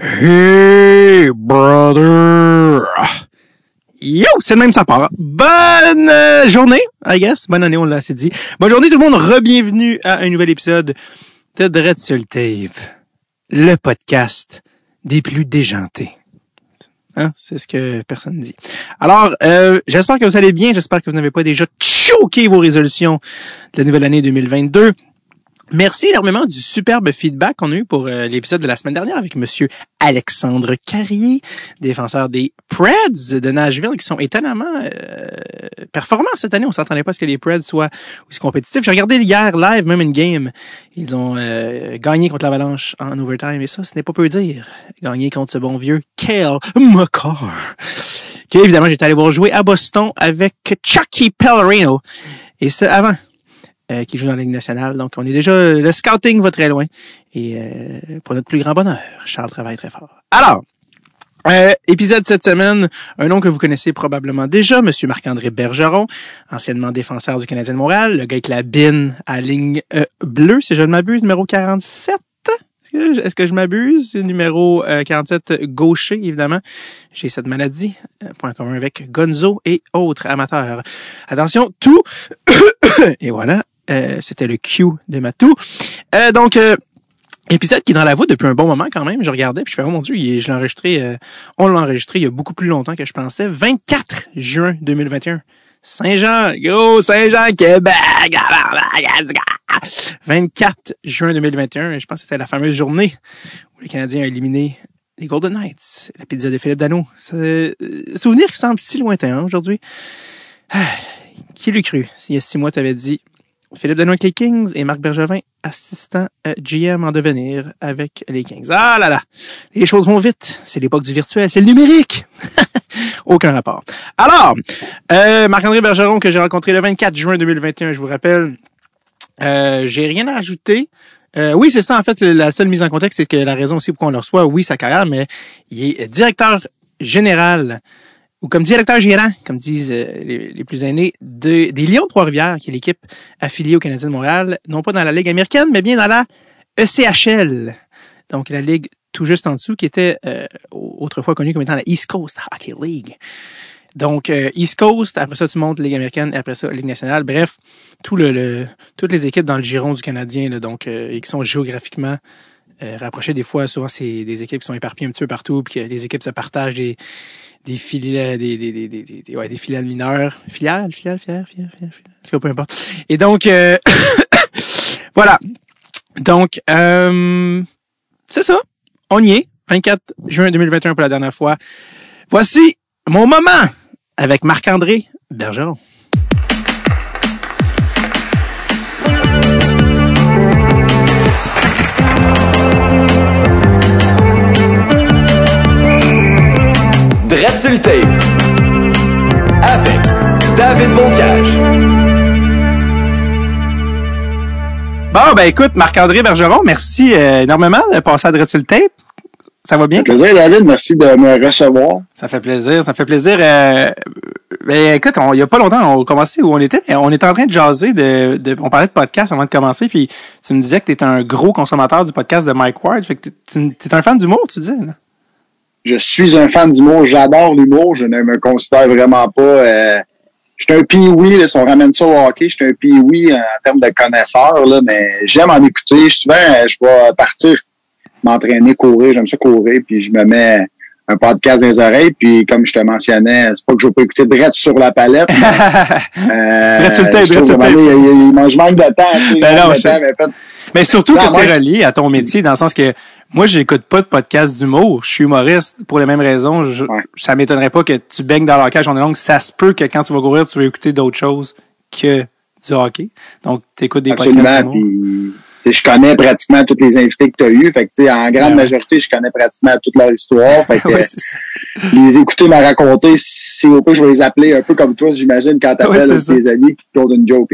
Hey, brother! Yo, c'est le même ça. Bonne euh, journée, I guess. Bonne année, on l'a assez dit. Bonne journée tout le monde, re-bienvenue à un nouvel épisode de Dread sur le Tape, le podcast des plus déjantés. Hein? C'est ce que personne dit. Alors, euh, j'espère que vous allez bien, j'espère que vous n'avez pas déjà choqué vos résolutions de la nouvelle année 2022. Merci énormément du superbe feedback qu'on a eu pour euh, l'épisode de la semaine dernière avec Monsieur Alexandre Carrier, défenseur des Preds de Nashville, qui sont étonnamment euh, performants cette année. On s'attendait pas à ce que les Preds soient aussi compétitifs. J'ai regardé hier live, même une game, ils ont euh, gagné contre l'Avalanche en overtime, et ça, ce n'est pas peu dire. Gagné contre ce bon vieux Kale McCarr, qui évidemment j'étais allé voir jouer à Boston avec Chucky Pellerino. Et ça avant euh, qui joue dans la Ligue nationale. Donc, on est déjà, le scouting va très loin. Et euh, pour notre plus grand bonheur, Charles travaille très fort. Alors, euh, épisode cette semaine, un nom que vous connaissez probablement déjà, Monsieur Marc-André Bergeron, anciennement défenseur du Canadien de Montréal, le gars avec la bine à ligne bleue, si je ne m'abuse, numéro 47. Est-ce que je m'abuse? Numéro 47 gaucher, évidemment. J'ai cette maladie, point commun avec Gonzo et autres amateurs. Attention, tout, et voilà, euh, c'était le Q de Matou. Euh, donc, euh, épisode qui est dans la voûte depuis un bon moment quand même. Je regardais puis je fais oh mon dieu, je l'ai enregistré. on l'a enregistré il y a beaucoup plus longtemps que je pensais. 24 juin 2021. Saint-Jean, gros Saint-Jean, Québec. 24 juin 2021. Je pense que c'était la fameuse journée où les Canadiens ont éliminé les Golden Knights, la pizza de Philippe Dano. souvenir qui semble si lointain hein, aujourd'hui. qui l'eût cru? S'il y a six mois, tu avais dit Philippe Danois avec les Kings et Marc Bergevin, assistant euh, GM en devenir avec les Kings. Ah là là, les choses vont vite. C'est l'époque du virtuel, c'est le numérique. Aucun rapport. Alors, euh, Marc-André Bergeron que j'ai rencontré le 24 juin 2021, je vous rappelle, euh, j'ai rien à ajouter. Euh, oui, c'est ça. En fait, la seule mise en contexte, c'est que la raison aussi pour qu'on le reçoit, oui, sa carrière, mais il est directeur général ou comme directeur gérant, comme disent euh, les, plus aînés, de, des Lions de Trois-Rivières, qui est l'équipe affiliée au Canadien de Montréal, non pas dans la Ligue américaine, mais bien dans la ECHL. Donc la ligue tout juste en dessous, qui était euh, autrefois connue comme étant la East Coast Hockey League. Donc euh, East Coast, après ça tu montes Ligue américaine, et après ça Ligue nationale. Bref, tout le, toutes les équipes dans le giron du Canadien, là, donc et qui sont géographiquement rapprochées des fois. Souvent c'est des équipes qui sont éparpillées un petit peu partout, puis que les équipes se partagent des des filiales, des, des, des, des, ouais, des filiales mineures. Filiales, filiales, filiales, filiales, filiales, filiales. peu. Et donc, euh, voilà. Donc, euh, c'est ça. On y est. 24 juin 2021 pour la dernière fois. Voici mon moment avec Marc-André Bergeron. Sur le tape. Avec David Bocage. Bon, ben écoute, Marc-André Bergeron, merci euh, énormément de passer à sur le tape. Ça va bien? Ça fait plaisir, David. Merci de me recevoir. Ça fait plaisir, ça fait plaisir. Euh, ben, écoute, il y a pas longtemps, on a commencé où on était, on était en train de jaser, de, de, on parlait de podcast avant de commencer, puis tu me disais que tu étais un gros consommateur du podcast de Mike Ward. Fait que tu es un fan d'humour, tu. Là je suis un fan d'humour, j'adore l'humour, je ne me considère vraiment pas. Euh, je suis un pee-wee, si on ramène ça au hockey, je suis un pee-wee en termes de connaisseur, là, mais j'aime en écouter. Souvent, je vais partir m'entraîner, courir, j'aime ça courir, puis je me mets un podcast dans les oreilles, puis comme je te mentionnais, c'est pas que je vais pas écouter direct sur la palette. euh, sur le tape, sur le tape. Il, manque de temps. Ben non, mais, mais, surtout que c'est relié à ton métier, dans le sens que moi, j'écoute pas de podcast d'humour. Je suis humoriste pour les mêmes raisons. Je, Ça m'étonnerait pas que tu baignes dans le hockey en longue. Ça se peut que quand tu vas courir, tu vas écouter d'autres choses que du hockey. Donc, tu écoutes des podcasts d'humour je connais pratiquement tous les invités que tu as eus. Fait que, en grande majorité, je connais pratiquement toute leur histoire. Fait que, les écouter me raconter, si au peu je vais les appeler un peu comme toi, j'imagine, quand tu appelles tes amis qui te une joke.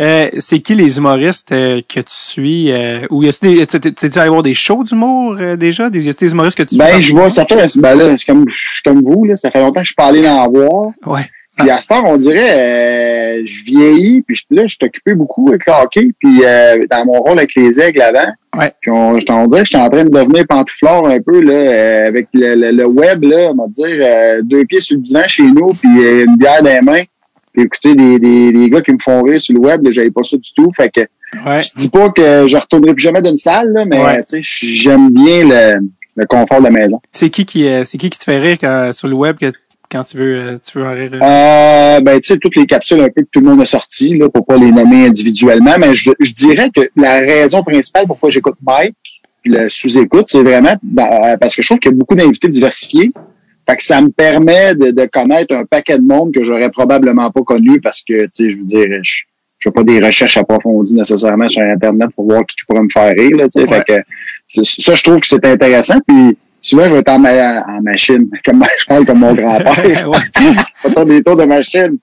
euh, c'est qui les humoristes euh, que tu suis? Euh, ou t'es-tu allé voir des shows d'humour euh, déjà? Des, des humoristes que tu Ben, je vois, ça fait, ben là, comme, comme vous, là, ça fait longtemps que je suis pas allé en voir. Ouais. Puis à ce temps, on dirait, euh, je vieillis, puis là, je suis occupé beaucoup avec le hockey, puis euh, dans mon rôle avec les aigles avant. Ouais. Puis on, je t'en dirais que je suis en train de devenir pantouflard un peu, là, euh, avec le, le- le web, là, on va dire, euh, deux pieds sur le divan chez nous, puis euh, une bière dans les mains, puis écouter des, des, des gars qui me font rire sur le web, j'avais pas ça du tout. Fait que Ouais. je dis pas que je retournerai plus jamais d'une salle, là, mais Ouais. tu sais, j'aime bien le, le confort de la maison. C'est qui qui, euh, c'est qui qui te fait rire quand, sur le web que, quand tu veux, euh, tu veux en rire? euh? Euh, ben, tu sais, toutes les capsules un peu que tout le monde a sorties, là, pour pas les nommer individuellement, mais je, je dirais que la raison principale pourquoi j'écoute Mike, le sous-écoute, c'est vraiment dans- parce que je trouve qu'il y a beaucoup d'invités diversifiés. Fait que ça me permet de, de connaître un paquet de monde que j'aurais probablement pas connu parce que, tu sais, je veux dire, je, je fais pas des recherches approfondies nécessairement sur Internet pour voir qui pourrait me faire rire, là, tu sais. Ouais. Fait que ça, je trouve que c'est intéressant. Puis souvent, je vais être en, ma- en machine, comme je parle comme mon grand-père. Je fais des tours de machine.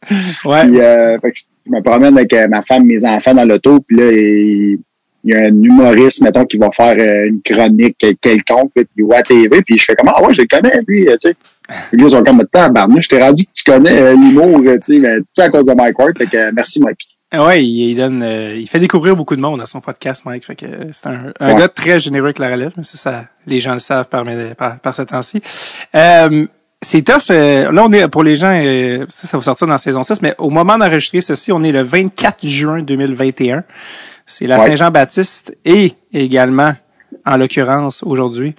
Ouais. Puis, euh, fait que je me promène avec euh, ma femme, mes enfants dans l'auto, puis là, il y a un humoriste, mettons, qui va faire euh, une chronique quelconque, puis il voit à TV, puis je fais comme, ah ouais, je le connais, lui, euh, tu sais. Puis là, ils sont comme, tabarnouche, je t'ai rendu que tu connais l'humour, tu sais, mais tu sais, à cause de Mike Ward, fait que merci, Mike. Ouais, il, il donne, euh, il fait découvrir beaucoup de monde dans son podcast, Mike. Fait que euh, c'est un, un Ouais. gars très généreux avec la relève, mais ça, ça les gens le savent par, par, par ce temps-ci. Euh, c'est tough. euh, là, on est pour les gens, euh, ça, ça va sortir dans la saison 6, mais au moment d'enregistrer ceci, on est le 24 juin 2021. C'est la Ouais. Saint-Jean-Baptiste et également, en l'occurrence, aujourd'hui,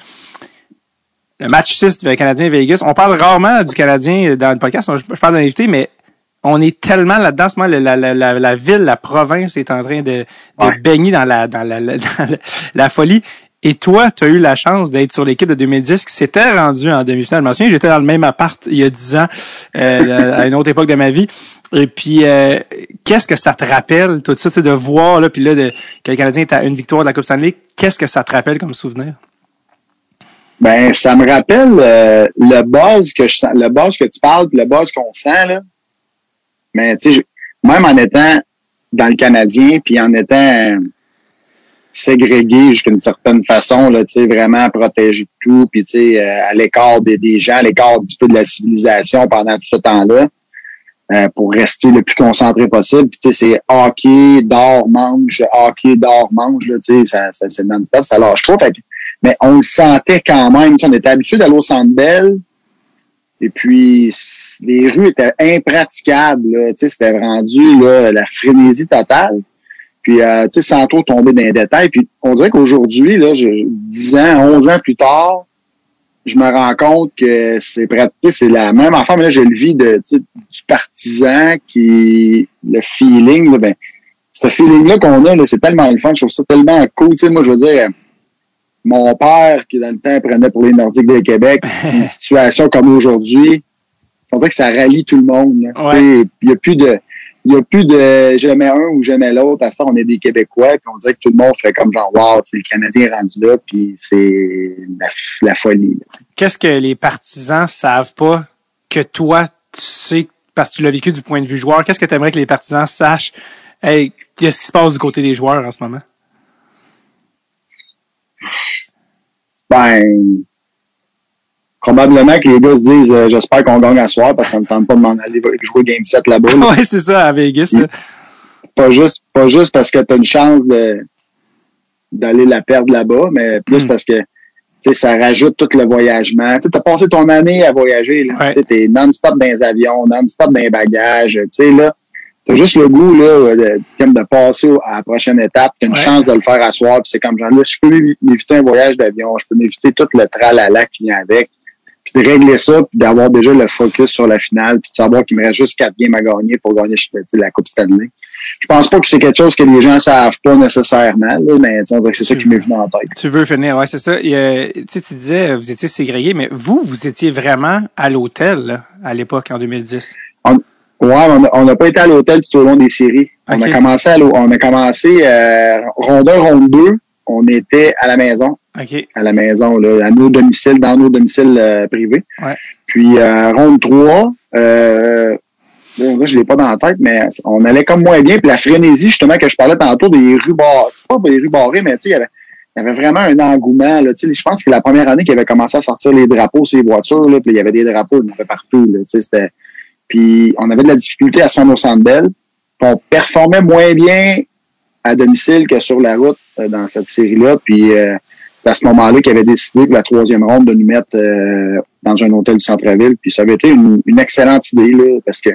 le match 6 du Canadien Vegas. On parle rarement du Canadien dans le podcast. Je, je parle d'un invité, mais on est tellement là-dedans. en ce moment, la, la, la, la, la ville, la province est en train de, de Ouais. baigner dans la, dans la, la, dans la, la folie. Et toi, tu as eu la chance d'être sur l'équipe de 2010 qui s'était rendue en demi-finale. Je me souviens, j'étais dans le même appart il y a 10 ans, euh, à une autre époque de ma vie. Et puis, euh, qu'est-ce que ça te rappelle, tout ça, de voir, là, puis là, de, que le Canadien est à une victoire de la Coupe Stanley, qu'est-ce que ça te rappelle comme souvenir? Ben, ça me rappelle euh, le buzz que je sens, le buzz que tu parles, puis le buzz qu'on sent, là. Mais, tu sais, même en étant dans le Canadien, puis en étant euh, ségrégué jusqu'à une certaine façon, là, tu sais, vraiment protégé de tout, puis, tu sais, euh, à l'écart des, des gens, à l'écart un petit peu de la civilisation pendant tout ce temps-là, euh, pour rester le plus concentré possible. Puis, tu sais, c'est hockey, dors, mange, hockey, dors, mange, là, tu sais, ça, ça, c'est non-stop, ça lâche pas. Fait mais on le sentait quand même. Tu sais, on était habitué d'aller au Centre. Et puis, les rues étaient impraticables. Tu sais, C'était rendu là, la frénésie totale. Puis, euh, tu sais, sans trop tomber dans les détails. Puis, on dirait qu'aujourd'hui, là, je, 10 ans, 11 ans plus tard, je me rends compte que c'est C'est la même affaire, mais là, je le vis de, du partisan qui, le feeling, là, ben, ce feeling-là qu'on a, là, c'est tellement le fun. Je trouve ça tellement cool. Tu sais, moi, je veux dire, mon père, qui dans le temps prenait pour les Nordiques de Québec, une situation comme aujourd'hui, on dirait que ça rallie tout le monde. Ouais. Il y a plus de. Il y a plus de jamais un ou jamais l'autre. À ça, on est des Québécois, puis on dirait que tout le monde fait comme genre Wow, le Canadien est rendu là, puis c'est la, la folie. Qu'est-ce que les partisans savent pas que toi, tu sais, parce que tu l'as vécu du point de vue joueur, qu'est-ce que tu aimerais que les partisans sachent? Hey, qu'est-ce qui se passe du côté des joueurs en ce moment? Ben probablement que les gars se disent euh, j'espère qu'on gagne à soir parce que ça me tente pas de m'en aller jouer game 7 là-bas. là. ouais, c'est ça, à Vegas. là. pas juste pas juste parce que tu as une chance de d'aller la perdre là-bas, mais plus Mm. parce que ça rajoute tout le voyagement. Tu as passé ton année à voyager. là. Ouais. Tu es non-stop dans les avions, non-stop dans les bagages. Tu sais, là, t'as juste le goût là, de, comme de passer à la prochaine étape. Tu as une Ouais. chance de le faire à soir. Puis c'est comme genre là, je peux m'évi- m'éviter un voyage d'avion, je peux m'éviter tout le tralala qui vient avec. Puis de régler ça, puis d'avoir déjà le focus sur la finale, puis de savoir qu'il me reste juste quatre games à gagner pour gagner la Coupe Stanley je pense pas que c'est quelque chose que les gens savent pas nécessairement, là, mais on dirait que c'est ça qui m'est venu en tête. Tu veux finir, ouais, c'est ça. Y a- tu sais, tu disais, vous étiez ségrégés, mais vous, vous étiez vraiment à l'hôtel, à l'époque, en 2010. Ouais, on n'a pas été à l'hôtel tout au long des séries. On a commencé à on a commencé euh, ronde 1, ronde 2, on était à la maison, à la maison, là, à nos domiciles, dans nos domiciles euh, privés. Ouais. Puis euh, ronde 3, euh, là, là, je l'ai pas dans la tête, mais on allait comme moins bien. Puis la frénésie, justement, que je parlais tantôt des rues barrées, c'est pas des rues barrées, mais tu sais, il y avait il y avait vraiment un engouement. Là, Tu sais, je pense que la première année qu'il avait commencé à sortir les drapeaux sur les voitures, là, puis il y avait des drapeaux il y en avait partout. Là, Tu sais, c'était, Puis on avait de la difficulté à se au Centre Bell. On performait moins bien à domicile que sur la route euh, dans cette série-là. Puis euh, c'est à ce moment-là qu'il avait décidé que la troisième ronde de nous mettre euh, dans un hôtel du centre-ville. Puis ça avait été une, une excellente idée là, parce que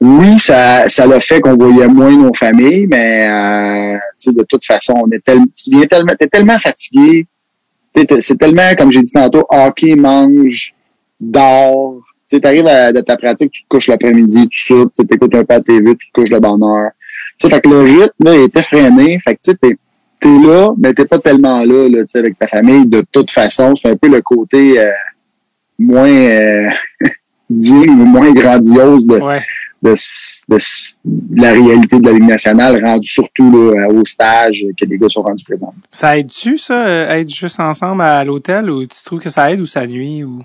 oui, ça, ça l'a fait qu'on voyait moins nos familles, mais euh, de toute façon, on est tu viens tellement, t'es tellement fatigué. C'est tellement, comme j'ai dit tantôt, hockey, mange, dors. Tu sais, t'arrives à de ta pratique, tu te couches l'après-midi, tu soupes, tu écoutes un peu à TV, tu te couches de bonne heure. Tu sais, fait que le rythme là, était freiné. Fait que tu sais, t'es, t'es là, mais t'es pas tellement là, là tu sais, avec ta famille. De toute façon, c'est un peu le côté euh, moins euh, digne ou moins grandiose de, Ouais. de, de- de la réalité de la Ligue nationale, rendu surtout là, au stage que les gars sont rendus présents. Ça aide-tu, ça, euh, être juste ensemble à l'hôtel, ou tu trouves que ça aide ou ça nuit, ou?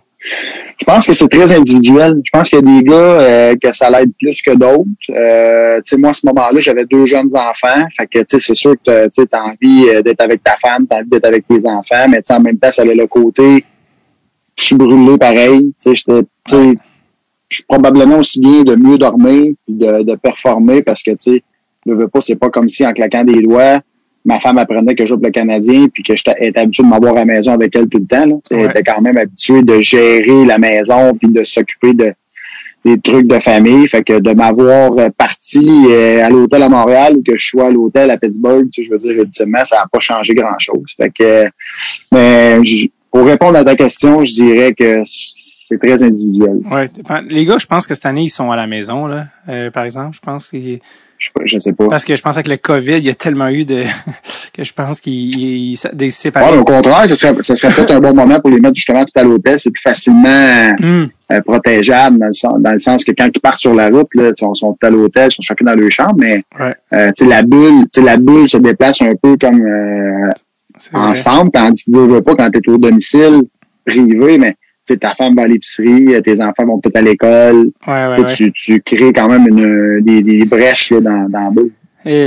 Je pense que c'est très individuel. Je pense qu'il y a des gars euh, que ça l'aide plus que d'autres. Euh, tu sais, moi, à ce moment-là, j'avais deux jeunes enfants. Fait que, tu sais, c'est sûr que tu as envie euh, d'être avec ta femme, t'as envie d'être avec tes enfants, mais en même temps, ça a le côté, je suis brûlé pareil. Tu sais, je suis probablement aussi bien de mieux dormir puis de, performer parce que, tu sais, veux pas, c'est pas comme si en claquant des doigts, ma femme apprenait que je joue pour le Canadien puis que j'étais était habitué de m'avoir à la maison avec elle tout le temps. Là. Elle était quand même habituée de gérer la maison puis de s'occuper de des trucs de famille. Fait que de m'avoir parti euh, à l'hôtel à Montréal ou que je sois à l'hôtel à Pittsburgh, tu sais, je veux dire, ultimement, ça n'a pas changé grand-chose. Fait que mais je- pour répondre à ta question, je dirais que c'est très individuel. Ouais. Les gars, je pense que cette année, ils sont à la maison, là, euh, par exemple. Je pense qu'ils- Je, je sais pas. Parce que je pense avec le COVID, il y a tellement eu de que je pense ils- des Ouais, séparés. mais au contraire, ce serait, ce serait peut-être un bon moment pour les mettre justement tout à l'hôtel. C'est plus facilement Hum, euh, protégeable dans le, sens, dans le sens que quand ils partent sur la route, là, ils sont, sont à l'hôtel, ils sont chacun dans leur chambre, mais Ouais. euh, la bulle, la bulle se déplace un peu comme euh, ensemble, tandis que tu veux pas quand tu es au domicile privé, mais sais, ta femme va à l'épicerie, euh, tes enfants vont peut-être à l'école. Ouais, ouais, Tu ouais. Tu, tu crées quand même une, des, des brèches là, dans, dans la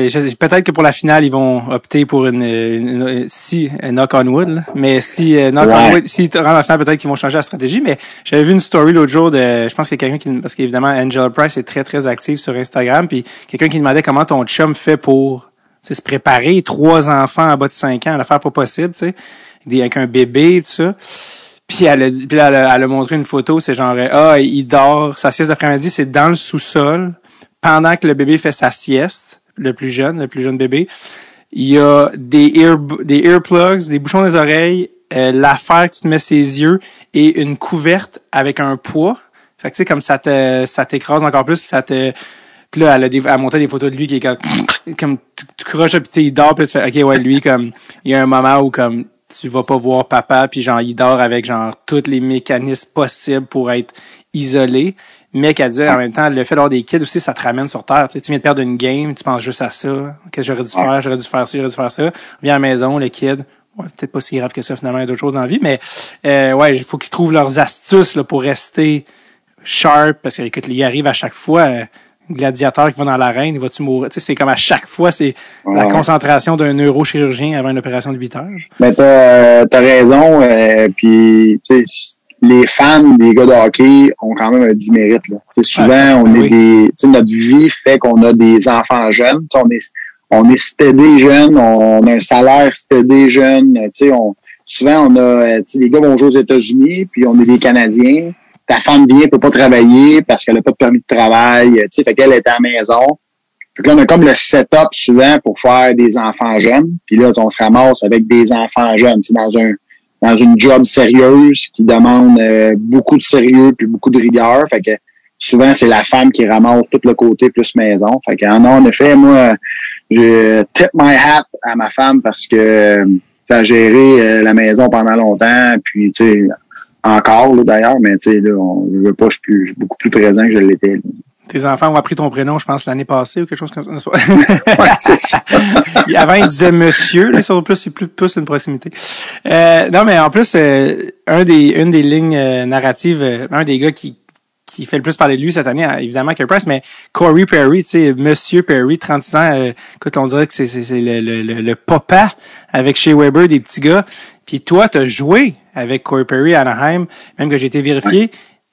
je- peut-être que pour la finale, ils vont opter pour une, une, une- si euh, knock on wood, là. mais si euh, knock on wood, rentrent en finale, peut-être qu'ils vont changer la stratégie. Mais j'avais vu une story l'autre jour de, je pense qu'il y a quelqu'un qui, parce qu'évidemment Angela Price est très très active sur Instagram, puis quelqu'un qui demandait comment ton chum fait pour se préparer, trois enfants en bas de cinq ans, l'affaire pas possible, tu sais, avec un bébé, tout ça. Puis elle a, puis elle a, montré une photo, c'est genre ah il dort, sa sieste d'après-midi c'est dans le sous-sol pendant que le bébé fait sa sieste, le plus jeune, le plus jeune bébé. Il y a des ear des earplugs, des bouchons des oreilles, euh, l'affaire que tu te mets ses yeux et une couverte avec un poids. Fait que tu sais comme ça te ça t'écrase encore plus puis ça te puis là, elle a, des, montré des photos de lui qui est comme, comme tu, tu croches, puis il dort, puis tu fais, OK, ouais, lui, comme, il y a un moment où, comme, tu vas pas voir papa, puis genre, il dort avec, genre, tous les mécanismes possibles pour être isolé. Mais qu'à dire, en même temps, le fait d'avoir des kids aussi, ça te ramène sur terre. Tu viens de perdre une game, tu penses juste à ça. Qu'est-ce que j'aurais dû faire? J'aurais dû faire ça, j'aurais dû faire ça. Viens à la maison, le kid. Ouais, peut-être pas si grave que ça, finalement, il y a d'autres choses dans la vie, mais, euh, ouais, il faut qu'ils trouvent leurs astuces, là, pour rester sharp, parce que, écoute, il arrive à chaque fois, euh, gladiateur qui va dans l'arène, il va-tu mourir? Tu sais, c'est comme à chaque fois, c'est la concentration d'un neurochirurgien avant une opération de 8 heures. Mais t'as as raison. Euh, puis, tu sais, les fans des gars de hockey ont quand même du mérite. Là. Souvent, Ah, ça, on ben est oui. des. Notre vie fait qu'on a des enfants jeunes. On est on est stédé jeunes, on a un salaire stédé jeune. Tu sais, on, souvent, on a. euh, les gars vont jouer aux États-Unis, puis on est des Canadiens. Ta femme vient, peut pas travailler parce qu'elle a pas de permis de travail. Tu sais, fait qu'elle est à la maison. Que là, on a comme le setup souvent pour faire des enfants jeunes. Puis là, on se ramasse avec des enfants jeunes. C'est dans un dans une job sérieuse qui demande euh, beaucoup de sérieux puis beaucoup de rigueur. Fait que souvent, c'est la femme qui ramasse tout le côté plus maison. Fait que, en, en effet, moi, je tip my hat à ma femme parce que euh, ça a géré euh, la maison pendant longtemps. Puis, tu sais, encore, d'ailleurs, mais tu sais, là, on je veux pas, je suis plus- je suis beaucoup plus présent que je l'étais. Tes enfants ont appris ton prénom, je pense, l'année passée ou quelque chose comme ça. Ouais, c'est ça. Avant, il disait monsieur, là, sur plus, c'est plus, plus une proximité. Euh, non, mais en plus, euh, un des, une des lignes euh, narratives, euh, un des gars qui, qui fait le plus parler de lui cette année, euh, évidemment, Carey Price, mais Corey Perry, tu sais, Monsieur Perry, 36 ans, euh, écoute, on dirait que c'est, le, le, le, le papa avec Shea Weber, des petits gars. Puis toi, t'as joué avec Corey Perry à Anaheim, même que j'ai été vérifié.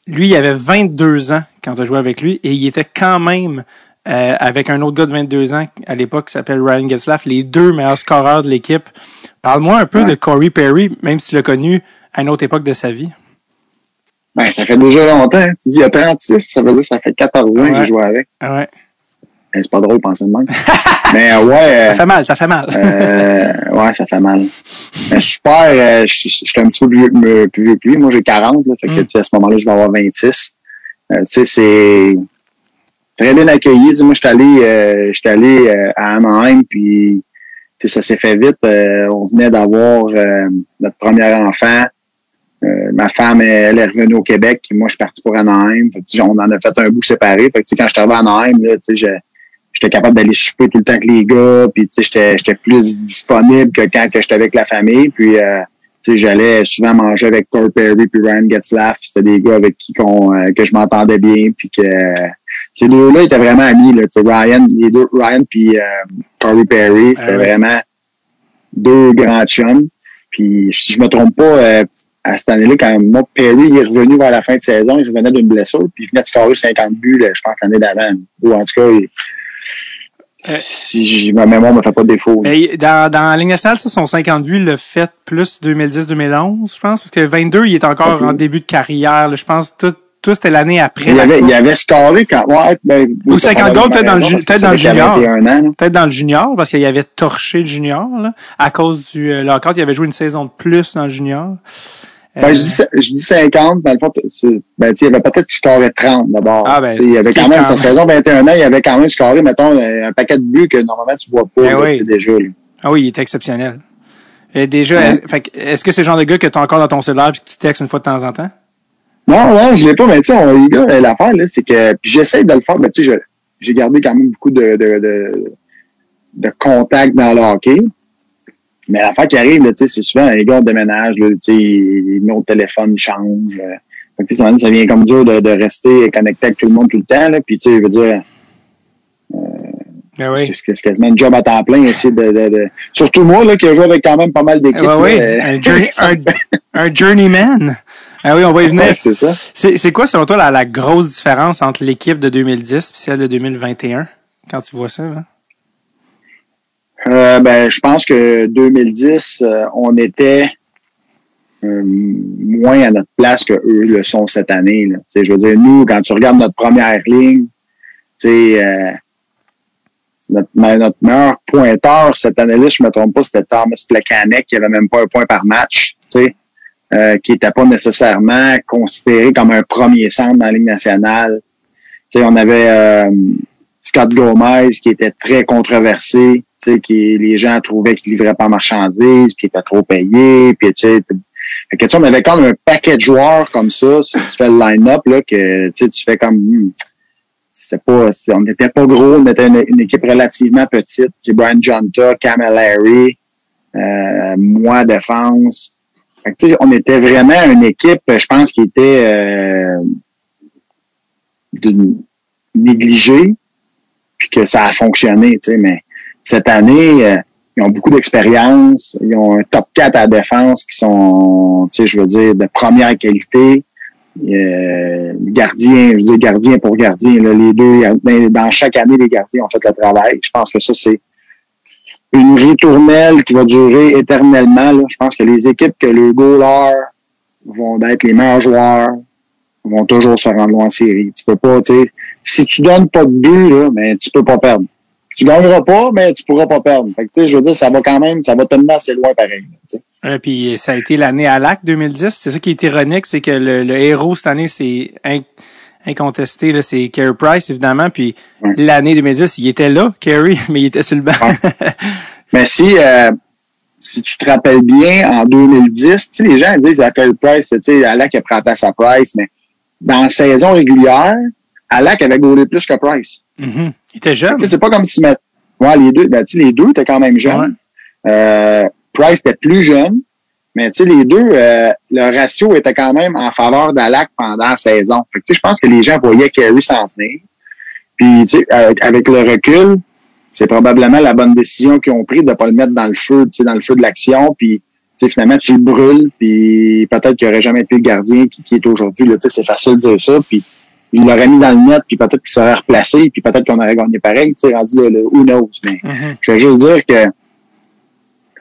lui, il avait 22 ans quand tu as joué avec lui et il était quand même euh, avec un autre gars de 22 ans à l'époque qui s'appelle Ryan Getzlaff, les deux meilleurs scoreurs de l'équipe. Parle-moi un peu Ouais. de Corey Perry, même si tu l'as connu à une autre époque de sa vie. Ben, ça fait déjà longtemps. hein. Tu dis, il y a 36, ça veut dire que ça fait 14 ans que Ouais. je joue avec. Ah ouais. Ben, c'est pas drôle penser de même. Mais euh, ouais, euh, Ça fait mal, ça fait mal. euh, ouais, ça fait mal. Mais super, euh, je je suis un petit peu plus vieux, plus vieux que lui. Moi, j'ai 40, là, fait que, Mm. tu sais, à ce moment-là, je vais avoir 26. Euh, tu sais, c'est très bien accueilli. Sais, moi, je suis allé, euh, j'étais allé euh, à Anaheim, puis tu sais, ça s'est fait vite. Euh, on venait d'avoir euh, notre premier enfant. Euh, ma femme, elle est revenue au Québec, puis moi, je suis parti pour Anaheim. Fait on en a fait un bout séparé. Fait que, quand je suis arrivé à Anaheim, là, je- j'étais capable d'aller souper tout le temps avec les gars, puis tu sais, j'étais, j'étais plus disponible que quand que j'étais avec la famille. Puis euh, tu sais, j'allais souvent manger avec Corey Perry puis Ryan Getzlaff. C'était des gars avec qui qu'on, euh, que je m'entendais bien, puis que ces deux-là étaient vraiment amis. Là, tu sais, Ryan, les deux, Ryan puis euh, Corey Perry, c'était Ah ouais. vraiment deux grands chums. Puis si je me trompe pas, euh, à cette année-là, quand moi, Perry il est revenu vers la fin de saison, il revenait d'une blessure, puis il venait de scorer 50 buts, là, je pense, l'année d'avant. Ou en tout cas, il- si j- ma mémoire me fait pas de défaut. là. Mais dans, dans la Ligue nationale, ça, son 50 buts, il l'a fait plus 2010-2011, je pense, parce que 22, il est encore en début de carrière. là. je pense tout, tout c'était l'année après. Il avait, il avait scoré quand. Ouais, ben, Ou oui, 50 t'as goals, peut-être dans le peut-être dans le junior. avait 21 ans, là. Peut-être dans le junior, parce qu'il avait torché le junior, là, à cause du euh, lockout. Il avait joué une saison de plus dans le junior. Ben, Euh, je, dis, je dis 50, dans le fond, ben, tu sais, il avait peut-être scoré 30 d'abord. Ah, ben, Tu sais, il avait quand même, sa saison 21 ans, il avait quand même scoré, mettons, un un paquet de buts que normalement tu vois pas, Ben là, oui. déjà, là. Ah oui, il était exceptionnel. Et déjà, Ouais. est- fait que, est-ce que c'est le genre de gars que tu as encore dans ton cellulaire et que tu textes une fois de temps en temps? Non, non, je l'ai pas, mais tu sais, l'affaire, là, c'est que, j'essaie de le faire, mais tu sais, j'ai gardé quand même beaucoup de, de, de, de contacts dans le hockey. Mais l'affaire qui arrive, c'est souvent, les gars, on déménage, là, les numéros de téléphone ils changent. euh. Fait que, ça, ça vient comme dur de, de rester connecté avec tout le monde tout le temps, là. Puis, tu sais, je veux dire, Ben oui. c'est quasiment un job à temps plein, essayer de, de, de- Surtout moi, là, qui a joué avec quand même pas mal d'équipes. Ouais, oui, là, un, journey- un, un journeyman. Ah oui, on va y venir. ouais, c'est ça. C'est c'est quoi, selon toi, la, la grosse différence entre l'équipe de 2010 et celle de 2021, quand tu vois ça? Là? Euh, ben, je pense que 2010, euh, on était euh, moins à notre place que eux le sont cette année. Là. Je veux dire, nous, quand tu regardes notre première ligne, euh, notre, ma- notre meilleur pointeur cette année-là, je me trompe pas, c'était Thomas Plekanec, qui avait même pas un point par match, euh, qui était pas nécessairement considéré comme un premier centre dans la Ligue nationale. Tu sais, on avait euh, Scott Gomez qui était très controversé, qui les gens trouvaient qu'il livrait pas marchandises, puis était trop payé, puis tu sais, on avait comme un paquet de joueurs comme ça, si tu fais le line-up, là, que tu fais comme hmm, c'est pas, on n'était pas gros, on était une, équipe relativement petite. C'est Brian Jonta, Camillary, euh, moi défense. Fait que, on était vraiment une équipe, je pense, qui était euh, négligée, puis que ça a fonctionné, tu sais, mais cette année, euh, ils ont beaucoup d'expérience, ils ont un top 4 à la défense qui sont, tu sais, je veux dire, de première qualité. Euh, gardien, je veux dire gardien pour gardien, là, les deux, dans, dans chaque année, les gardiens ont fait le travail. Je pense que ça, c'est une ritournelle qui va durer éternellement. Là. Je pense que les équipes que le goaler vont être les meilleurs joueurs vont toujours se rendre loin en série. Tu peux pas, tu sais, si tu donnes pas de but, là, mais tu peux pas perdre. Tu gagneras pas, mais tu pourras pas perdre. Fait que, tu sais, je veux dire, ça va quand même, ça va te mener assez loin pareil. là, tu sais. Euh, puis ça a été l'année à LAC 2010. C'est ça qui est ironique, c'est que le, le héros cette année, c'est in- incontesté, c'est Carey Price, évidemment. Puis Ouais. l'année 2010, il était là, Carey, mais il était sur le banc. Mais si, euh, si tu te rappelles bien, en 2010, tu sais, les gens disent à Carey Price, tu sais, Alak a pris à sa Price, mais dans la saison régulière, Alak avait gaulé plus que Price. Mhm. Il était jeune. c'est pas comme si ouais, les deux, ben, les deux étaient quand même jeunes. Euh, Price était plus jeune, mais les deux, euh, le ratio était quand même en faveur d'Alak pendant la saison. Fait que, je pense que les gens voyaient Carey s'en tenir. Puis, sais, avec, le recul, c'est probablement la bonne décision qu'ils ont prise de pas le mettre dans le feu, tu sais, dans le feu de l'action. Puis, finalement, tu le brûles, puis peut-être qu'il aurait jamais été le gardien qui, qui est aujourd'hui. C'est facile de dire ça, puis il l'aurait mis dans le net, puis peut-être qu'il serait replacé, puis peut-être qu'on aurait gagné pareil. Tu sais, rendu là, le who knows. Mais Mhm. je veux juste dire que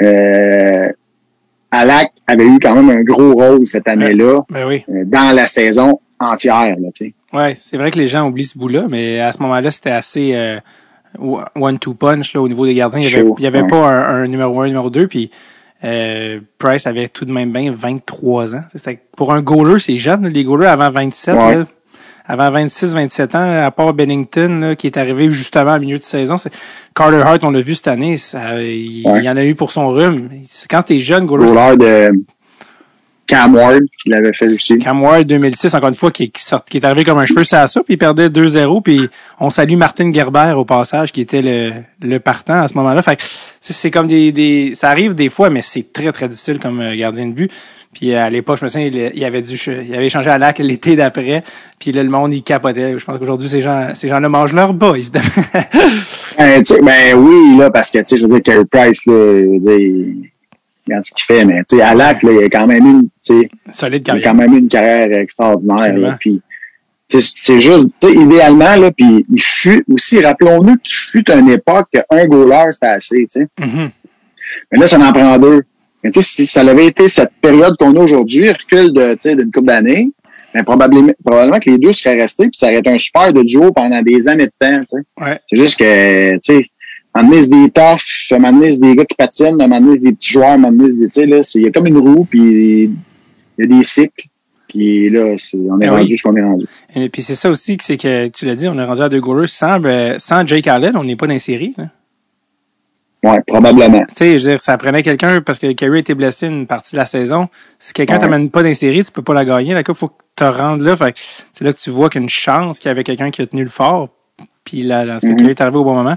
euh, Alak avait eu quand même un gros rôle cette année-là Ben oui. euh, dans la saison entière. Là, tu sais. Ouais, c'est vrai que les gens oublient ce bout-là, mais à ce moment-là, c'était assez euh, one-two punch là, au niveau des gardiens. Il y avait, il y avait ouais. pas un, un numéro un, numéro deux, puis euh, Price avait tout de même bien 23 ans. C'était, pour un goaler, c'est jeune, les goalers avant 27, Ouais. là, avant 26, 27 ans, à part Bennington, là, qui est arrivé justement au milieu de saison. Carter Hart, on l'a vu cette année, ça, il, Ouais. il y en a eu pour son rhume. C'est quand t'es jeune, Goaler de Cam Ward, qui l'avait fait aussi. Cam Ward 2006, encore une fois, qui, qui, sort- qui est arrivé comme un cheveu sur la soupe, il perdait 2-0, puis on salue Martin Gerber au passage, qui était le, le partant à ce moment-là. Fait c'est comme des, des, ça arrive des fois, mais c'est très très difficile comme euh, gardien de but. Puis à l'époque, je me souviens, il, il avait dû, il avait échangé à lac l'été d'après, puis là, le monde il capotait. Je pense qu'aujourd'hui ces gens, ces gens-là mangent leur bas, évidemment. Ben, ben oui, là, parce que, tu sais, je veux dire, Carey Price, là, je veux dire, regarde ce qu'il fait, mais, tu sais, Alak, là, il a quand même une, tu sais, il a quand même eu une carrière extraordinaire, là, puis, c'est juste, tu sais, idéalement, là, puis il fut, aussi, rappelons-nous qu'il fut une époque qu'un goaler, c'était assez, tu sais. Mhm. Mais là, ça en prend deux. Mais tu sais, si ça avait été cette période qu'on a aujourd'hui, recul de, tu sais, d'une couple d'années, ben, probablement, probablement que les deux seraient restés, puis ça aurait été un super de duo pendant des années de temps, tu sais. Ouais. C'est juste que, tu sais, c'est des donné, c'est des gars qui patinent, c'est des petits joueurs, c'est des, tu sais, là, c'est- il y a comme une roue, puis il y a des cycles, puis là, c'est, on est Ben rendu oui. ce qu'on est rendu. Et puis c'est ça aussi que c'est que tu l'as dit, on est rendu à deux goalers sans, ben, sans Jake Allen, on n'est pas dans les séries. Là. Ouais, probablement. Tu sais, je veux dire, ça prenait quelqu'un parce que Kerry était blessé une partie de la saison. Si quelqu'un Ouais. t'amène pas dans les séries, tu peux pas la gagner. La coupe, faut que tu te rendes là. Fait que c'est là que tu vois qu'il y a une chance qu'il y avait quelqu'un qui a tenu le fort. Puis là, là, parce que Mhm. Kerry est arrivé au bon moment.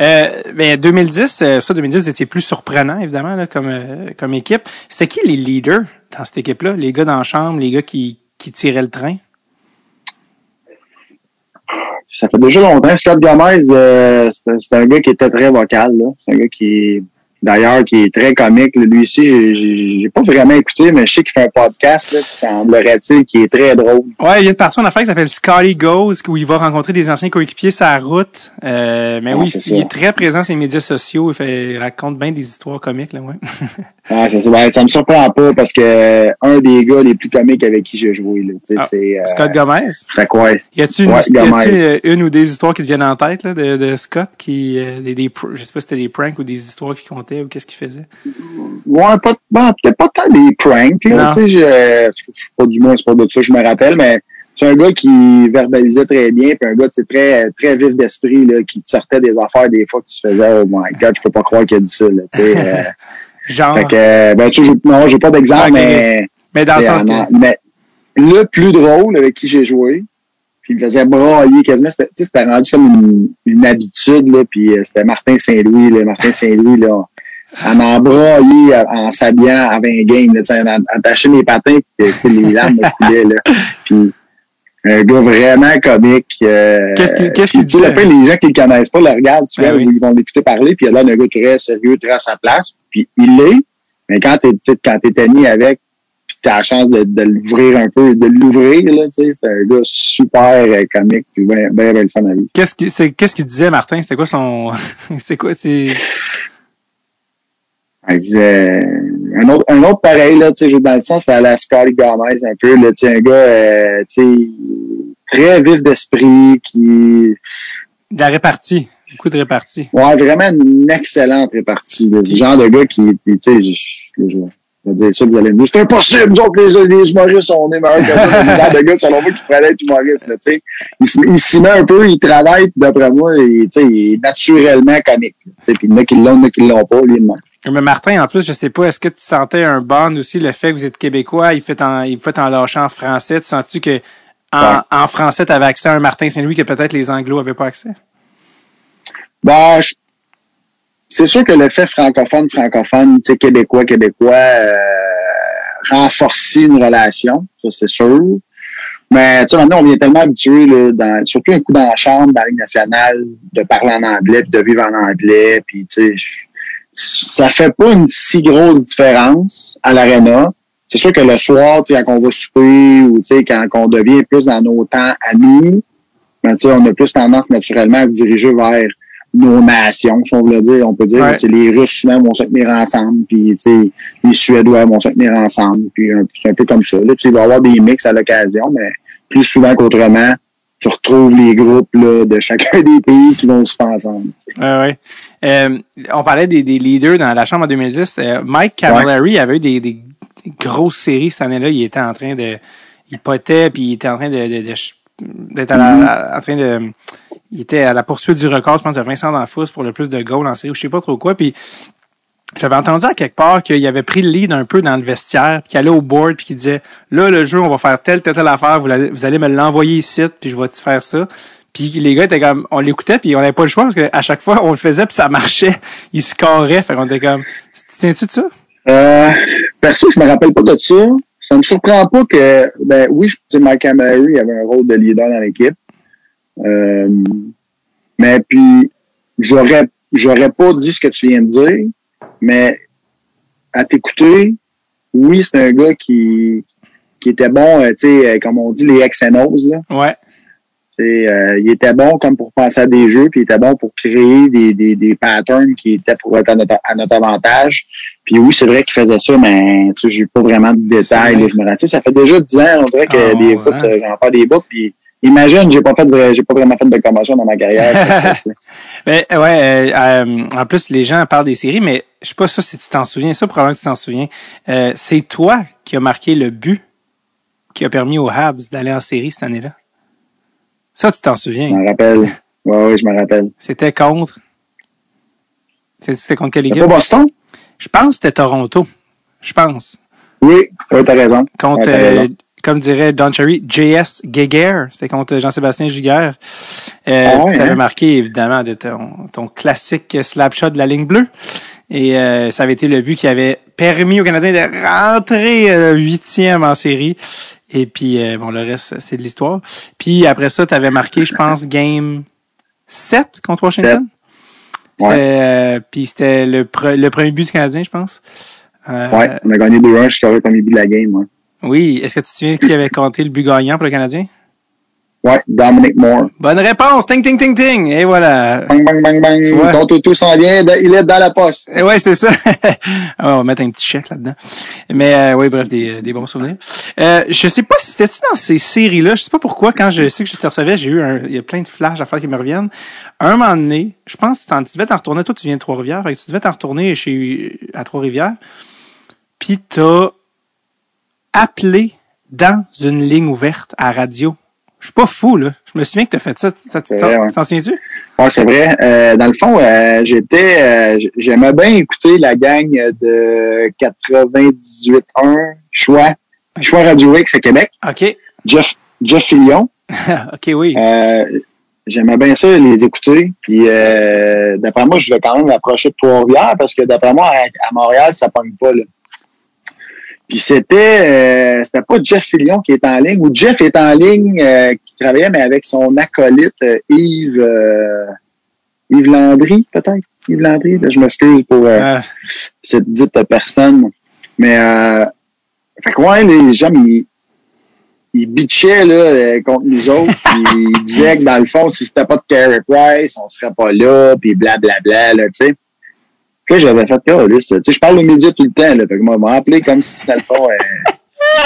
Euh, ben, 2010, euh, ça, 2010, c'était plus surprenant, évidemment, là, comme, euh, comme équipe. C'était qui les leaders dans cette équipe-là? Les gars dans la chambre, les gars qui, qui tiraient le train? Ça fait déjà longtemps. Scott Gomez, euh, c'est un gars qui était très vocal. C'est un gars qui, d'ailleurs, qui est très comique. Lui ici, j'ai- pas vraiment écouté, mais je sais qu'il fait un podcast, là, puis semblerait-il qu'il est très drôle. Ouais, il y a une partie en affaire qui s'appelle Scotty Goes, où il va rencontrer des anciens coéquipiers la route. Euh, mais Ah, oui, il est très présent sur les médias sociaux. Il, fait, il raconte bien des histoires comiques, là, ouais. Ah, ça, ça, ben, ça me surprend pas parce que euh, un des gars les plus comiques avec qui j'ai joué, là, Ah, c'est, euh, Scott Gomez? fait quoi? Y a-tu une, Ouais, euh, une ou des histoires qui te viennent en tête, là, de, de Scott, qui, des, des, je sais pas si c'était des pranks ou des histoires qu'il ou qu'est-ce qu'il faisait? Ouais, pas, bon, peut-être pas tant des pranks, là, tu sais, je- pas du moins, c'est pas de ça, je me rappelle, mais c'est un gars qui verbalisait très bien, puis un gars, tu très, très vif d'esprit, là, qui te sortait des affaires des fois que tu faisais, oh my god, je peux pas croire qu'il a dit ça, là, tu sais, euh, Genre, Fait que, euh, ben, tu sais, non, j'ai pas d'exemple, mais, mais dans le sens que... mais le plus drôle avec qui j'ai joué, puis il me faisait brailler quasiment, c'était, tu sais, c'était rendu comme une, une habitude, là, puis euh, c'était Martin Saint-Louis, là, Martin Saint-Louis, là, en en brailler, en, s'habillant avant un game, là, attacher mes patins, puis les lames me coulaient, là, puis un gars vraiment comique. euh, Qu'est-ce qu'il- tu sais, disait? après, les gens qui le connaissent pas le regardent, tu Ben vois, oui. ils vont l'écouter parler, puis l'air d'un gars très sérieux, très à sa place, puis il l'est, mais quand t'es, quand t'es ami avec, puis t'as la chance de, de l'ouvrir un peu, de l'ouvrir, là, tu sais, c'est un gars super euh, comique, puis bien, bien, bien le fun à lui. Qu'est-ce qu'il c'est- qu'est-ce qu'il disait, Martin? C'était quoi son... c'est quoi, c'est... Disait, un autre, un autre pareil, là, tu sais, dans le sens, c'est à la Scotty Gomez, un peu, là, tu sais, un gars, euh, tu sais, très vif d'esprit, qui, De la répartie. Beaucoup de répartie. ouais, vraiment une excellente répartie, là, du genre de gars qui, tu sais, je, je, je vais dire ça, vous allez me dire, c'est impossible, nous autres, les, les humoristes, on est meilleurs que ça, le genre de gars, selon moi, qui pourrait être humoriste, là, tu sais. Il, s'y met un peu, il travaille, d'après moi, il, tu sais, il est naturellement comique, tu sais, puis il y en a qui l'ont, il y en a qui l'ont pas, lui, il ment. Mais Martin, en plus, je sais pas, est-ce que tu sentais un bond aussi, le fait que vous êtes québécois, il fait en, il fait en lâchant en français, tu sens-tu que en, Ouais. en français, tu avais accès à un Martin Saint-Louis que peut-être les Anglos avaient pas accès? Ben, je- c'est sûr que le fait francophone, francophone, tu sais, québécois, québécois, euh, renforce une relation, ça c'est sûr. Mais tu sais, maintenant, on vient tellement habitué, là, dans, surtout un coup dans la chambre, dans la Ligue nationale, de parler en anglais, puis de vivre en anglais, puis tu sais, ça fait pas une si grosse différence. à l'aréna. C'est sûr que le soir, tu sais, quand on va souper ou tu sais, quand on devient plus dans nos temps à nous, ben, tu sais, on a plus tendance naturellement à se diriger vers nos nations, si on veut dire. On peut dire, Ouais. les Russes souvent vont se tenir ensemble, puis tu sais, les Suédois vont se tenir ensemble, puis c'est un peu comme ça. Là, il va y avoir des mix à l'occasion, mais plus souvent qu'autrement, tu retrouves les groupes là, de chacun des pays qui vont se faire ensemble. sais. Ouais, ouais. Euh, on parlait des, des leaders dans la Chambre en 2010. Euh, Mike Camilleri avait eu des, des grosses séries cette année-là. Il était en train de... Il potait, puis il était en train de... de- de ch- d'être à la- à- en train de... Il était à la poursuite du record, je pense, de Vincent D'Anfous pour le plus de goals en série, ou je sais pas trop quoi. Puis j'avais entendu à quelque part qu'il avait pris le lead un peu dans le vestiaire, puis qu'il allait au board, puis qu'il disait là le jeu on va faire telle telle telle affaire, vous, allez- vous allez me l'envoyer ici, puis je vais te faire ça. Puis les gars étaient comme on l'écoutait puis on n'avait pas le choix parce qu'à chaque fois on le faisait puis ça marchait, il scorait, fait qu'on était comme tu tiens-tu de ça? Euh, perso, je me rappelle pas de ça. Ça me surprend pas que, ben oui, je sais, Mike Camilleri avait un rôle de leader dans l'équipe. Euh, mais puis, j'aurais, j'aurais pas dit ce que tu viens de dire, mais à t'écouter, oui, c'est un gars qui, qui était bon, euh, tu sais, euh, comme on dit, les XNOs, là. Ouais. Tu sais, euh, il était bon comme pour penser à des jeux, puis il était bon pour créer des, des, des patterns qui étaient pour être à notre, à notre avantage. Puis oui, c'est vrai qu'il faisait ça, mais tu sais, j'ai pas vraiment de détails. Là, je me sais, ça fait déjà 10 ans, on dirait que Ah, des ouais. foot, j'en fais des bouts, puis imagine, j'ai pas fait de, j'ai pas vraiment fait de commotion dans ma carrière. Ben, ouais, euh, en plus, les gens parlent des séries, mais je sais pas ça si tu t'en souviens. Ça, probablement que tu t'en souviens. Euh, c'est toi qui as marqué le but qui a permis aux Habs d'aller en série cette année-là? Ça, tu t'en je souviens. me rappelle. Ouais, ouais, je me rappelle. C'était contre? C'était contre quelle équipe? pas Boston? Je pense que c'était Toronto. Je pense. Oui, ouais, t'as raison. Contre, Ouais, euh, raison. Comme dirait Don Cherry, JS Giguère. C'était contre Jean-Sébastien Giguère. Euh, Ah ouais, tu avais hein? marqué, évidemment, de ton, ton classique slap shot de la ligne bleue. Et euh, ça avait été le but qui avait permis aux Canadiens de rentrer euh, huitième en série. Et puis, euh, bon, le reste, c'est de l'histoire. Puis après ça, tu avais marqué, je pense, game 7 contre Washington. Ouais. C'était, euh, puis c'était le, pre- le premier but du Canadien, je pense. Euh, Ouais, on a gagné 2-1 jusqu'à le premier but de la game, ouais. Oui. Est-ce que tu te souviens qui avait compté le but gagnant pour le Canadien? Ouais, Dominic Moore. Bonne réponse! Ting, ting, ting, ting! Et voilà. Bang, bang, bang, bang. Tu vois? Ton toutou s'en vient, il est dans la poste. Et ouais, c'est ça. On va mettre un petit chèque là-dedans. Mais euh, oui, bref, des, des bons souvenirs. Euh, je sais pas si c'était-tu dans ces séries-là. Je sais pas pourquoi, quand je sais que je te recevais, j'ai eu un. Il y a plein de flashs à faire qui me reviennent. Un moment donné, je pense que tu, devais t'en retourner. Toi, tu viens de Trois-Rivières. Fait que tu devais t'en retourner chez à Trois-Rivières. Puis t'as appelé dans une ligne ouverte à radio. Je suis pas fou, là. Je me souviens que t'as fait ça. Ça, tu t'en souviens-tu? Ouais, c'est vrai. Euh, dans le fond, euh, j'étais, euh, j'aimais bien écouter la gang de 98.1 Choix, Choix Radio X à Québec. OK. Jeff, Jeff Fillion. OK, oui. J'aimais bien ça, les écouter. Puis, d'après moi, je vais quand même m'approcher de Trois-Rivières parce que d'après moi, à, à Montréal, ça pogne pas, là. Puis c'était, euh, c'était pas Jeff Fillion qui est en ligne, ou Jeff est en ligne, euh, qui travaillait, mais avec son acolyte euh, Yves, euh, Yves Landry, peut-être? Yves Landry, là, je m'excuse pour euh, Euh, cette dite personne. Mais, euh, fait que ouais, les gens, ils, ils bitchaient, là, contre nous autres. ils disaient que, dans le fond, si c'était pas de Carey Price, on serait pas là, puis blablabla, là, tu sais. Puis là, j'avais fait, oh, là, tu sais, je parle aux médias tout le temps, là. Fait que moi, m'a appelé comme si, dans le fond, euh,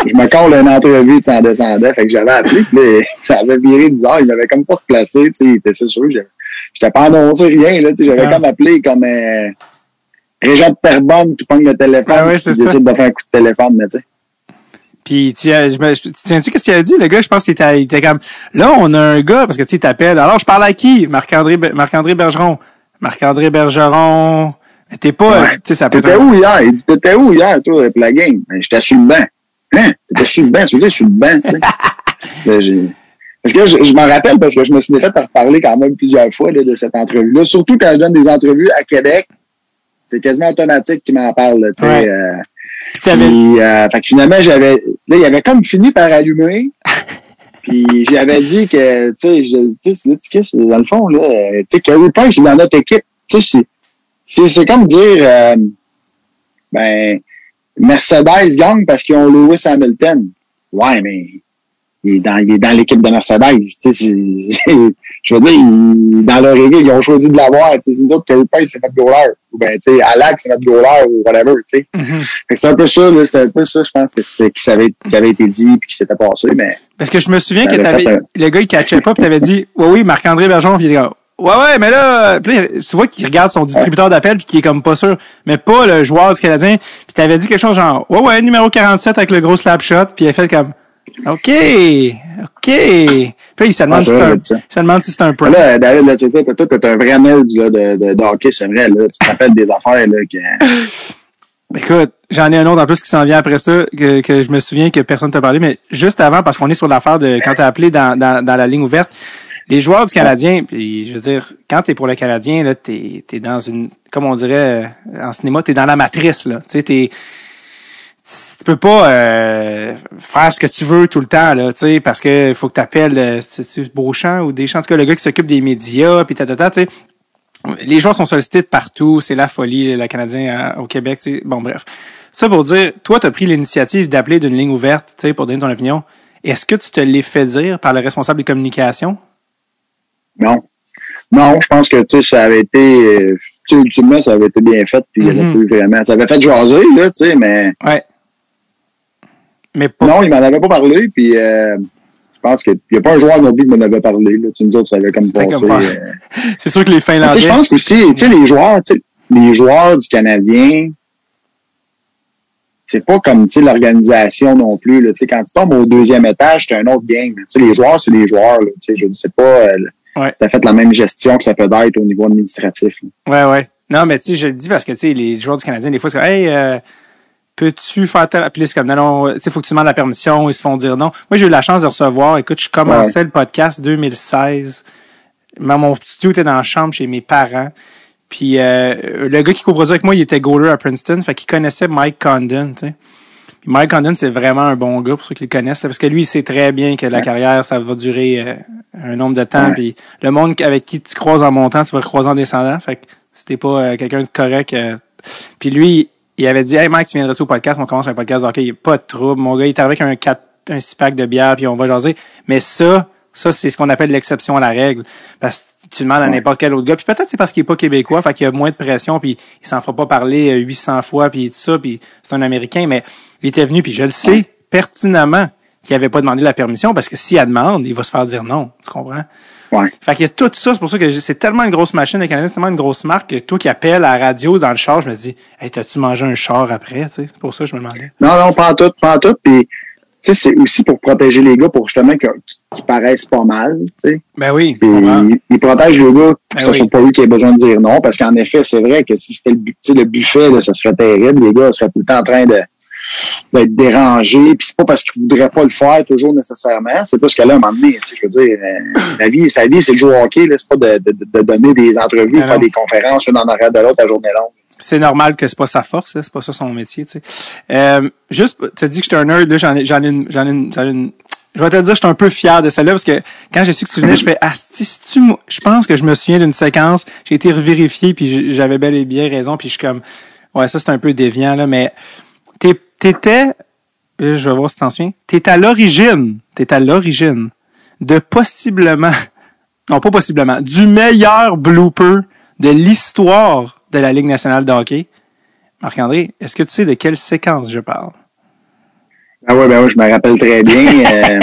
je me colle une entrevue, tu en descendant. Fait que j'avais appelé, puis là, ça avait viré bizarre. Il m'avait comme pas replacé, tu sais. il était- sûr, j'étais pas annoncé rien, là, tu sais. J'avais Ah. comme appelé comme, euh, Régent de Terrebonne qui pogne le téléphone, Ah c'est ça. décide de faire un coup de téléphone, mais tu sais. Puis tu, euh, je me, je- tu te souviens-tu qu'est-ce qu'il a dit? Le gars, je pense qu'il était, il était comme là, on a un gars, parce que tu sais, il t'appelle. Alors, je parle à qui? Marc-André Marc-André Bergeron. Marc-André Bergeron. T'es pas. Ouais. Tu sais, ça peut T'étais où hier? Il dit, t'étais où hier, toi, pour la game? Ben, j'étais sur le banc. Hein? T'étais sur le banc? Tu veux dire, sur le banc, tu sais? J'ai- Parce que je, je m'en rappelle parce que je me suis fait reparler quand même plusieurs fois là, de cette entrevue-là. Surtout quand je donne des entrevues à Québec, c'est quasiment automatique qu'il m'en parle. tu sais, Ouais. euh, Puis euh, fait que finalement, j'avais, là, il avait comme fini par allumer. puis j'avais dit que, tu sais, je- tu sais, c'est- dans le fond, là, tu sais, Carey Price est dans notre équipe. Tu sais, c'est, comme dire, euh, ben, Mercedes gagne parce qu'ils ont Lewis Hamilton. Ouais, mais il est dans, il est dans l'équipe de Mercedes. Tu sais, c'est- je veux dire, il- dans leur équipe, ils ont choisi de l'avoir. Tu sais, C'est nous autres, Price, c'est notre goaler. Ou ben, tu sais, Alak, c'est notre goaler, ou whatever, tu sais. Fait que c'est un peu ça, là. C'est un peu ça, je pense, que c'est, qui, savait, qui avait été dit puis qui s'était passé, mais. Parce que je me souviens que T'avais un- le gars, il catchait pas, puis t'avais dit, ouais, oui, Marc-André Bergeron, il comme, ouais, ouais, mais là, tu vois qu'il regarde son distributeur d'appel, puis qu'il est comme pas sûr, mais pas le joueur du Canadien, puis t'avais dit quelque chose genre, ouais, ouais, numéro 47 avec le gros slap shot, puis il a fait comme, OK, OK. Puis là, il se demande si c'est un, j'ai dit ça. il se demande si c'est un prank. Là, David, là, tu sais, toi, t'es un vrai nerd, là, de, de, de hockey, c'est vrai, là. Tu te rappelles des affaires, là, que. Écoute, j'en ai un autre en plus qui s'en vient après ça, que, que je me souviens que personne t'a parlé, mais juste avant, parce qu'on est sur l'affaire de quand t'as appelé dans, dans, dans la ligne ouverte, les joueurs du Canadien, puis je veux dire, quand t'es pour le Canadien, là, t'es, t'es dans une, comme on dirait euh, en cinéma, t'es dans la matrice, là. Tu sais, t'es, tu peux pas euh, faire ce que tu veux tout le temps, là, tu sais, parce que faut que t'appelles, euh, Beauchamp ou Deschamps, en tout cas, le gars qui s'occupe des médias, puis tatata, tu sais. Les joueurs sont sollicités de partout, c'est la folie, le Canadien euh, au Québec. Bon, bref. Ça pour dire, toi, tu as pris l'initiative d'appeler d'une ligne ouverte, tu sais, pour donner ton opinion. Est-ce que tu te l'es fait dire par le responsable des communications? Non. Non, je pense que, tu sais, ça avait été, euh, tu sais, ultimement, ça avait été bien fait, puis il avait Mhm. vraiment, ça avait fait jaser, là, tu sais, mais Ouais. Mais pas. non, il m'en avait pas parlé, puis euh, je pense qu'il n'y a pas un joueur non plus qui m'en avait parlé, là, tu nous autres, ça avait comme passé. euh, C'est sûr que les Finlandais. je pense qu'aussi, tu sais, les joueurs, les joueurs du Canadien, c'est pas comme, l'organisation non plus, là. Quand tu tombes au deuxième étage, c'est un autre game. Les joueurs, c'est les joueurs, là. Je dis, c'est pas, euh, Ouais. t'as fait la même gestion que ça peut être au niveau administratif, là. Ouais, ouais. Non, mais tu sais, je le dis parce que, tu sais, les joueurs du Canadien, des fois, c'est comme, hey, euh, peux-tu faire tel, puis c'est comme, non, non, tu sais, faut que tu demandes la permission, ils se font dire non. Moi, j'ai eu la chance de recevoir, écoute, je commençais le podcast 2016. Dans mon studio était dans la chambre chez mes parents. Puis euh, le gars qui coproduisait avec moi, il était goaler à Princeton, fait qu'il connaissait Mike Condon, tu sais. Puis Mike Condon, c'est vraiment un bon gars pour ceux qui le connaissent, parce que lui, il sait très bien que la Ouais. carrière, ça va durer euh, un nombre de temps. Ouais. Puis le monde avec qui tu croises en montant, tu vas le croiser en descendant. Fait que si t'es pas euh, quelqu'un de correct. euh, Puis lui, il avait dit Hey Mike, tu viendrais au podcast, on commence un podcast ok, il n'y a pas de trouble. Mon gars, il est avec un 4, un six pack de bière, puis on va jaser. Mais ça, ça, c'est ce qu'on appelle l'exception à la règle. Parce que tu demandes à n'importe quel autre gars. Puis peut-être c'est parce qu'il est pas québécois, fait qu'il y a moins de pression, puis il s'en fera pas parler euh, 800 fois, puis tout ça, puis c'est un Américain, mais il était venu, puis je le sais pertinemment qu'il avait pas demandé la permission, parce que s'il la demande, il va se faire dire non. Tu comprends? Ouais. Fait qu'il y a tout ça, c'est pour ça que c'est tellement une grosse machine, le Canadien, c'est tellement une grosse marque que toi qui appelles à la radio dans le char, je me dis, hey, t'as-tu mangé un char après, tu sais? C'est pour ça que je me demandais. Non, non, pas en tout, pas en tout. Puis, tu sais, c'est aussi pour protéger les gars, pour justement qu'ils paraissent pas mal, tu sais. Ben oui, ils, ils protègent le gars, Ben que ce soit pas lui qui ait besoin de dire non, parce qu'en effet, c'est vrai que si c'était le, le buffet, là, ça serait terrible. Les gars seraient tout le temps en train de d'être dérangés. Puis c'est pas parce qu'ils voudraient pas le faire toujours nécessairement. C'est parce que là, à un moment donné, tu sais, je veux dire, euh, la vie, sa vie, c'est le jouer au hockey. C'est pas de, de, de donner des entrevues, de faire des conférences, une en arrière de l'autre la journée longue. c'est normal que c'est pas sa force, là, c'est pas ça son métier, tu sais. Euh, juste, tu dit que j'étais un nerd, là, j'en ai, j'en ai une, j'en ai une, j'en ai une- je vais te dire, j'étais un peu fier de celle-là parce que quand j'ai su que tu venais, je fais, ah, si, tu, je pense que je me souviens d'une séquence, j'ai été revérifié puis j'avais bel et bien raison puis je suis comme, ouais, ça c'est un peu déviant, là, mais t'es- t'étais, je vais voir si t'en souviens, t'es à l'origine, t'es à l'origine de possiblement, non pas possiblement, du meilleur blooper de l'histoire de la Ligue nationale de hockey. Marc-André, est-ce que tu sais de quelle séquence je parle? Ah ouais, ben ouais, je me rappelle très bien. euh,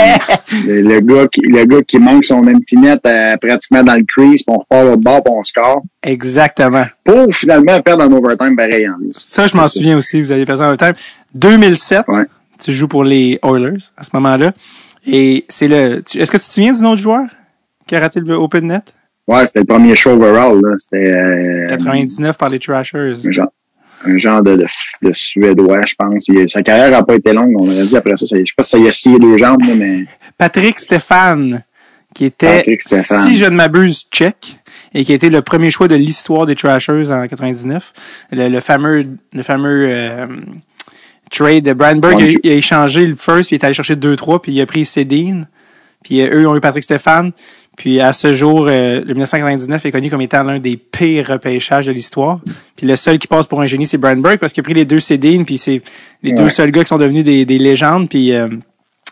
le, le gars qui, le gars qui manque son empty net euh, pratiquement dans le crease, puis on repart l'autre bord, puis on score. Exactement. Pour finalement perdre en overtime pareil. en plus. Ça, je m'en souviens aussi. Vous avez passé un time. 2007, Ouais. tu joues pour les Oilers à ce moment-là. Et c'est le. Est-ce que tu te souviens du nom du joueur qui a raté le Open Net? Ouais, c'était le premier show overall. là. C'était euh, 99 par les Trashers. un genre, un genre de, de, de Suédois, je pense. Il- sa carrière n'a pas été longue. On aurait dit après ça. ça- je sais pas si ça y a scié les jambes, mais Patrick Stéphane, qui était, Stéphane. si je ne m'abuse, tchèque, et qui a été le premier choix de l'histoire des Trashers en 99. Le, le fameux, le fameux euh, trade de Brandberg, Ouais. il, a, il a échangé le first, puis il est allé chercher 2-3, puis il a pris Cédine. Puis euh, eux ils ont eu Patrick Stéphane. Puis à ce jour, euh, le 1999 est connu comme étant l'un des pires repêchages de l'histoire. Puis le seul qui passe pour un génie, c'est Brian Burke parce qu'il a pris les deux Cédines, puis c'est les deux seuls gars qui sont devenus des, des légendes. Puis euh,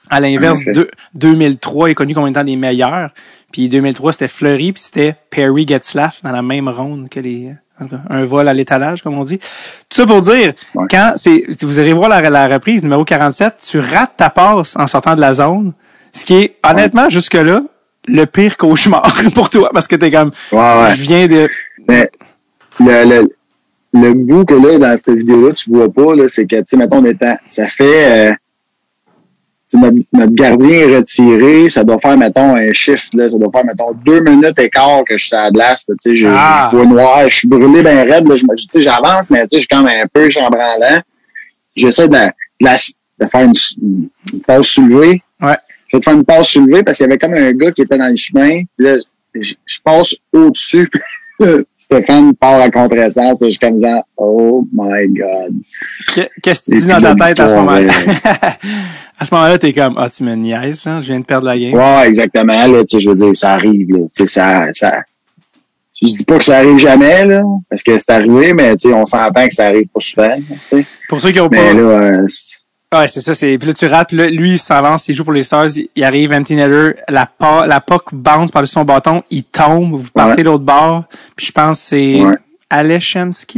à l'inverse, En effet. deux- 2003 est connu comme étant des meilleurs. Puis 2003, c'était Fleury, puis c'était Perry Getzlaff dans la même ronde que les... Un vol à l'étalage, comme on dit. Tout ça pour dire, Ouais. quand c'est, vous allez voir la, la reprise numéro 47, tu rates ta passe en sortant de la zone, ce qui est, honnêtement, jusque-là, le pire cauchemar pour toi, parce que t'es comme, Ouais, ouais. je viens de... Mais le, le, le bout que là, dans cette vidéo-là, tu vois pas, là, c'est que, tu sais, mettons, on est ça fait, euh, notre, notre gardien est retiré, ça doit faire, mettons, un shift, là, ça doit faire, mettons, deux minutes et quart que je suis à la glace, là, tu sais, je, Ah. vois noir, je suis brûlé ben raide, là, tu sais, j'avance, mais, tu sais, je suis comme un peu chambranlant. J'essaie de, de, la- de faire une, une passe soulevée. Ouais. Je vais te faire une passe soulevée parce qu'il y avait comme un gars qui était dans le chemin, puis là, je, je passe au-dessus, Stéphane part à contre-essence, je suis comme genre, oh my god. Que- Qu'est-ce que tu Et dis dans ta tête à ce moment-là? à ce moment-là, t'es comme, ah, tu me niaises, hein, je viens de perdre la game. Ouais, exactement, là, tu sais, je veux dire, ça arrive, là, tu sais, ça, ça, je dis pas que ça arrive jamais, là, parce que c'est arrivé, mais, tu sais, on s'entend que ça arrive pas souvent, tu sais. Pour ceux qui ont Mais pas... là, euh, Ouais, c'est ça, c'est, puis là, tu rates, là, lui, il s'avance, il joue pour les Stars, il, arrive, empty netter, la, pa, la puck bounce par-dessus son bâton, il tombe, vous partez Ouais. de l'autre bord, puis je pense que c'est Ouais.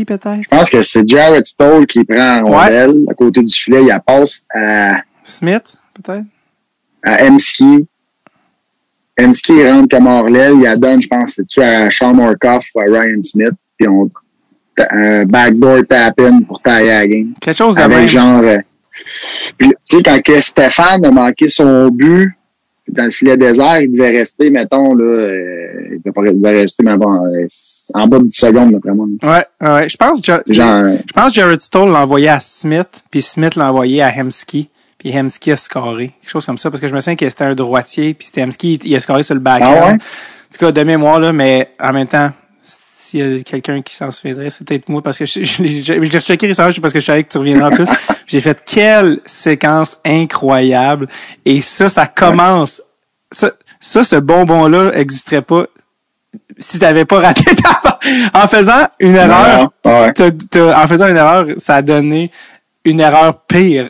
Peut-être? je pense que c'est Jared Stoll qui prend Ouais. rondelle, à côté du filet, il la passe à, Smith, peut-être? à Emski. Emski, rentre comme l'aile, il la donne, je pense, c'est-tu à Sean Morkoff ou à Ryan Smith, puis on, un backdoor tap-in pour tailler la game. Quelque chose de avec même. genre euh, puis, tu sais quand que Stéphane a manqué son but dans le filet désert il devait rester mettons là euh, il devait, rester mais bon, euh, en bas de 10 secondes là, vraiment Ouais, ouais, je pense, genre euh, je pense que Jared Stoll l'a envoyé à Smith, puis Smith l'a envoyé à Hemsky, puis Hemsky a scoré. Quelque chose comme ça, parce que je me souviens que c'était un droitier, puis c'était Hemsky, il a scoré sur le backhand. Ah ouais? En tout cas, de mémoire, là, mais en même temps, s'il y a quelqu'un qui s'en souviendrait, c'est peut-être moi, parce que je, je, je, je l'ai rechecké récemment, parce que je savais que tu reviendrais en plus. J'ai fait quelle séquence incroyable. Et ça, ça commence. Ça, ça ce bonbon-là existerait pas si t'avais pas raté ta En faisant une erreur, ouais. en faisant une erreur, ça a donné une erreur pire.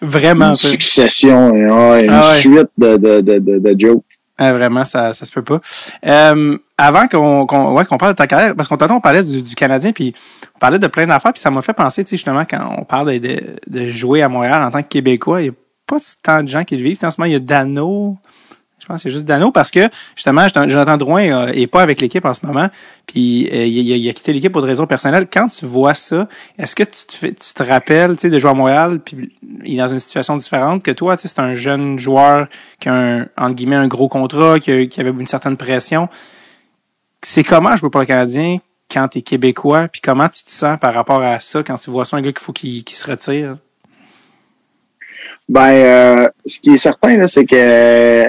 Vraiment une succession ouais, une Ah ouais. suite de, de, de, de, de jokes Ah, vraiment, ça, ça se peut pas. Euh, avant qu'on qu'on ouais, qu'on parle de ta carrière, parce qu'on tantôt on parlait du, du Canadien, puis on parlait de plein d'affaires, puis ça m'a fait penser, tu sais, justement, quand on parle de, de, de jouer à Montréal en tant que Québécois, il y a pas tant de gens qui le vivent. En ce moment, il y a Dano. Pense que c'est juste Dano parce que, justement, Jonathan Drouin euh, est pas avec l'équipe en ce moment, puis euh, il, a- quitté l'équipe pour des raisons personnelles. Quand tu vois ça, est-ce que tu te, fais- tu te rappelles, tu sais, de jouer à Montréal, puis il est dans une situation différente que toi, tu c'est un jeune joueur qui a un, entre guillemets, un gros contrat, qui, avait une certaine pression. C'est comment jouer pour le Canadien quand t'es québécois, puis comment tu te sens par rapport à ça quand tu vois ça, un gars qu'il faut qu'il se retire? Ben, euh, ce qui est certain, c'est que euh,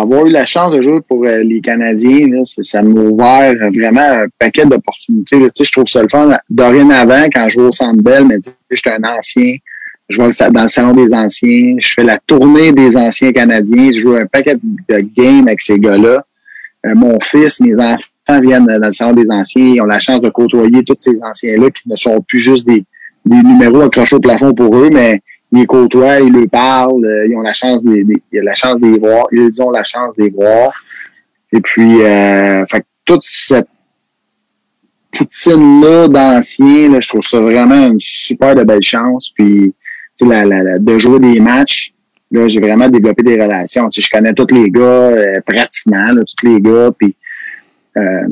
avoir eu la chance de jouer pour euh, les Canadiens, ça, m'a ouvert vraiment un paquet d'opportunités. je trouve ça le fun. Dorénavant, quand je joue au Centre Bell, mais j'étais un ancien. Je joue dans le salon des anciens. Je fais la tournée des anciens Canadiens. Je joue un paquet de games avec ces gars-là. Euh, mon fils, mes enfants viennent dans le salon des anciens. Ils ont la chance de côtoyer tous ces anciens-là qui ne sont plus juste des, des numéros accrochés au plafond pour eux, mais ils les côtoient, ils leur parlent, euh, ils ont la chance de, ils ont la chance de les voir, ils ont la chance de les voir. Et puis, euh, fait toute cette poutine-là d'anciens, je trouve ça vraiment une super de belle chance. Puis, la, la, la- de jouer des matchs, là, j'ai vraiment développé des relations. Tu sais, je connais tous les gars, euh, pratiquement, là, tous les gars. Puis, euh,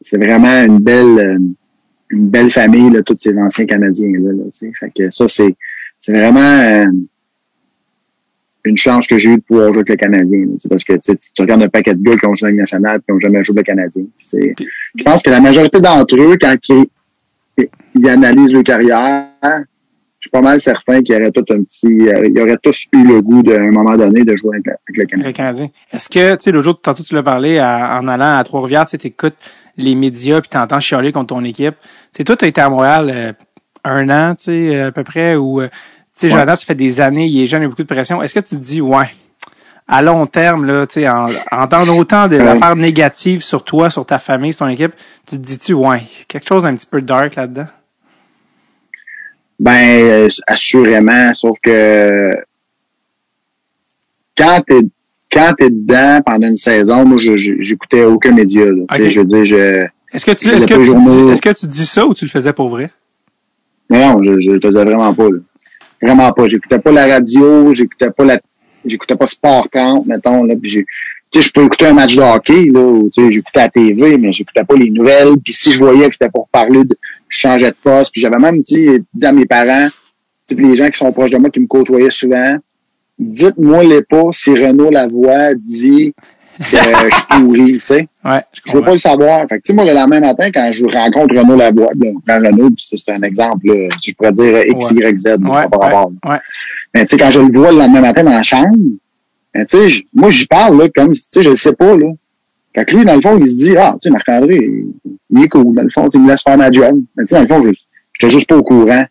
c'est vraiment une belle, euh, une belle famille, là, tous ces anciens Canadiens-là. Là, fait que ça, c'est, c'est vraiment euh, une chance que j'ai eu de pouvoir jouer avec le Canadien. sais, parce que tu, regardes un paquet de gars qui ont joué avec nationale et qui n'ont jamais joué avec le Canadien. C'est- Je pense que la majorité d'entre eux, quand ils, ils analysent leur carrière, je suis pas mal certain qu'ils auraient tout un petit. euh, Ils auraient tous eu le goût d'un moment donné de jouer avec, avec le Canadien. Le Canadien. Est-ce que, tu sais, l'autre jour, tantôt tu l'as parlé, à- en allant à Trois-Rivières, tu sais, t'écoutes les médias puis t'entends chialer contre ton équipe. Tu sais, toi, t'as été à Montréal euh, un an, tu sais, à peu près, ou, tu sais, Ouais. Jonathan, ça fait des années, il est jeune, il a beaucoup de pression. Est-ce que tu te dis, ouais, à long terme, là, tu sais, en, entendre autant Ouais. d'affaires négatives sur toi, sur ta famille, sur ton équipe, tu te dis-tu, ouais, quelque chose d'un petit peu dark là-dedans? Ben, euh, assurément, sauf que quand t'es quand t'es dedans pendant une saison, moi, j'écoutais aucun média. là. Je veux dire, je, Est-ce que tu, est-ce que tu, dis, est-ce que tu dis ça ou tu le faisais pour vrai? non, non, je, je le faisais vraiment pas. là. Vraiment pas. J'écoutais pas la radio, j'écoutais pas la, j'écoutais pas Sport 30, mettons. Là, puis j'ai- tu sais, je peux écouter un match de hockey, là, ou, tu sais, j'écoutais la TV, mais j'écoutais pas les nouvelles. Puis si je voyais que c'était pour parler de, je changeais de poste. Puis j'avais même dit, à mes parents, puis les gens qui sont proches de moi, qui me côtoyaient souvent, dites-moi les pas si Renaud Lavoie dit que je suis pourri, tu sais. Ouais, je Je veux pas le savoir. Fait que, tu sais, moi, le lendemain matin, quand je rencontre Renaud Lavoie, là, on prend Renaud, puis c'est un exemple, je pourrais dire X. Y, Z, pas rapport. ouais. Mais, tu sais, quand je le vois le lendemain matin dans la chambre, ben, tu sais, moi, j'y parle, là, comme, si, tu sais, je le sais pas, là. Fait que lui, dans le fond, il se dit, ah, tu sais, Marc-André, il est cool, dans le fond, il me laisse faire ma job. Mais, tu sais, dans le fond, je- j'étais juste pas au courant.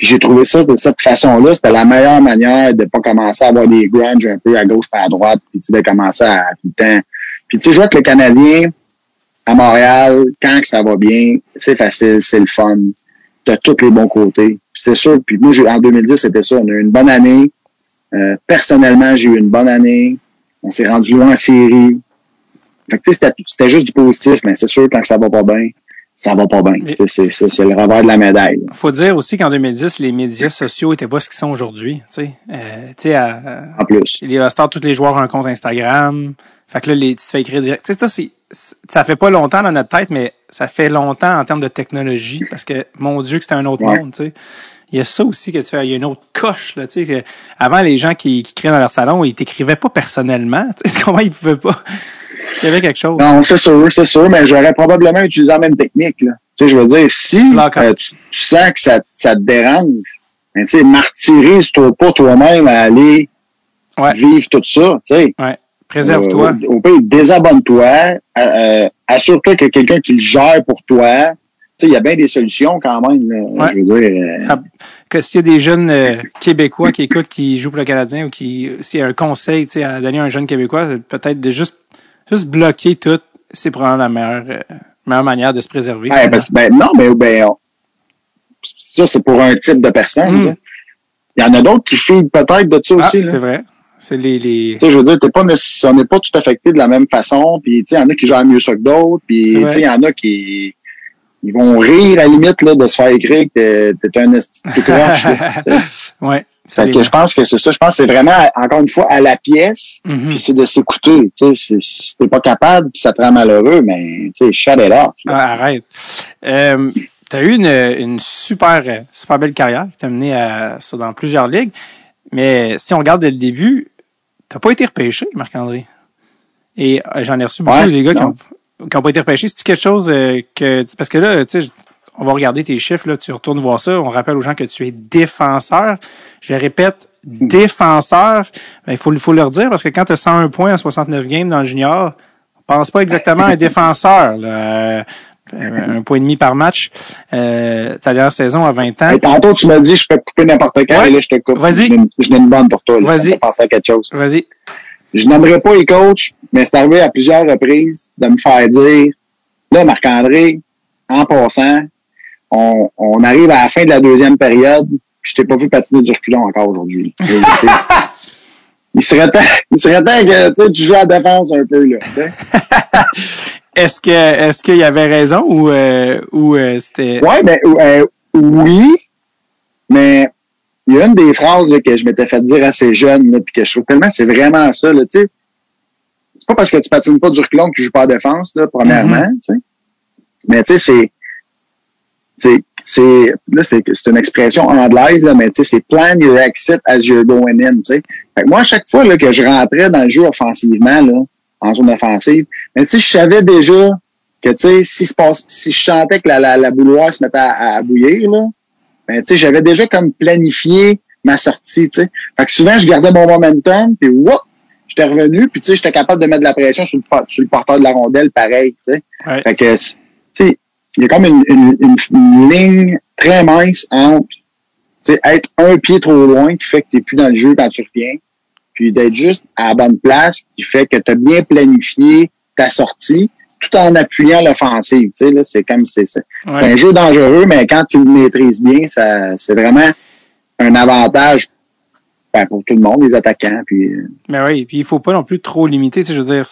J'ai trouvé ça de cette façon-là, c'était la meilleure manière de pas commencer à avoir des grunges un peu à gauche et à droite, puis de commencer à tout le temps. Puis tu sais, je vois que le Canadien, à Montréal, quand que ça va bien, c'est facile, c'est le fun. De tous les bons côtés. C'est sûr, puis moi, en 2010, c'était ça. On a eu une bonne année. Euh, personnellement, j'ai eu une bonne année. On s'est rendu loin en série. Fait que, tu sais, c'était- juste du positif, mais c'est sûr, quand ça va pas bien, ça va pas bien. Mais- C'est c'est- c'est le revers de la médaille. là. Faut dire aussi qu'en 2010, les médias sociaux étaient pas ce qu'ils sont aujourd'hui. Tu sais, euh, tu sais, à- En plus. les All-Stars, tous les joueurs ont un compte Instagram. Fait que là, les, tu te fais écrire direct. Ça, c'est, ça fait pas longtemps dans notre tête, mais ça fait longtemps en termes de technologie parce que, mon Dieu, que c'était un autre Ouais. monde, tu sais. Il y a ça aussi que tu fais, il y a une autre coche, là, tu sais. que Avant, les gens qui, qui créaient dans leur salon, ils t'écrivaient pas personnellement. Tu sais, comment ils pouvaient pas? Il y avait quelque chose. Non, c'est sûr, c'est sûr, mais j'aurais probablement utilisé la même technique. Là. Tu sais, je veux dire, si euh, tu, tu sens que ça, ça te dérange, ben, tu sais, martyrise-toi pas toi-même à aller Ouais. vivre tout ça. Tu sais. Ouais. Préserve-toi. Euh, au pire, désabonne-toi. euh, assure-toi qu'il y a quelqu'un qui le gère pour toi. Tu sais, il y a bien des solutions quand même. là. Ouais. Je veux dire, que s'il y a des jeunes euh, Québécois qui écoutent, qui jouent pour le Canadien ou qui, s'il y a un conseil, tu sais, à donner à un jeune Québécois, c'est peut-être de juste, juste bloquer tout, c'est probablement la meilleure, euh, meilleure manière de se préserver. ouais, parce- ben, non, mais ben, on- ça, c'est pour un type de personne. Mm. sais. Il y en a d'autres qui filent peut-être de ça ah, aussi. c'est vrai. C'est les, les, Tu sais, je veux dire, t'es pas nécess- on n'est pas tout affecté de la même façon. Puis, tu sais, il y en a qui gèrent mieux ça que d'autres. Puis, tu sais, il y en a qui ils vont rire à la limite là, de se faire écrire que t'es, un là. ouais. ça Fait que je pense que c'est ça. Je pense que c'est vraiment, encore une fois, à la pièce. Mhm. Puis c'est de s'écouter. Tu sais, c'est- si t'es pas capable, puis ça te rend malheureux, mais tu sais, shut it off. là. Ah, arrête. Euh, tu as eu une, une super, super belle carrière qui t'a mené à, sur- dans plusieurs ligues. Mais si on regarde dès le début, t'as pas été repêché, Marc-André. Et euh, j'en ai reçu beaucoup Ouais, des gars qui ont, qui ont pas été repêchés. C'est-tu quelque chose euh, que. Parce que là, tu sais, on va regarder tes chiffres, là, tu retournes voir ça. On rappelle aux gens que tu es défenseur. Je répète, défenseur. Ben, Il faut, faut leur dire parce que quand tu as 101 points en 69 games dans le junior, on pense pas exactement à un défenseur. Là. Euh, un point et demi par match. Euh, ta dernière saison à 20 ans. Hey, tantôt, tu m'as dit, je peux te couper n'importe quand, Ouais. et là, je te coupe. Vas-y. Je n'ai une- bonne pour toi. Vas-y. penser à quelque chose. Vas-y. Je n'aimerais pas les coachs, mais c'est arrivé à plusieurs reprises de me faire dire, là, Marc-André, en passant, on, on arrive à la fin de la deuxième période, je t'ai pas vu patiner du reculon encore aujourd'hui. Il serait temps, il serait temps que tu sais, tu joues à la défense un peu, là. Est-ce que est-ce qu'il y avait raison ou euh, ou euh, c'était Ouais, ben, euh, oui, mais il y a une des phrases là, que je m'étais fait dire assez jeune, là, puis que je trouve tellement c'est vraiment ça, là, tu sais. C'est pas parce que tu patines pas du reculon que tu joues pas à la défense, là, premièrement, tu sais. Mais tu sais, c'est. c'est- c'est là c'est c'est une expression anglaise là mais tu sais c'est plan your exit as you're going in tu sais fait que moi à chaque fois là que je rentrais dans le jeu offensivement là en zone offensive mais tu sais je savais déjà que tu sais si si je sentais que la la, la bouilloire se mettait à, à bouillir là ben tu sais j'avais déjà comme planifié ma sortie tu sais fait que souvent je gardais mon momentum puis whoop j'étais revenu puis tu sais j'étais capable de mettre de la pression sur le por- sur le porteur de la rondelle pareil tu sais Ouais. fait que tu sais il y a comme une, une, une, une ligne très mince entre tu sais, être un pied trop loin qui fait que tu n'es plus dans le jeu quand tu reviens. puis d'être juste à la bonne place qui fait que tu as bien planifié ta sortie tout en appuyant l'offensive. Tu sais, là, c'est comme c'est Ouais. un jeu dangereux, mais quand tu le maîtrises bien, ça c'est vraiment un avantage ben, pour tout le monde, les attaquants. Puis euh, Mais oui, puis il faut pas non plus trop limiter. Tu sais, je veux dire,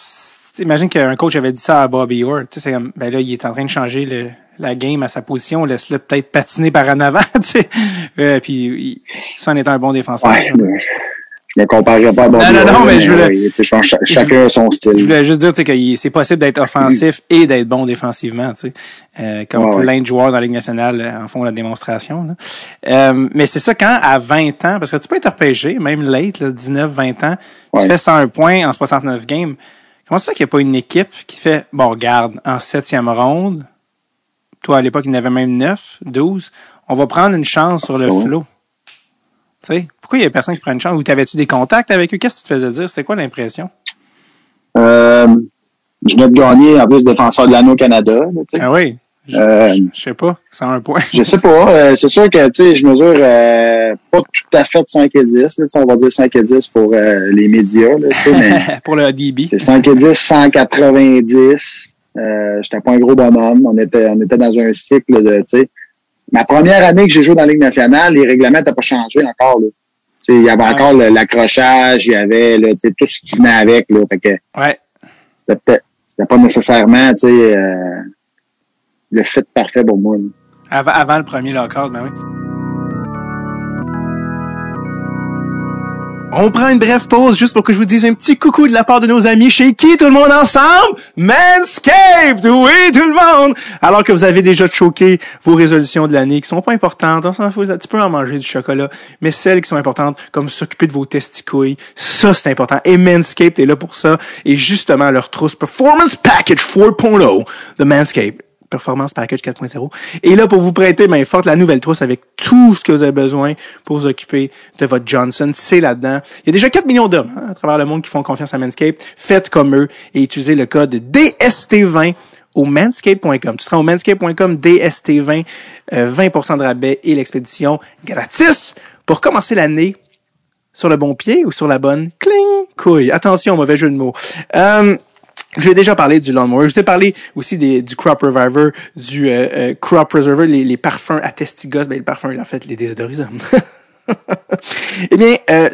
imagine qu'un coach avait dit ça à Bobby Orr. Tu sais, c'est comme, ben là, il est en train de changer le, la game à sa position. Laisse-le peut-être patiner par en avant, tu sais. Euh, puis, il, ça en étant un bon défenseur. ouais, je me comparerais pas à Bobby Non, non, non, mais je voulais- ouais, sais, je pense chacun a son style. Je voulais juste dire, que c'est possible d'être offensif et d'être bon défensivement, tu sais. Euh, comme Ouais, plein de joueurs dans la Ligue nationale euh, en font la démonstration. là. Euh, mais c'est ça, quand à 20 ans, parce que tu peux être repêché, même late, là, 19, 20 ans, tu fais 101 points en 69 games. Comment ça fait qu'il n'y a pas une équipe qui fait, bon, regarde, en septième ronde, toi, à l'époque, il y en avait même 9, 12, on va prendre une chance sur le Ouais. flot. Pourquoi il y a personne qui prend une chance? Ou t'avais-tu des contacts avec eux? Qu'est-ce que tu te faisais dire? C'était quoi l'impression? Euh, je venais de gagner en plus défenseur de l'anneau au Canada. là. Ah oui. Je, Euh, je sais pas. 101 points. Je sais pas. euh, c'est sûr que tu sais, je mesure euh, pas tout à fait de 5 et 10. là, tu sais, on va dire 5 et 10 pour les médias. Là, mais Pour le DB. c'est 5 et 10, 190. Euh, J'étais pas un gros bonhomme. On était, on était dans un cycle de. tu sais, Ma première année que j'ai joué dans la Ligue nationale, les règlements n'étaient pas changés encore. Là. Tu sais, Il y avait Ouais. encore l'accrochage, il y avait là, tu sais, tout ce qui venait avec. Là, fait que Ouais. c'était peut-être c'était pas nécessairement tu sais, euh, le fit parfait pour moi. là. Avant, avant le premier lockout, ben oui. On prend une brève pause juste pour que je vous dise un petit coucou de la part de nos amis chez qui tout le monde ensemble? Manscaped! Oui, tout le monde! Alors que vous avez déjà choqué vos résolutions de l'année qui sont pas importantes, on s'en fout, tu peux en manger du chocolat, mais celles qui sont importantes, comme s'occuper de vos testicouilles, ça c'est important. Et Manscaped est là pour ça. Et justement, leur trousse Performance Package 4.0 de Manscaped Performance Package 4.0. Et là, pour vous prêter main forte, la nouvelle trousse avec tout ce que vous avez besoin pour vous occuper de votre Johnson, c'est là-dedans. Il y a déjà 4 millions d'hommes hein, à travers le monde qui font confiance à Manscaped. Faites comme eux et utilisez le code DST20 au manscape.com. Tu seras au manscape.com, DST20, euh, 20% de rabais et l'expédition gratis pour commencer l'année sur le bon pied ou sur la bonne cling couille. Attention, mauvais jeu de mots. Euh, je l'ai déjà parlé du lawnmower. Je t'ai parlé aussi du crop reviver, du euh, euh, crop preserver, les, les parfums à testigos, ben les parfums, en fait, les désodorisants. eh bien, euh,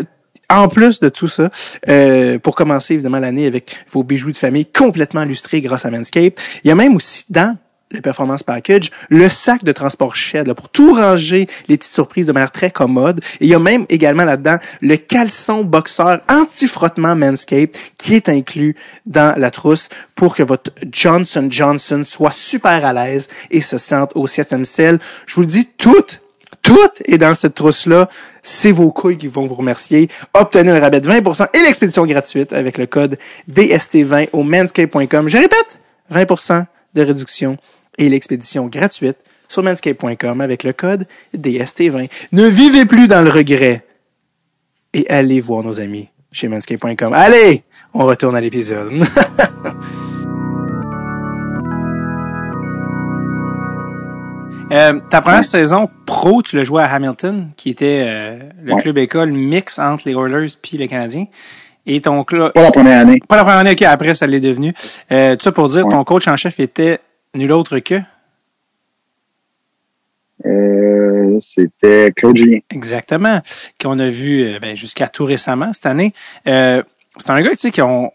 en plus de tout ça, euh, pour commencer évidemment l'année avec vos bijoux de famille complètement illustrés grâce à Manscaped, il y a même aussi dans le Performance Package, le sac de transport Shed là, pour tout ranger les petites surprises de manière très commode. Et il y a même également là-dedans le caleçon boxeur anti-frottement Manscaped qui est inclus dans la trousse pour que votre Johnson Johnson soit super à l'aise et se sente au septième ciel. Je vous le dis, tout tout est dans cette trousse-là. C'est vos couilles qui vont vous remercier. Obtenez un rabais de 20% et l'expédition gratuite avec le code DST20 au manscape.com. Je répète, 20% de réduction et l'expédition gratuite sur manscape.com avec le code DST20. Ne vivez plus dans le regret et allez voir nos amis chez manscape.com. Allez, on retourne à l'épisode. Euh, ta première Ouais. saison pro, tu l'as joué à Hamilton, qui était euh, le Ouais. club école mix entre les Oilers puis les Canadiens. Et ton club, Pas la première année. pas la première année, ok, après ça l'est devenu. Euh, tout ça pour dire, Ouais. ton coach en chef était nul autre que? Euh, c'était Claude Julien. exactement, qu'on a vu euh, ben, jusqu'à tout récemment cette année. Euh, c'est un gars tu sais, qui, ont,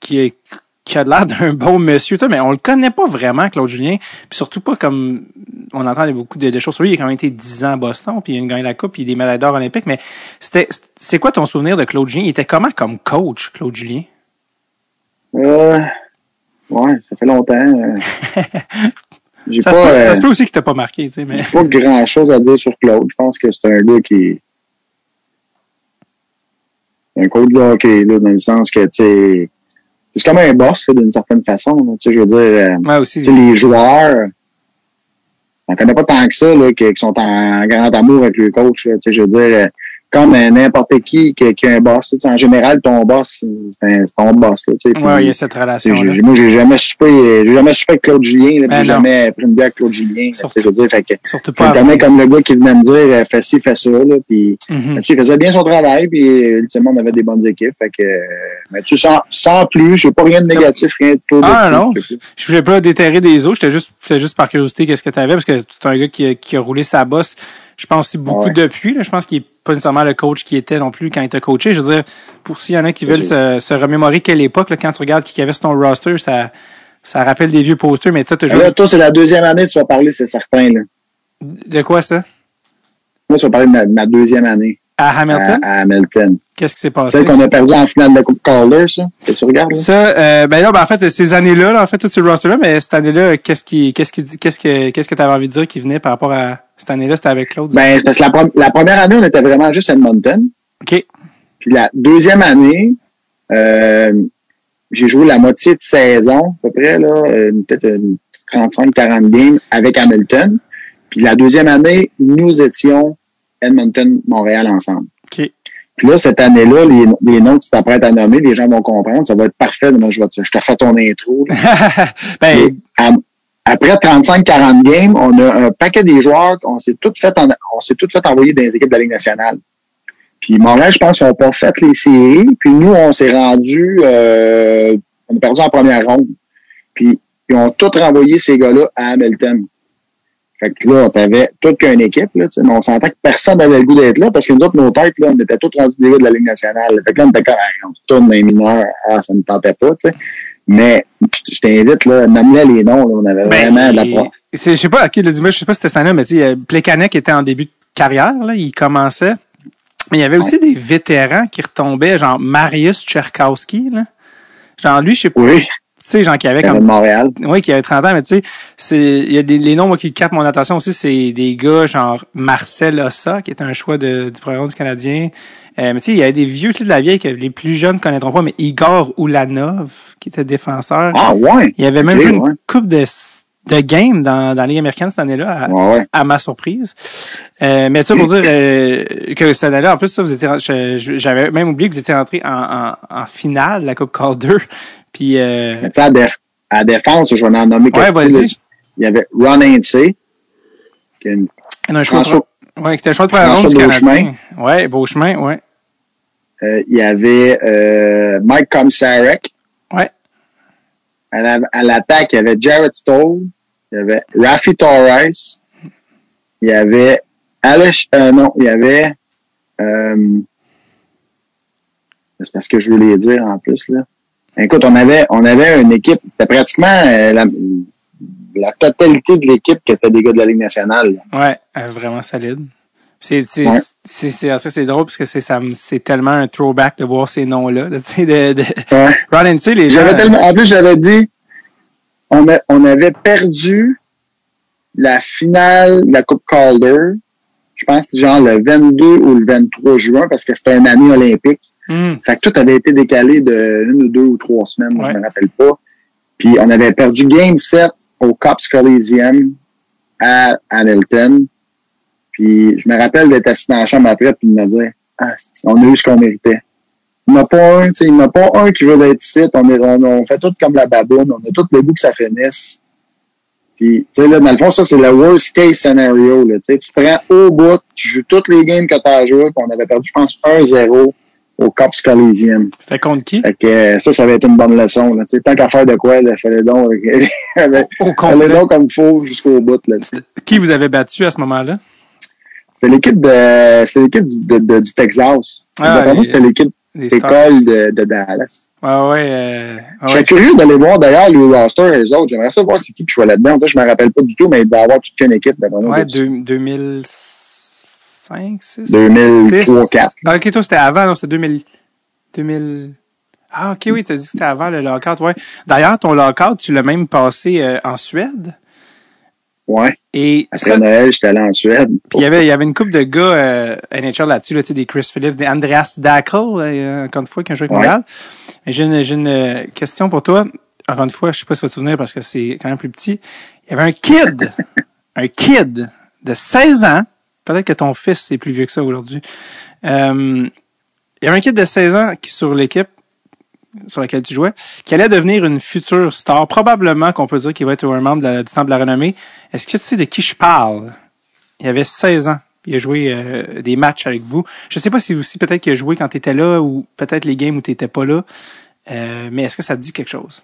qui, est- qui a l'air d'un bon monsieur, mais on le connaît pas vraiment, Claude Julien. Puis surtout pas comme on entend beaucoup de, de choses sur lui. Il a quand même été 10 ans à Boston, puis il a gagné la coupe, puis il a des médailles d'or olympiques. Mais c'était, c'est quoi ton souvenir de Claude Julien? Il était comment comme coach, Claude Julien? Euh, ouais, ça fait longtemps. euh. Ça, pas, se peut, euh, ça se peut aussi qu'il t'a pas marqué, tu sais, mais. pas grand chose à dire sur Claude. Je pense que c'est un gars qui un coach de hockey, là, dans le sens que, tu sais, c'est comme un boss, d'une certaine façon. Tu sais, je veux dire, euh, Ouais, aussi. les joueurs, on connaît pas tant que ça, là, qui, qui sont en grand amour avec le coach. Tu sais, je veux dire, euh, comme euh, n'importe qui qui, qui a un boss. En général, ton boss, c'est ton boss. Là, tu sais, Ouais, puis- il y a cette relation-là. j'ai- moi, j'ai jamais soupé, j'ai jamais soupé avec Claude Julien, là, Ben j'ai jamais pris une bière avec Claude Julien. là, Surtout- je veux dire, fait que, Surtout je pas. connais comme le gars qui venait me dire, euh, fais ci, fais ça, là, puis, il faisait bien son travail, puis, euh, ultimement, on avait des bonnes équipes, fait que, euh, mais tu sans, sans plus, j'ai pas rien de négatif, rien de de Ah non, je je voulais pas déterrer des eaux, j'étais juste, juste par curiosité qu'est-ce que tu avais, parce que c'est un gars qui, a- qui a roulé sa bosse, je pense aussi beaucoup Ouais. depuis, là. je pense qu'il est pas nécessairement le coach qui était non plus quand il t'a coaché, je veux dire, pour s'il y en a qui veulent se, se remémorer quelle époque, là, quand tu regardes qui avait sur ton roster, ça, ça rappelle des vieux posters, mais toi, Mais joué, Là, toi, c'est la deuxième année que tu vas parler, c'est certain, là. de quoi ça? Moi, tu vas parler de ma, de ma deuxième année À Hamilton? à Hamilton. Qu'est-ce qui s'est passé? Celle qu'on a perdu en finale de la Coupe Calder, ça. Que tu regardes, là? Ça, euh, ben là, ben en fait, ces années-là, là, en fait, tout ce roster-là, mais cette année-là, qu'est-ce qui, qu'est-ce qui, qu'est-ce que, qu'est-ce que t'avais envie de dire qui venait par rapport à cette année-là, c'était avec Claude? Ben, parce que la, première année, on était vraiment juste à Edmonton. ok. Puis la deuxième année, euh, j'ai joué la moitié de saison, à peu près, là, euh, peut-être une 35-40 games avec Hamilton. Puis la deuxième année, nous étions Edmonton-Montréal ensemble. OK. Puis là, cette année-là, les, les noms que tu t'apprêtes à nommer, les gens vont comprendre. Ça va être parfait. Moi, je, vais te, je te fais ton intro. ben, À- après 35-40 games, on a un paquet des joueurs, on s'est tout fait en- on s'est fait envoyer dans les équipes de la Ligue nationale. Puis Montréal, je pense qu'ils n'ont pas fait les séries. Puis nous, on s'est rendu, euh, on a perdu en première ronde. Puis ils ont tout renvoyé ces gars-là à Hamilton. Fait que là, t'avais toute qu'une équipe, là, mais on sentait que personne n'avait le goût d'être là parce que nous autres, nos têtes, là, on était tous rendus des gars de la Ligue nationale. Fait que là, on était comme, on se tourne dans les mineurs. Ah, ça ne tentait pas, tu sais. Mais je t'invite, là, nomme-les les noms, là, on avait ben, vraiment de la c'est, je sais pas à qui le dimanche, je sais pas si c'était cette année, mais tu sais, euh, Plekanec était en début de carrière, là, il commençait. Mais il y avait aussi des vétérans qui retombaient, genre Marius Tcherkowski, là. Genre lui, je sais pas, Oui, sais, genre qui avait comme Montréal. Oui, qui avait 30 ans, mais tu sais, c'est, il y a des, les noms moi, qui captent mon attention aussi, c'est des gars genre Marcel Ossa, qui est un choix de, du programme du Canadien. Euh, mais tu sais, il y a des vieux de la vieille que les plus jeunes connaîtront pas, mais Igor Oulanov, qui était défenseur. Ah, ouais. il y avait même une ouais. coupe de, de games dans, dans la Ligue américaine cette année-là, à, Ouais, ouais. à ma surprise. Euh, mais tu sais, pour dire euh, que cette année-là, en plus, ça, vous étiez, j'avais même oublié que vous étiez rentré en, en, en finale de la Coupe Calder. Puis, euh, Mais tu sais, à, déf- à défense, je vais en nommer Ouais, quelques vas-y. là. Il y avait Ron Hainsey, qui est une un choix de François- Ouais, qui était un choix de première ronde du. Canadien. Ouais, Beauchemin, ouais. Euh, il y avait euh, Mike Komsarek. Ouais. À la- à l'attaque, il y avait Jared Stoll. Il y avait Rafi Torres. Il y avait Alex... Euh, non, il y avait... C'est parce que je voulais dire en plus. là. Écoute, on avait, on avait une équipe, c'était pratiquement euh, la, la totalité de l'équipe que c'était des gars de la Ligue nationale. là. Ouais, euh, vraiment solide. C'est c'est c'est c'est c'est drôle parce que c'est ça c'est tellement un throwback de voir ces noms-là, là, tu sais de, de Ouais. Ron les gens J'avais tellement, en plus, j'avais dit, on, a- on avait perdu la finale de la Coupe Calder, je pense genre le 22 ou le 23 juin, parce que c'était une année olympique. Hum, Fait que tout avait été décalé de une ou deux ou trois semaines, moi, Ouais. je me rappelle pas. Puis on avait perdu Game 7 au Cops Coliseum à Hamilton. Puis je me rappelle d'être assis dans la chambre après puis de me dire ah, on a eu ce qu'on méritait. Il n'y en a pas un, tu sais, il n'y en a pas un qui veut d'être ici. On, est, on, on fait tout comme la baboune. On a tout le goût que ça finisse. Puis, tu sais, là, dans le fond, ça, c'est le worst case scenario, là. Tu sais, tu prends au bout, tu joues toutes les games que tu as jouées, puis on avait perdu, je pense, 1-0 au Cops Coliseum. C'était contre qui? Fait que, euh, ça, ça va être une bonne leçon. Là. Tant qu'à faire de quoi, là, fallait donc, euh, avec, donc comme il faut jusqu'au bout. Là, qui vous avez battu à ce moment-là? C'était l'équipe de c'était l'équipe du, de, du Texas. Ah, l'équipe d'école de, de, Dallas. Ah ouais. Euh, ah je suis curieux d'aller voir d'ailleurs le roster et les autres. J'aimerais savoir c'est qui que je vois là-dedans. Je me rappelle pas du tout, mais il doit y avoir toute une équipe d'après moi. Ouais, deux, 2006. 5, 6. Ah, ok, toi, c'était avant, non, c'était 2000, 2000. Ah, ok, oui, t'as dit que c'était avant le lockout, ouais. D'ailleurs, ton lockout, tu l'as même passé euh, en Suède. Ouais. Et Après ça, Noël, j'étais allé en Suède. Puis il y avait, il y avait une couple de gars euh, NHL là-dessus, là, des Chris Phillips, des Andreas Dackel, euh, encore une fois, qui ont joué avec ouais. Montréal. J'ai une, une euh, question pour toi. Encore une fois, je sais pas si tu vas te souvenir parce que c'est quand même plus petit. Il y avait un kid, un kid de 16 ans peut-être que ton fils est plus vieux que ça aujourd'hui. Euh, il y avait un kid de 16 ans qui sur l'équipe sur laquelle tu jouais, qui allait devenir une future star. Probablement qu'on peut dire qu'il va être un membre du Temple de la Renommée. Est-ce que tu sais de qui je parle? Il avait 16 ans. Il a joué euh, des matchs avec vous. Je sais pas si aussi peut-être qu'il a joué quand tu étais là ou peut-être les games où tu n'étais pas là. Euh, mais est-ce que ça te dit quelque chose?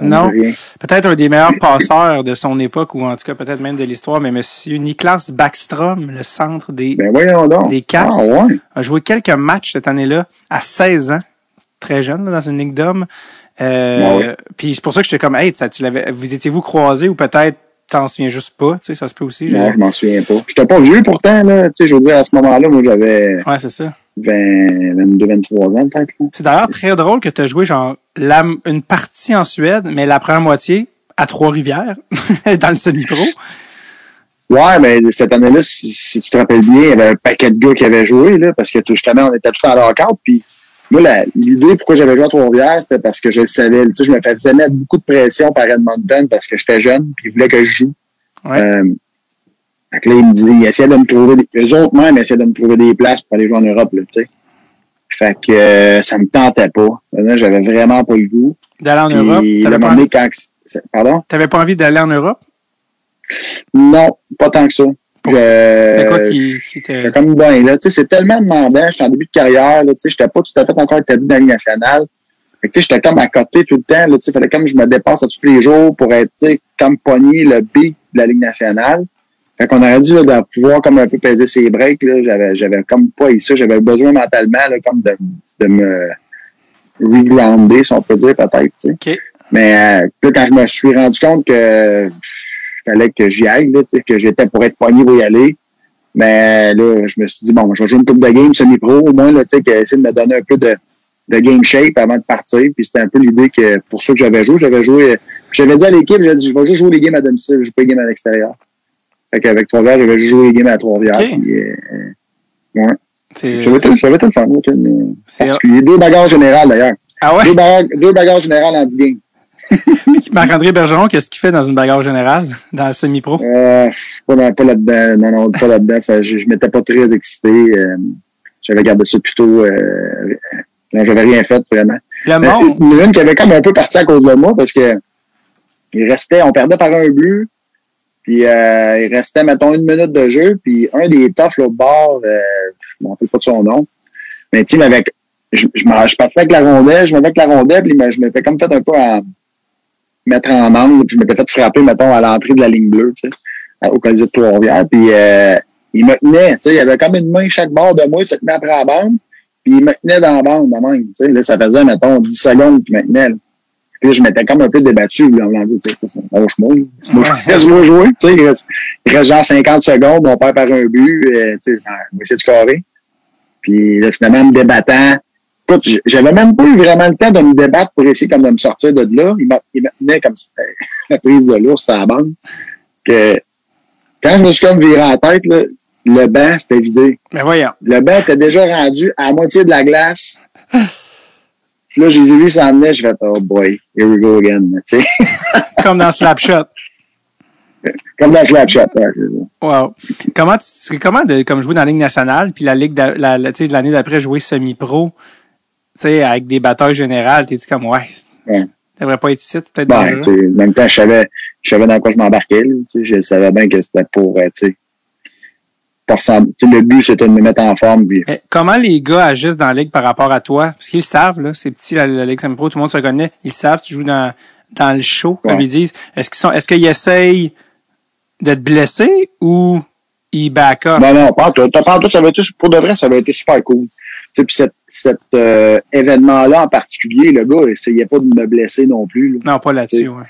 Non. Peut-être un des meilleurs passeurs de son époque ou en tout cas peut-être même de l'histoire, mais monsieur Niklas Backstrom, le centre des, Ben. Des Caps. Ah ouais. a joué quelques matchs cette année-là à 16 ans, très jeune dans une ligue d'hommes. Euh, ouais. Puis c'est pour ça que j'étais comme, hey, tu l'avais, vous étiez-vous croisés ou peut-être t'en souviens juste pas, tu sais, ça se peut aussi. Non, je m'en souviens pas. J'étais pas vieux pourtant, là. Tu sais, je veux dire, à ce moment-là, moi, j'avais Ouais, c'est ça. 20, 22, 23 ans, peut-être. là. C'est d'ailleurs très drôle que tu as joué genre la, une partie en Suède, mais la première moitié à Trois-Rivières, dans le semi-pro. Ouais, mais cette année-là, si, si tu te rappelles bien, il y avait un paquet de gars qui avaient joué, là, parce que tout, justement, on était tout en lockout. Puis moi, l'idée pourquoi j'avais joué à Trois-Rivières, c'était parce que je le savais. Tu sais, je me faisais mettre beaucoup de pression par Edmonton parce que j'étais jeune, puis ils voulaient que je joue. Ouais. Euh, fait que là, ils me disaient, ils essayaient de me trouver, des, eux autres même essayaient de me trouver des places pour aller jouer en Europe, là, tu sais. Fait que euh, ça me tentait pas. J'avais vraiment pas le goût. D'aller en Europe? T'avais pas, envie- quand... Pardon? t'avais pas envie d'aller en Europe? Non, pas tant que ça. C'était quoi qui, qui était. Comme bien là. Tu sais, c'est tellement demandant. J'étais en début de carrière. Là, tu sais, j'étais pas tout à fait encore établi dans la Ligue nationale. Fait que, tu sais, j'étais comme à côté tout le temps. Là, tu sais, fallait comme je me dépasse à tous les jours pour être, tu sais, comme pogner le beat de la Ligue nationale. Fait qu'on aurait dit, là, de pouvoir comme un peu peser ses breaks, là. J'avais, j'avais comme pas ça. J'avais besoin mentalement, là, comme de, de me regrounder, si on peut dire, peut-être. Mais, euh, là, quand je me suis rendu compte que fallait que j'y aille, là, que j'étais pour être pogné pour y aller. Mais là, je me suis dit, bon, je vais jouer une coupe de game semi-pro, au moins, là, tu sais, essayer de me donner un peu de, de game shape avant de partir. Puis c'était un peu l'idée que pour ça que j'avais joué, j'avais joué. euh, J'avais dit à l'équipe, j'ai dit, je vais juste jouer les games à domicile, je joue pas les games à l'extérieur. Fait qu'avec Trois-Rivières, j'avais joué les games à Trois-Rivières. Ok. Puis, euh, ouais. J'avais tout, j'avais tout le fun, particulier. Deux bagarres générales, d'ailleurs. ah ouais? Deux bagarres, deux bagarres générales en 10 games. Marc-André Bergeron, qu'est-ce qu'il fait dans une bagarre générale, dans le semi-pro? Euh, pas, dans- pas là-dedans. Non, non, pas là-dedans. Je, je m'étais pas très excité. Euh, j'avais gardé ça plutôt. Euh, j'avais rien fait vraiment. Le Mais monde, Une, une qui avait comme un peu parti à cause de moi parce que il restait, on perdait par un but. Puis euh, il restait, mettons, une minute de jeu. Puis un des toughs, l'autre bord, euh, je me rappelle pas de son nom. Mais tu avec. Je, je, je partais avec la rondelle, je me avec la rondelle, puis je me fais comme fait un peu en mettre en angle, puis je m'étais fait frapper, mettons, à l'entrée de la ligne bleue, tu sais, à- au Colisée de Trois-Rivières. Puis euh, il me tenait, tu sais, il avait comme une main chaque bord de moi, il se tenait après la bande, puis il me tenait dans la bande de même, tu sais. Là, ça faisait, mettons, 10 secondes qu'il me tenait. Là. Puis je m'étais comme un peu débattu, là, en me sais, lâche-moi, laisse-moi Ouais. jouer, tu sais, il reste, il reste genre 50 secondes, on perd par un but, euh, tu sais, on va essayer de scorer. Puis là, finalement, en me débattant, écoute, j'avais même pas eu vraiment le temps de me débattre pour essayer comme de me sortir de là. Il me tenait comme si c'était la prise de l'ours à la bande. Que quand je me suis comme viré en tête, là, le banc, c'était vidé. mais voyons. Le banc était déjà rendu à la moitié de la glace. Puis là, je les ai vus s'en venir, je fais Oh boy, here we go again. Tu sais, Comme dans Slapshot. comme dans Slapshot. Ouais, c'est ça. Wow. Comment tu, comment de, comme jouer dans la Ligue nationale, puis la Ligue, la, la- sais, l'année d'après jouer semi-pro, tu sais, avec des batailles générales, t'es-tu comme, ouais, Ouais. t'aimerais pas être ici, peut-être sais, en même temps, je savais, je savais dans quoi je m'embarquais. là, Je savais bien que c'était pour, euh, tu sais, pour ressembler- tu sais, le but, c'était de me mettre en forme. Puis, Mais comment les gars agissent dans la Ligue par rapport à toi? Parce qu'ils savent, là, c'est petit, la, la Ligue semi-pro, tout le monde se connaît. Ils savent, tu joues dans, dans le show, comme Ouais. ils disent. Est-ce qu'ils sont, est-ce qu'ils essayent de te blesser ou ils back up? Non, non, pas tout. Pas tout, ça avait été, pour de vrai, ça avait été super cool. Tu puis cet, cet euh, événement-là en particulier, le gars, il essayait pas de me blesser non plus. là. Non, pas là-dessus, ouais.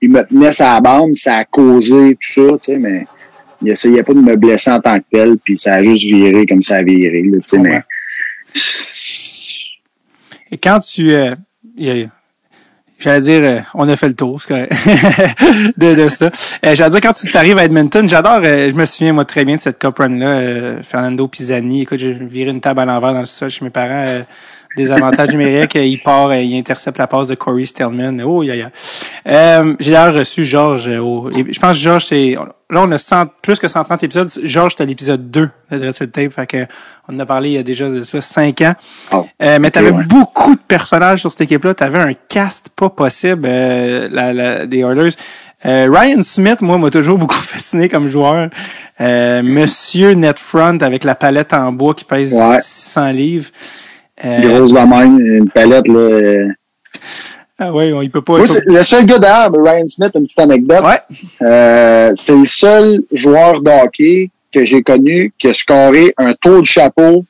Il me tenait sa bande, ça a causé tout ça, tu sais, mais il essayait pas de me blesser en tant que tel, puis ça a juste viré comme ça a viré, là, tu sais, Ouais. mais... Et quand tu, euh, j'allais dire, euh, on a fait le tour, c'est correct, de, de ça. Euh, j'allais dire, quand tu t'arrives à Edmonton, j'adore, je me souviens, moi, très bien de cette Cup Run-là, Fernando Pisani. Écoute, j'ai viré une table à l'envers dans le sol chez mes parents, euh, des avantages numériques. euh, il part, euh, il intercepte la passe de Corey Stillman. Oh, ya, ya. Euh, j'ai d'ailleurs reçu Georges et je pense que Georges, c'est, là, on a 100, plus que 130 épisodes. Georges, c'était l'épisode 2 de Dreadful Tape. Fait que, on en a parlé il y a déjà de ça 5 ans. Oh, Euh, mais ok, t'avais ouais. beaucoup de personnages sur cette équipe-là. T'avais un cast pas possible, euh, la, la- des Oilers. Euh, Ryan Smith, moi, m'a toujours beaucoup fasciné comme joueur. Euh, Monsieur Netfront avec la palette en bois qui pèse Ouais. 600 livres. Euh, Grosse de même, une palette, là. euh. ah ouais, on, il peut pas. Moi, il peut- c'est le seul gars mais Ryan Smith, une petite anecdote. Ouais. Euh, c'est le seul joueur de hockey que j'ai connu qui a scoré un tour de chapeau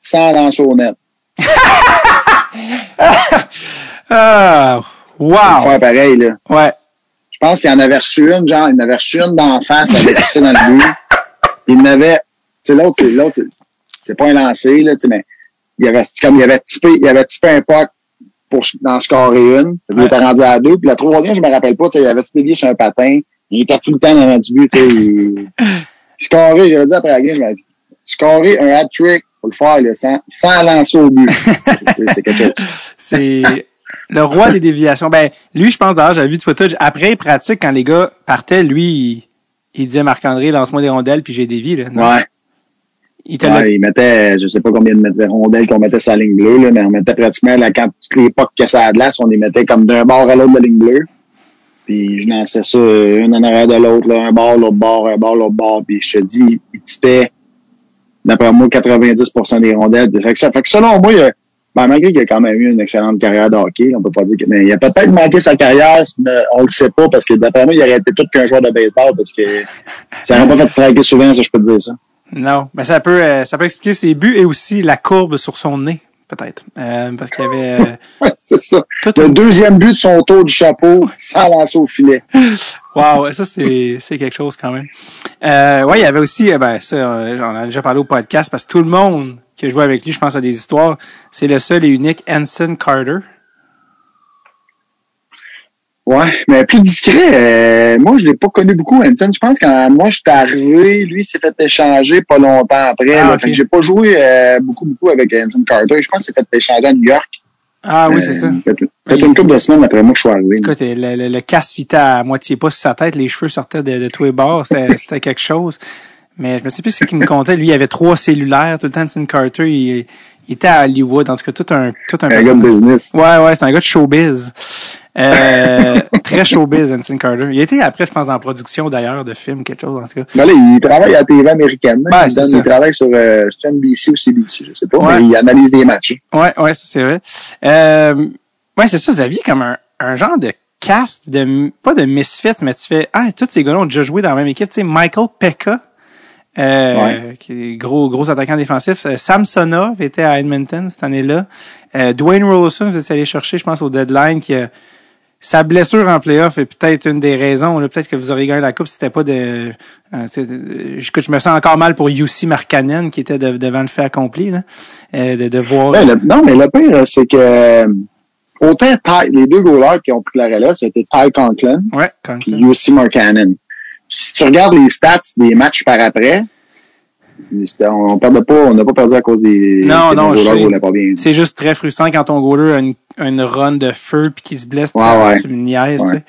sans lancer au net. Ah, wow. Faire pareil, là. Ouais. Je pense qu'il en avait reçu une, genre, il en avait reçu une d'en face avec ça dans le but. Il en avait, tu sais, l'autre, c'est, l'autre, c'est, c'est pas un lancé, là, tu sais, mais il avait, comme, il avait typé, il avait typé un puck pour en scorer une. Il Ouais. était rendu à deux. Puis la troisième, je me rappelle pas, il avait tout dévié sur un patin. Il était tout le temps dans du but, tu sais. Il, scorait, j'avais dit après la game, je m'avais dit, scorer un hat-trick, faut le faire, là, sans, sans lancer au but. c'est, c'est quelque chose. C'est le roi des déviations. Ben, lui, je pense d'ailleurs, j'avais vu du footage. Après, il pratique quand les gars partaient, lui, il, il disait Marc-André, lance-moi des rondelles, puis j'ai dévié, là. Non. Ouais. Il l'a- Ouais, il mettait, je sais pas combien de rondelles qu'on mettait sur la ligne bleue, là, mais on mettait pratiquement, là, quand toutes les que ça a de glace, on les mettait comme d'un bord à l'autre de la ligne bleue. Puis je lançais ça, une en arrière de l'autre, là, un bord, l'autre bord, un bord, l'autre bord. Puis je te dis, il typait, d'après moi, 90% des rondelles. Fait que, ça, fait que selon moi, il a- ben, malgré qu'il a quand même eu une excellente carrière de hockey, on peut pas dire que, mais il a peut-être manqué sa carrière, mais on le sait pas, parce que d'après moi, il aurait été tout qu'un joueur de baseball, parce que ça n'aurait pas fait fraquer souvent, ça, je peux te dire ça. Non. Ben, ça peut, euh, ça peut expliquer ses buts et aussi la courbe sur son nez, peut-être. Euh, parce qu'il y avait euh, Ouais, c'est ça. tout Le deuxième but de son tour du chapeau sans lancer au filet. Wow, ça c'est c'est quelque chose quand même. Euh, ouais, il y avait aussi, euh, ben ça, j'en ai déjà parlé au podcast parce que tout le monde qui a joué avec lui, je pense à des histoires, c'est le seul et unique Anson Carter. Ouais, mais plus discret. euh, moi, je l'ai pas connu beaucoup, Hanson. Je pense que quand moi, je suis arrivé, lui, il s'est fait échanger pas longtemps après. Ah, là. ok. Fait que j'ai pas joué euh, beaucoup, beaucoup avec Hanson Carter. Je pense qu'il s'est fait échanger à New York. Ah oui, Euh, c'est ça. Fait une couple de semaines après moi que je suis arrivé. Écoute, le, le, le casque fitait à moitié pas sur sa tête, les cheveux sortaient de, de tous les bords, c'était c'était quelque chose. Mais je me sais plus ce qu'il me comptait. Lui, il avait trois cellulaires tout le temps. Anson Carter, il, il était à Hollywood. En tout cas, tout un tout un, un gars de business. Ouais, ouais, c'est un gars de showbiz. Euh, très showbiz, Anson Carter. Il était après, je pense, en production d'ailleurs de films, quelque chose, en tout cas. Ben là, il travaille à la TV américaine. Ben, il, donne- il travaille sur euh, NBC ou CBC, je sais pas, Ouais. mais il analyse des matchs. Ouais, ouais, ça c'est vrai. Euh, ouais, c'est ça, vous aviez comme un, un genre de cast de pas de misfits, mais tu fais ah tous ces gars-là ont déjà joué dans la même équipe, tu sais Michael Pekka euh, qui est gros gros attaquant défensif, euh, Samsonov était à Edmonton cette année-là. Euh, Dwayne Rollison, vous êtes allé chercher je pense au deadline qui a sa blessure en playoff est peut-être une des raisons. Peut-être que vous auriez gagné la coupe si c'était pas de. euh, de- je, je me sens encore mal pour Yussi Markkanen qui était de- devant le fait accompli là, euh, de, de voir. Ben, le- non, mais le pire, c'est que euh, autant les deux goalers qui ont pris la relève, c'était Ty Conklin Ouais, puis UC Markkanen. Si tu regardes les stats des matchs par après, on perdait pas, on n'a pas perdu à cause des Non, que non. C'est juste très frustrant quand ton goaler a une, une run de feu puis qu'il se blesse, Ouais, tu me niaises, Ouais.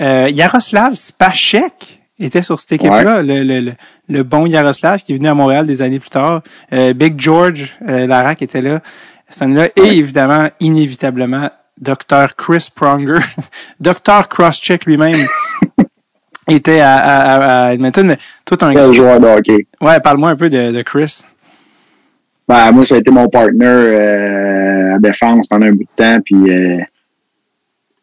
Euh, Yaroslav Spachek était sur cette équipe-là, le, le, le, le bon Yaroslav qui est venu à Montréal des années plus tard. Euh, Big George euh, Larac était là cette année-là. Et évidemment, inévitablement, Dr. Chris Pronger, Dr. Crosscheck lui-même était à, à, à- à Edmonton. Mais tout un Quel joueur de hockey. Ouais, parle-moi un peu de, de Chris. Ben, moi, ça a été mon partner euh, à défense pendant un bout de temps, puis euh,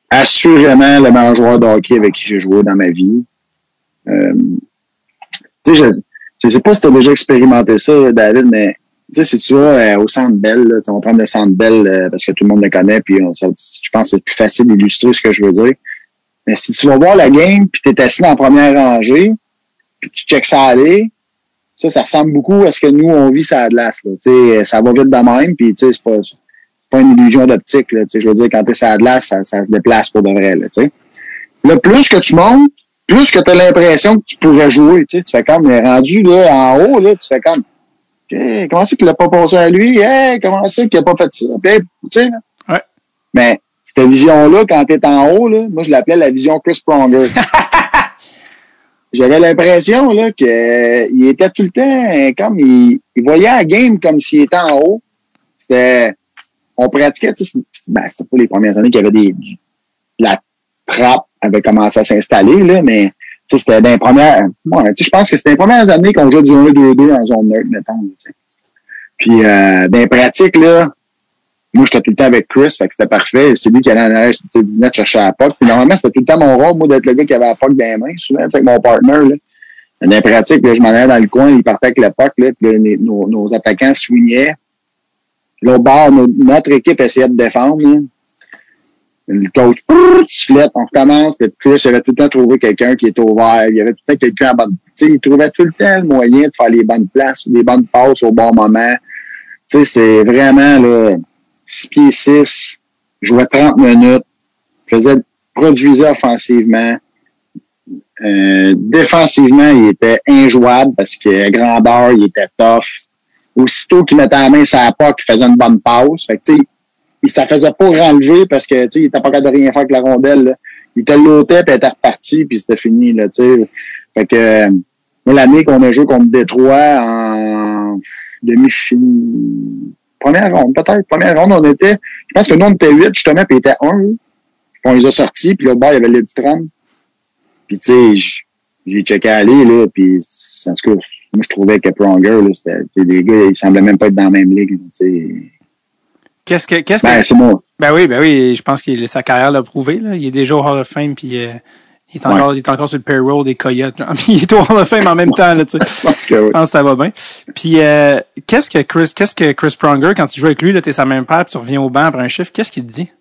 assurément le meilleur joueur de avec qui j'ai joué dans ma vie. Euh, je, je sais pas si tu as déjà expérimenté ça, David, mais si tu vas euh, au Centre Bell, on prend le Centre Bell parce que tout le monde le connaît, puis je pense que c'est plus facile d'illustrer ce que je veux dire. Mais si tu vas voir la game, puis tu es assis dans première rangée, puis tu checks ça aller, ça, ressemble beaucoup à ce que nous, on vit sur la glace. Ça va vite de même, puis c'est pas, pas une illusion d'optique. Tu Je veux dire, quand tu es sur la glace, ça, ça se déplace pour de vrai. Là, tu sais. Là, plus que tu montes, plus que tu as l'impression que tu pourrais jouer. Tu sais, tu fais comme, mais rendu là, en haut, là, tu fais comme, OK, comment ça qu'il l'a pas passé à lui? Hey, comment ça qu'il a pas fait ça? Puis, tu sais, là. Ouais. Mais cette vision-là, quand t'es en haut, là, moi, je l'appelais la vision Chris Pronger. J'avais l'impression, là, que il était tout le temps, comme, il, il voyait la game comme s'il était en haut. C'était, on pratiquait, c'est- ben, c'était pas les premières années qu'il y avait des, du- la trappe avait commencé à s'installer, là, mais, c'était dans les premières, je pense que c'était les premières années qu'on jouait du 1-2-2 en zone neutre, mettons. Puis, euh, les pratiques, là, moi, j'étais tout le temps avec Chris, fait que c'était parfait. C'est lui qui allait en arrière, tu sais, du net chercher la sais, Normalement, c'était tout le temps mon rôle, moi, d'être le gars qui avait la puck dans les mains, souvent, avec mon partner, là. Dans les pratiques, je m'en allais dans le coin, il partait avec la puck, là, puis nos, nos attaquants swingaient. L'autre bord, notre, équipe essayait de défendre, là. Le coach, sifflette, on recommence. Puis Chris, avait tout le temps trouvé quelqu'un qui était ouvert. Il y avait tout le temps quelqu'un à bonne. Tu sais, il trouvait tout le temps le moyen de faire les bonnes places, les bonnes passes au bon moment. Tu sais, c'est vraiment, là, 6 pieds 6, jouait 30 minutes, faisait, produisait offensivement. Euh, défensivement, il était injouable parce que grandeur, il était tough. Aussitôt qu'il mettait la main sur la il faisait une bonne passe. Fait que, il ça faisait pas renlever parce que, il était pas capable de rien faire avec la rondelle. Il te l'ôtait, puis il était reparti, puis c'était fini, là. Fait que, l'année qu'on a joué contre Détroit en demi-finale, première ronde, peut-être, première ronde, on était, je pense que nous, on était 8, justement, puis il était 1, Puis on les a sortis, puis l'autre bord, il y avait le Tram. Puis, tu sais, j'ai checké aller, là, puis, en tout moi, je trouvais que Pronger, là, c'était, tu les gars, ils semblaient même pas être dans la même ligue, tu. Qu'est-ce que, qu'est-ce Ben, que, c'est moi. ben oui, ben oui, je pense que sa carrière l'a prouvé, là. Il est déjà au Hall of Fame, puis euh, il est encore, il est encore sur le payroll des Coyotes, genre. Il est au Hall of Fame en même temps, là, tu sais. Je pense que oui. Je pense que ça va bien. Puis euh, qu'est-ce que Chris, qu'est-ce que Chris Pronger, quand tu joues avec lui, là, t'es sa même paire, puis tu reviens au banc après un chiffre, qu'est-ce qu'il te dit?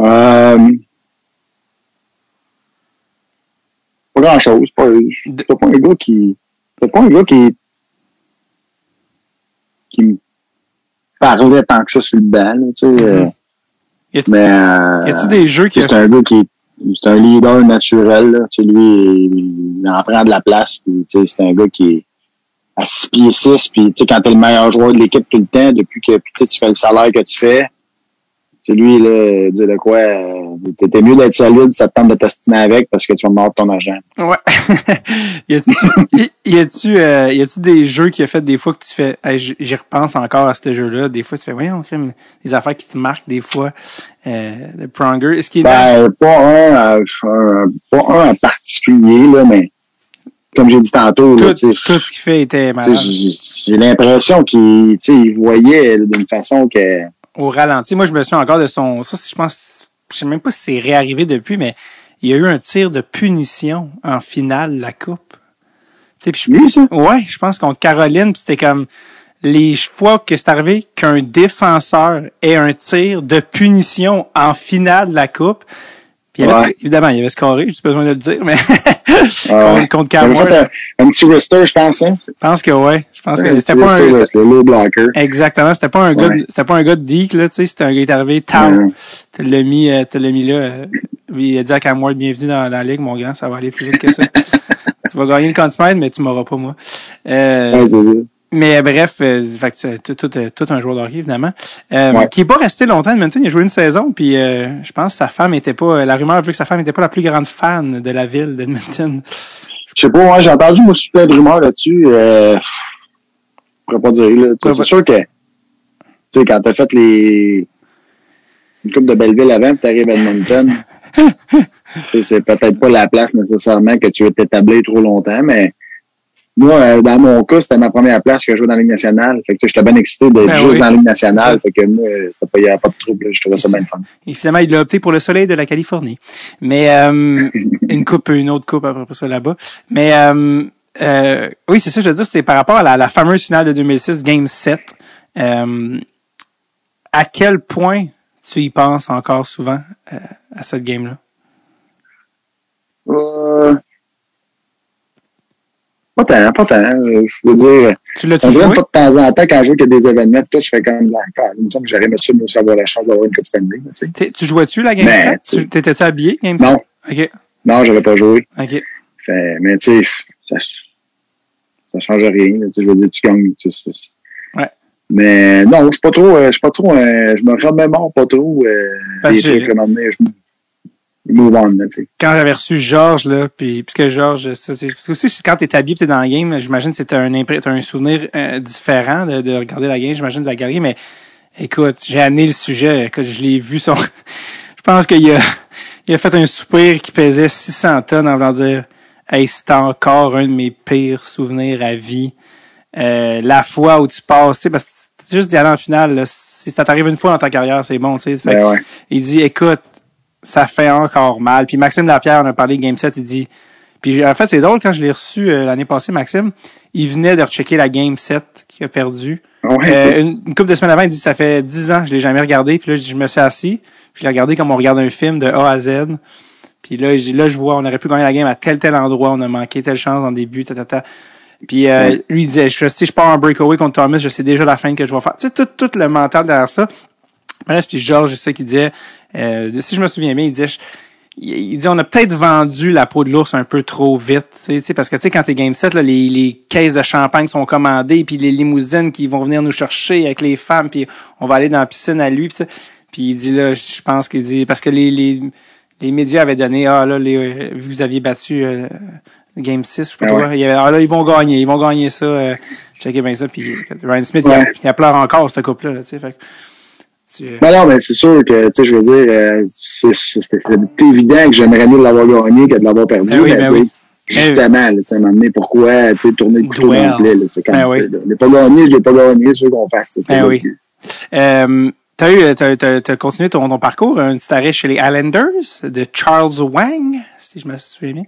Euh, pas grand chose. Pas, c'est pas un gars qui, c'est pas un gars qui, qui me parlait tant que ça sur le banc, là, tu sais. euh, Y a- mais, euh, Y a-tu des jeux qui c'est un gars qui est, c'est un leader naturel, là. Tu sais, lui, il, en prend de la place, puis, tu sais, c'est un gars qui est à 6 pieds 6, puis, tu sais, quand t'es le meilleur joueur de l'équipe tout le temps, depuis que, puis, tu sais, tu fais le salaire que tu fais, c'est lui, là, dire de quoi, euh, t'étais mieux d'être solide, ça te tente de t'astiner avec parce que tu vas mordre ton argent. Ouais. y a-tu, y- a-tu, euh, y a-tu des jeux qui a fait des fois que tu fais, hey, j'y repense encore à ce jeu-là. Des fois, tu fais, voyons, crime, des affaires qui te marquent des fois, euh, de Pronger. Est-ce qu'il est Ben, pas un, euh, un- pas un en particulier, là, mais comme j'ai dit tantôt, tout, tout ce qu'il fait était malade. j'ai l'impression qu'il, tu sais, il voyait d'une façon que, Au ralenti. Moi, je me souviens encore de son, ça, je pense, je sais même pas si c'est réarrivé depuis, mais il y a eu un tir de punition en finale de la coupe. Tu sais, puis je ça, Ouais, je pense contre Caroline, puis c'était comme les fois que c'est arrivé qu'un défenseur ait un tir de punition en finale de la coupe. Puis il y avait, Ouais. évidemment, il y avait scoré, j'ai besoin de le dire, mais Ouais. contre, fait un, un petit wrister, je pense, hein. je pense que ouais, je pense que c'était pas un le exactement, c'était pas un gars, c'était pas un gars de Deke là, tu sais, c'était un gars qui est arrivé tard. Tu l'as mis, euh, tu l'as mis là. euh, il a dit à Camworth, bienvenue dans, dans la ligue, mon grand, ça va aller plus vite que ça. tu vas gagner le contre mais tu m'auras pas moi. Euh, Ouais. Mais euh, bref, euh, tout, euh, tout un joueur de hockey, évidemment. Euh, Ouais. Qui est pas resté longtemps à Edmonton. Il a joué une saison, puis euh, je pense que sa femme était pas... La rumeur veut que sa femme était pas la plus grande fan de la ville d'Edmonton. Je sais pas, ouais, j'ai entendu, moi, aussi plein de rumeurs là-dessus, euh, je pourrais pas dire, là. C'est ouais. sûr que, tu sais, quand t'as fait les, une coupe de Belleville avant, puis t'arrives à Edmonton, c'est peut-être pas la place nécessairement que tu veux t'établir trop longtemps, mais moi, euh, dans mon cas, c'était ma première place que je jouais dans la Ligue nationale. Fait que, j'étais bien excité d'être Ben juste oui. dans la Ligue nationale. Fait que moi, pas, il y avait pas de trouble. Je trouvais ça bien fun. Et finalement, il a opté pour le soleil de la Californie. Mais euh, une coupe, une autre coupe après ça là-bas. Mais euh, euh, oui, c'est ça, je veux dire, c'est par rapport à la, la fameuse finale de 2006, Game 7. Euh, à quel point tu y penses encore souvent euh, à cette game-là? Pas tant, pas tant. Euh, Je veux dire, Tu joué? pas de temps en temps, quand je vois qu'il y a des événements, tout, je fais comme d'accord. Il me semble que j'aurais moi, aussi, avoir la chance d'avoir une Coupe Stanley, tu sais. T'es- Tu jouais-tu la Game Ben, 7? tu- Tu- T'étais-tu habillé, Game 7? Non. OK, Non, j'avais pas joué. OK. Fait, mais tu sais, ça, ça change rien, là, je veux dire, tu gagnes, tu sais, Ouais. Mais non, je suis pas trop, euh, je suis pas trop, euh, je me remémore pas trop euh, Parce des que- trucs à un moment donné, je move on, là, tu sais. Quand j'avais reçu Georges, là, puis puisque Georges, ça, c'est, parce que aussi, quand t'es habillé pis t'es dans la game, j'imagine que c'était un, impré- t'as un souvenir euh, différent de, de regarder la game, j'imagine, de la galerie, mais écoute, j'ai amené le sujet, écoute, je l'ai vu son, je pense qu'il a, il a fait un soupir qui pesait 600 tonnes en voulant dire, hey, c'est encore un de mes pires souvenirs à vie. Euh, la fois où tu passes, tu sais, parce que juste d'y aller en finale, là, si ça t'arrive une fois dans ta carrière, c'est bon, tu sais. Ben ouais. il dit, écoute, ça fait encore mal. Puis Maxime Lapierre en a parlé Game 7, il dit, puis en fait, c'est drôle, quand je l'ai reçu euh, l'année passée, Maxime, il venait de rechecker la Game 7 qu'il a perdu. Ouais. Euh, une, une couple de semaines avant, il dit, ça fait 10 ans, je l'ai jamais regardé. Puis là, je me suis assis, puis je l'ai regardé comme on regarde un film de A à Z. Puis là, là, je vois, on aurait pu gagner la game à tel, tel endroit, on a manqué telle chance dans le début, ta, ta, ta. Puis euh, Ouais. lui, il disait, je, si je pars en breakaway contre Thomas, je sais déjà la fin que je vais faire. Tu sais, tout, tout le mental derrière ça. Bref, puis Georges, c'est ça qu'il disait, euh, si je me souviens bien, il disait, je- il dit, on a peut-être vendu la peau de l'ours un peu trop vite, parce que tu sais, quand t'es game set, là, les, les caisses de champagne sont commandées, puis les limousines qui vont venir nous chercher avec les femmes, puis on va aller dans la piscine à lui, puis il dit là, je pense qu'il dit parce que les, les, les médias avaient donné ah là les euh, vous aviez battu euh, game 6, je sais pas Ah ouais. il y avait ah là ils vont gagner, ils vont gagner ça euh, checkez bien ça puis Ryan Smith il, Ouais. pleuré encore cette coupe là, tu sais tu- Ben non, mais c'est sûr que, tu sais, je veux dire, euh, c'est évident que j'aimerais mieux l'avoir gagné que de l'avoir perdu. Ben oui, ben oui. Justement, là, à un moment donné, pourquoi, tu sais, tourner le couteau dans le plaid, là, c'est quand Ben même, oui. je l'ai pas gagné, je l'ai pas gagné, c'est qu'on fasse. Ben oui. Euh, t'as eu, t'as, continué ton, ton parcours, un petit arrêt chez les Islanders de Charles Wang, si je me souviens bien.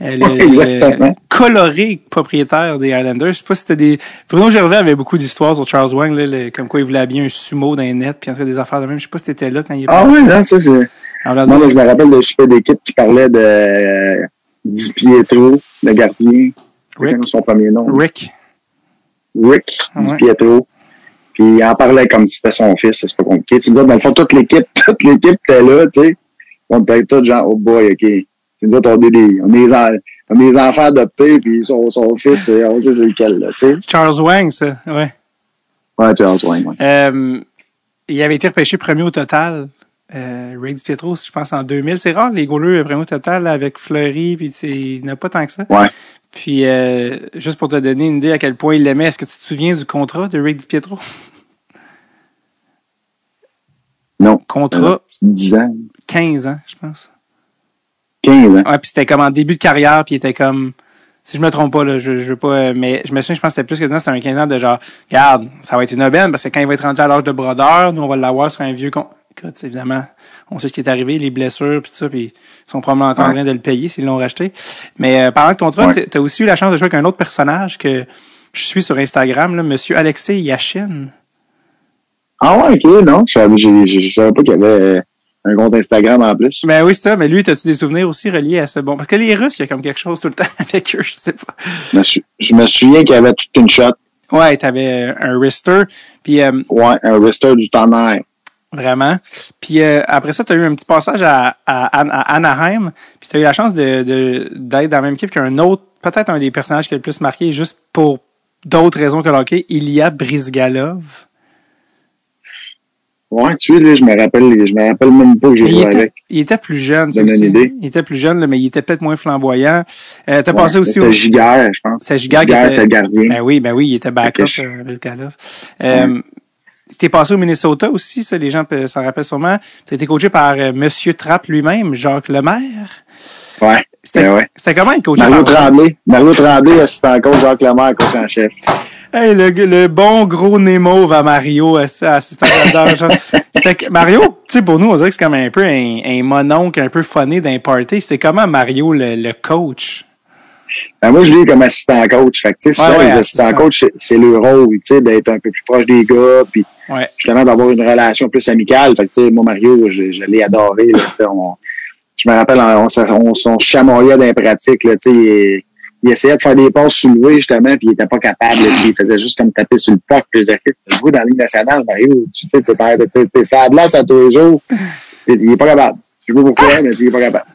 Le, coloré propriétaire des Islanders. Je sais pas si c'était des, Bruno Gervais avait beaucoup d'histoires sur Charles Wang, là, le- comme quoi il voulait habiller un sumo dans les nets, puis en cas des affaires de même. Je sais pas si t'étais là quand il est Ah oui, non, ça, mais je me rappelle de super d'équipe qui parlait de euh, Di Pietro, le gardien. Rick. Son premier nom. Rick. Rick Di Ouais. Pietro. Puis il en parlait comme si c'était son fils, c'est pas compliqué. Tu dis, dans le fond, toute l'équipe, toute l'équipe était là, tu sais. On était tous genre, oh boy, OK. Tu dis, on est des, on est des, en- on est des enfants adoptés, puis son, son fils, euh, on sait c'est lequel, là, tu sais. Charles Wang, ça, ouais. Ouais, tu as ouais. Euh, il avait été repêché premier au total. Euh, Rick Pietro, je pense en 2000. C'est rare les goalers premier au total là, avec Fleury, puis il n'y en a pas tant que ça. Ouais. Puis euh, juste pour te donner une idée à quel point il l'aimait, est-ce que tu te souviens du contrat de Rick Pietro? Non. Contrat 10 ans, 15 ans, je pense. 15 ans. Ouais, puis c'était comme en début de carrière, puis il était comme si je me trompe pas là, je, je veux pas euh, mais je me souviens je pense que c'était plus que ça, c'était un 15 ans de genre regarde, ça va être une aubaine parce que quand il va être rendu à l'âge de brodeur, nous on va l'avoir sur un vieux con. Écoute, évidemment, on sait ce qui est arrivé, les blessures puis tout ça, puis ils sont probablement encore en Ouais. train de le payer s'ils l'ont racheté. Mais euh, parlant de contrat, Ouais. t'as- t'as aussi eu la chance de jouer avec un autre personnage que je suis sur Instagram, là, Monsieur Alexei Yachin. Ah ouais, OK, non. Savais, je savais pas qu'il y avait euh, un compte Instagram en plus. Ben oui, c'est ça. Mais lui, as-tu des souvenirs aussi reliés à ce bon? Parce que les Russes, il y a comme quelque chose tout le temps avec eux, je sais pas. Je me, souviens qu'il y avait toute une shot. Ouais, t'avais un wrister, puis euh, Ouais, un wrister du tonnerre. vraiment. Puis euh, après ça, t'as eu un petit passage à, à, An- à Anaheim, puis t'as eu la chance de- d'être dans la même équipe qu'un autre, peut-être un des personnages qui a le plus marqué, juste pour d'autres raisons que le hockey, Ilya Brizgalov. Ouais, tu sais, là, je me rappelle, je me rappelle même pas que j'ai joué était, avec. il était plus jeune, idée. Il était plus jeune, là, mais il était peut-être moins flamboyant. Euh, t'as Ouais, passé aussi au... Giguère, je pense. C'est Giguère c'est le gardien. Ben oui, ben oui, il était backup, je- euh, Brizgalov. Euh, T'es passé au Minnesota aussi, ça, les gens s'en rappellent sûrement. T'as été coaché par euh, Monsieur Trapp lui-même, Jacques Lemaire. Ouais. C'était Ben ouais. c'était comment être coaché Mario par Tremblay. Mario Tremblay, assistant coach, Jacques Lemaire, coach en chef. Hey, le, le bon gros Nemo à Mario, là-dedans. C'était que- Mario, tu sais, pour nous, on dirait que c'est comme un peu un, un mononcle un peu funné d'un party. C'était comment Mario, le, le coach? Ben, moi, je l'ai comme assistant coach. Fait que, tu sais, Ouais, souvent, ouais, les assistant. assistants coach, c'est- c'est le rôle, tu sais, d'être un peu plus proche des gars, puis Ouais. justement d'avoir une relation plus amicale. Fait que, tu sais, moi, Mario, je, je l'ai adoré, là, tu sais, on, je me rappelle, on, on, on se chamoyait dans les pratiques, là, tu sais, il, essayait de faire des passes soulevées, justement, puis il était pas capable, là, puis il faisait juste comme taper sur le puck, puis je disais, tu joues dans la Ligue nationale, Mario, tu sais, t'es, t'es, t'es, t'es ça a de l'air à tous les jours, il est pas capable. Je sais pas pourquoi, mais il est pas capable.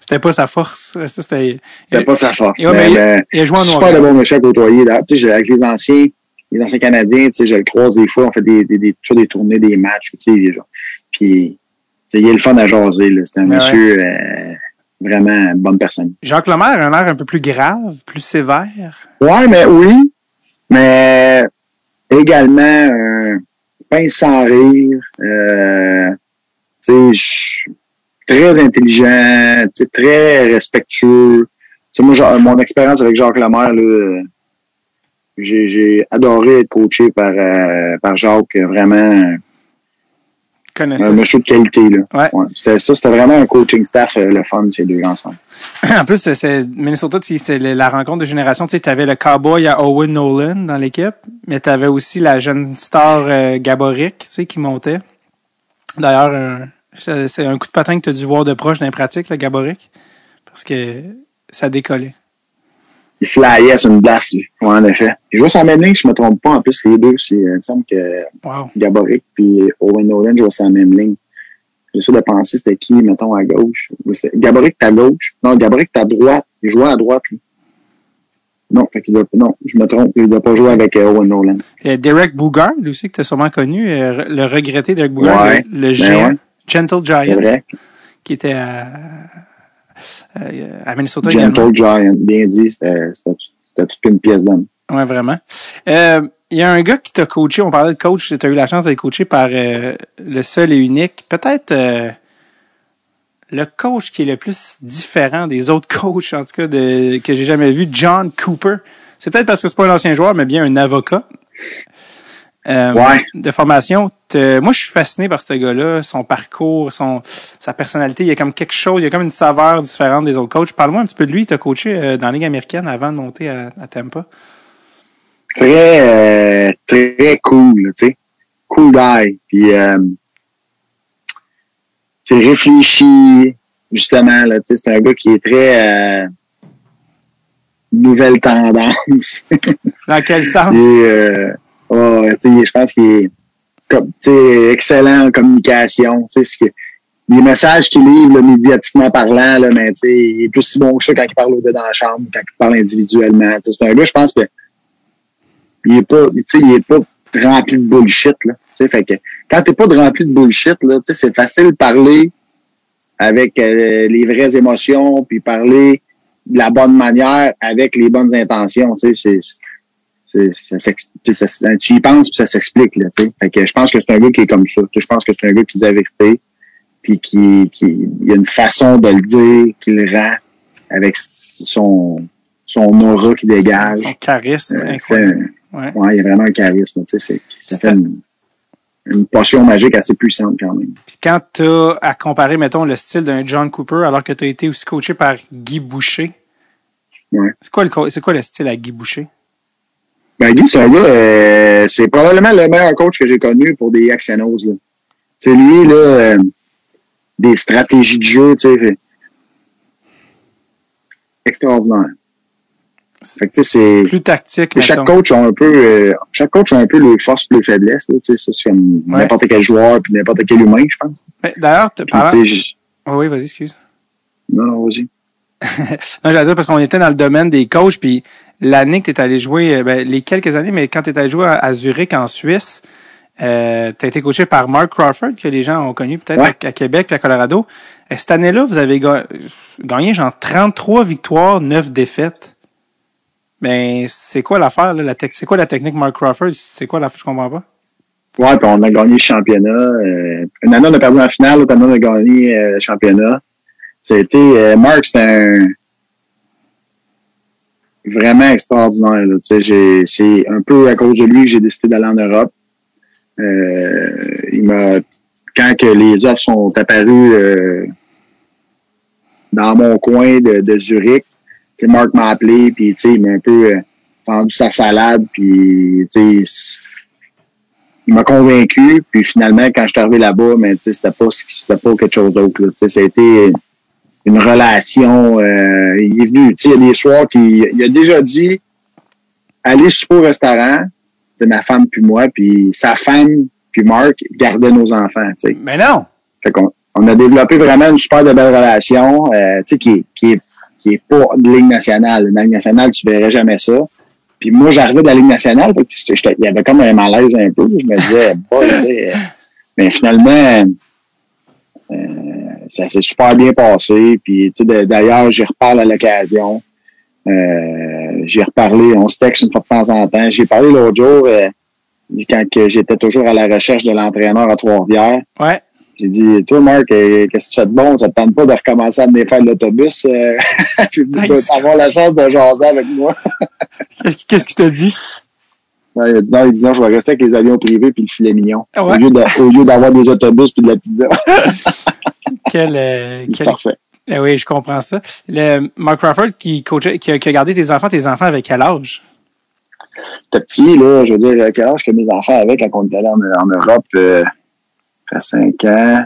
C'était pas sa force. Ça, c'était. Pas sa force. Ouais, mais mais, il- a joué en super noir. de bon méchant à côtoyer. Tu sais, j'ai- avec les anciens, les anciens Canadiens, tu sais, je le croise des fois, on fait des, des, des, des tournées, des matchs, tu sais, genre. Puis, il est le fun à jaser, là. C'est un Ouais, monsieur euh, vraiment une bonne personne. Jacques Lemaire a un air un peu plus grave, plus sévère. Ouais, mais oui, mais également un pince sans rire, euh, tu sais, je- très intelligent, tu sais, très respectueux. Tu sais, moi, mon expérience avec Jacques Lemaire, là, euh, j'ai j'ai adoré être coaché par, euh, par Jacques, vraiment Un monsieur de qualité. Là. Ouais. C'était ça, c'était vraiment un coaching staff, euh, le fun, ces deux ensemble. en plus, c'est- Minnesota, c'est la rencontre de génération. Tu avais le cowboy à Owen Nolan dans l'équipe, mais tu avais aussi la jeune star euh, Gaboric, tu sais, qui montait. D'ailleurs, c'est un coup de patin que tu as dû voir de proche dans les pratiques, le Gaboric, parce que ça décollait. Il flyait sur une place, lui. Ouais, en effet. Il jouait sur la même ligne, je me trompe pas. En plus, les deux, c'est, euh, il me semble que Wow. Gaboric puis Owen Nolan jouaient sur la même ligne. J'essaie de penser c'était qui, mettons, à gauche. Gaboric, t'es à gauche. Non, Gaboric, t'es à droite. Il jouait à droite, lui. Non, fait qu'il doit, non, je me trompe. Il doit pas jouer avec euh, Owen Nolan. A Derek Boogaard, lui aussi, que tu as sûrement connu, euh, le regretté Derek Ouais. le, le géant, ouais. Gentle Giant, qui était à, à Minnesota. Gentle Giant, bien dit. C'était, toute une pièce d'homme. Ouais, vraiment. Euh, Il y a un gars qui t'a coaché, on parlait de coach, tu as eu la chance d'être coaché par euh, le seul et unique, peut-être euh, le coach qui est le plus différent des autres coachs, en tout cas, de, que j'ai jamais vu, John Cooper. C'est peut-être parce que c'est pas un ancien joueur, mais bien un avocat. Euh, Ouais. de formation. Moi, je suis fasciné par ce gars-là, son parcours, son sa personnalité. Il y a comme quelque chose, il y a comme une saveur différente des autres coachs. Parle-moi un petit peu de lui. Tu as coaché euh, dans la Ligue américaine avant de monter à, à Tampa. très euh, très cool, tu sais. Cool guy. Puis euh, c'est réfléchi, justement, là, tu sais, c'est un gars qui est très euh, nouvelle tendance. Dans quel sens? Et, euh, oh, je pense qu'il est excellent en communication. Ce que- les messages qu'il livre, là, médiatiquement parlant, là, mais il est plus si bon que ça quand il parle au gars dans la chambre, quand il parle individuellement. C'est un gars, je pense que il est pas, il est pas rempli de bullshit, là. Fait que quand t'es pas de rempli de bullshit, c'est facile de parler avec euh, les vraies émotions, puis parler de la bonne manière avec les bonnes intentions. C'est- ça tu y penses puis ça s'explique là, tu. Fait que je pense que c'est un gars qui est comme ça. Je pense que c'est un gars qui dit la vérité, puis qui, qui il y a une façon de le dire qu'il rend avec son son aura qui dégage. Son charisme Euh, fait incroyable. un- Ouais. ouais, il y a vraiment un charisme, tu sais. c'est- Ça fait une, une potion magique assez puissante quand même. Puis quand tu as à comparer, mettons, le style d'un John Cooper alors que tu as été aussi coaché par Guy Boucher, Ouais. c'est quoi, le quoi le style à Guy Boucher? Ben, Guy, c'est un gars, euh, c'est probablement le meilleur coach que j'ai connu pour des Axanos. C'est lui, là, euh, des stratégies de jeu, tu sais, extraordinaire. Fait que, c'est, Plus tactique, chaque mettons. coach a un peu, euh, chaque coach a un peu les forces et les faiblesses, là, tu sais, ça, c'est comme Ouais. n'importe quel joueur puis n'importe quel humain, je pense. D'ailleurs, j- Oh oui, vas-y, excuse. non, non, vas-y. Non, j'allais dire parce qu'on était dans le domaine des coachs, puis l'année que tu es allé jouer, euh, ben, les quelques années, mais quand tu es allé jouer à, à Zurich en Suisse, euh, tu as été coaché par Mark Crawford, que les gens ont connu peut-être Ouais. à, à Québec puis à Colorado. Et cette année-là, vous avez ga- gagné genre 33 victoires, 9 défaites. Ben, c'est quoi l'affaire, là? La c'est quoi la technique Mark Crawford? C'est quoi l'affaire? Je comprends pas. Ouais, puis on a gagné le championnat. Euh, une année, on a perdu en finale, l'autre année, on a gagné euh, le championnat. C'était euh, Mark, c'est un vraiment extraordinaire. C'est un peu à cause de lui que j'ai décidé d'aller en Europe. Euh, il m'a quand que les offres sont apparues euh, dans mon coin de, de Zurich, Mark m'a appelé, puis il m'a un peu euh, sa salade, puis il m'a convaincu, puis finalement, quand je suis arrivé là-bas, mais c'était pas pas quelque chose d'autre. ça a été une relation. euh, il est venu, tu sais, il y a des soirs qu'il il a déjà dit aller souper au restaurant, c'est ma femme puis moi, puis sa femme puis Marc gardaient nos enfants. Tu sais. Mais non! Fait qu'on on a développé vraiment une super de belle relation, euh, tu sais, qui, est- qui est qui est pas de ligue nationale. Dans la ligue nationale, tu verrais jamais ça. Puis moi, j'arrivais de la Ligue nationale, fait que il y avait comme un malaise un peu. Je me disais, bah, mais finalement, ça s'est super bien passé. Puis, tu sais, de- d'ailleurs, j'y reparle à l'occasion. Euh, j'ai reparlé, on se texte une fois de temps en temps. J'ai parlé l'autre jour, euh, quand que j'étais toujours à la recherche de l'entraîneur à Trois-Rivières. Ouais. J'ai dit, toi, Marc, euh, qu'est-ce que tu fais de bon? Ça te tente pas de recommencer à venir faire de l'autobus? Euh, puis Nice. d'avoir la chance de jaser avec moi. Qu'est-ce qu'est-ce qu'il t'a dit? Ouais, il a dit, non, il dit, non, je vais rester avec les avions privés puis le filet mignon. Ah ouais? Au lieu de- au lieu d'avoir des autobus puis de la pizza. Quel, euh, quel... parfait. Eh oui, je comprends ça. Le Mark Crawford qui coachait, qui a, qui a gardé tes enfants, tes enfants avec quel âge? T'es petit, là, je veux dire, quel âge que mes enfants avaient quand on était allé en, en Europe, euh, fait 5 ans?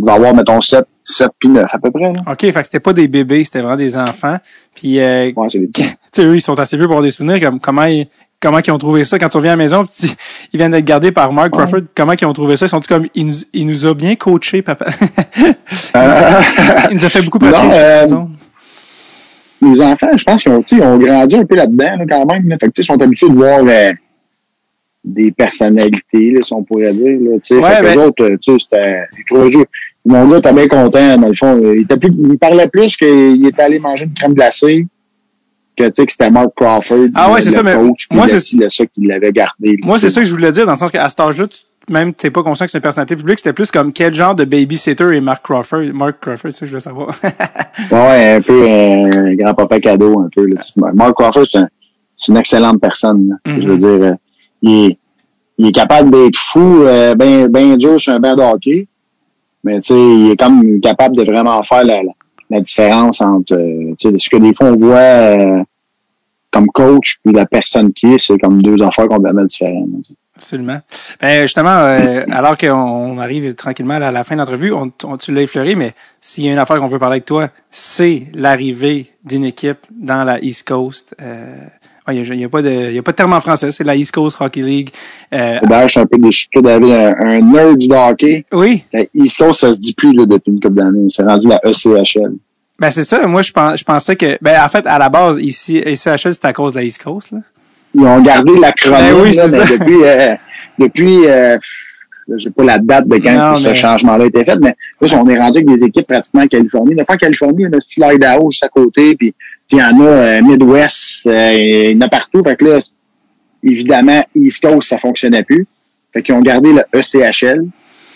Il va avoir, mettons, 7, 7 puis 9 à peu près, là. OK, fait que c'était pas des bébés, c'était vraiment des enfants. Puis, euh, Ouais, c'est des petits. tu sais, eux, ils sont assez vieux pour avoir des souvenirs. Comme, comment ils, comment ils ont trouvé ça quand tu reviens à la maison? tu- ils viennent d'être gardés par Mark Ouais. Crawford. Comment ils ont trouvé ça? Ils sont comme, il nous, il nous a bien coaché, papa? Euh, il nous a fait beaucoup pratiquer. euh, les enfants, je pense qu'ils ont, ils ont grandi un peu là-dedans, là, quand même. Là. Fait que, ils sont habitués de voir euh, des personnalités, là, si on pourrait dire. Là. Ouais, fait que ben- les autres, euh, c'était. Mon gars était bien content, dans le fond. Il, était plus, il parlait plus qu'il était allé manger une crème glacée que, tu sais, que c'était Mark Crawford. Ah ouais, c'est ça, mais coach, moi, c'est- le- ça qui l'avait gardé. là, Moi, c'est ça que je voulais dire, dans le sens qu'à cet âge-là, tu, même t'es pas conscient que c'est une personnalité publique, c'était plus comme quel genre de babysitter est Mark Crawford. Mark Crawford, c'est ça que je veux savoir. Ouais, un peu un grand-papa cadeau, un peu. Là. Mark Crawford, c'est un- c'est une excellente personne. là. Mhm. Je veux dire, euh, il, est, il est capable d'être fou, euh, ben, ben dur sur un banc de hockey, mais tu sais, il est comme capable de vraiment faire la, la, la différence entre euh, ce que des fois on voit euh, comme coach puis la personne qui est, c'est comme deux affaires complètement différentes. Absolument. Ben, justement, euh, alors qu'on arrive tranquillement à la fin de l'entrevue, on, on- tu l'as effleuré, mais s'il y a une affaire qu'on veut parler avec toi, c'est l'arrivée d'une équipe dans la East Coast. Euh, il n'y a, pas a pas de terme en français, c'est la East Coast Hockey League. Euh, D'ailleurs, je suis un peu déçu David, un, un nerd du hockey. oui, La East Coast, ça se dit plus là, depuis une couple d'années. C'est rendu la ECHL. ben c'est ça. Moi, je, pensais que, ben en fait, à la base, ici, ECHL, c'est à cause de la East Coast. Là. ils ont gardé l'acronyme Ben oui, là, mais ça. depuis euh, depuis euh, je sais pas la date de quand Non, ce mais- changement-là a été fait, mais là, on est rendu avec des équipes pratiquement en Californie. Fois, en Californie, y a Idaho juste à côté, puis il y en a euh, Midwest, euh, il y en a partout. Fait que là, évidemment, East Coast, ça fonctionnait plus. Fait qu'ils ont gardé le ECHL.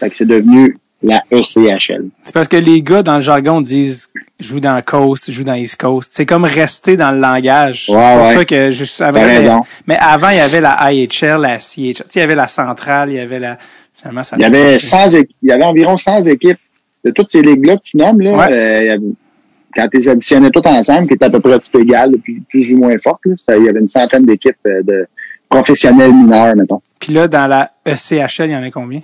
Fait que c'est devenu la ECHL. C'est parce que les gars, dans le jargon, disent joue dans Coast, joue dans East Coast. C'est comme rester dans le langage. Ouais, c'est pour ouais. ça que je savais. T'as Mais, raison. mais avant, il y avait la IHL, la CHL. Tu sais, il y avait la centrale, il y avait la. Finalement, ça Il y avait 100 équ- il y avait environ 100 équipes de toutes ces ligues-là que tu nommes, là, Ouais. euh, il y avait- quand tu les additionnais toutes ensemble, qui étaient à peu près toutes égales, plus, plus ou moins fortes, il y avait une centaine d'équipes euh, de professionnels mineurs, mettons. Puis là, dans la E ECHL, il y en a combien?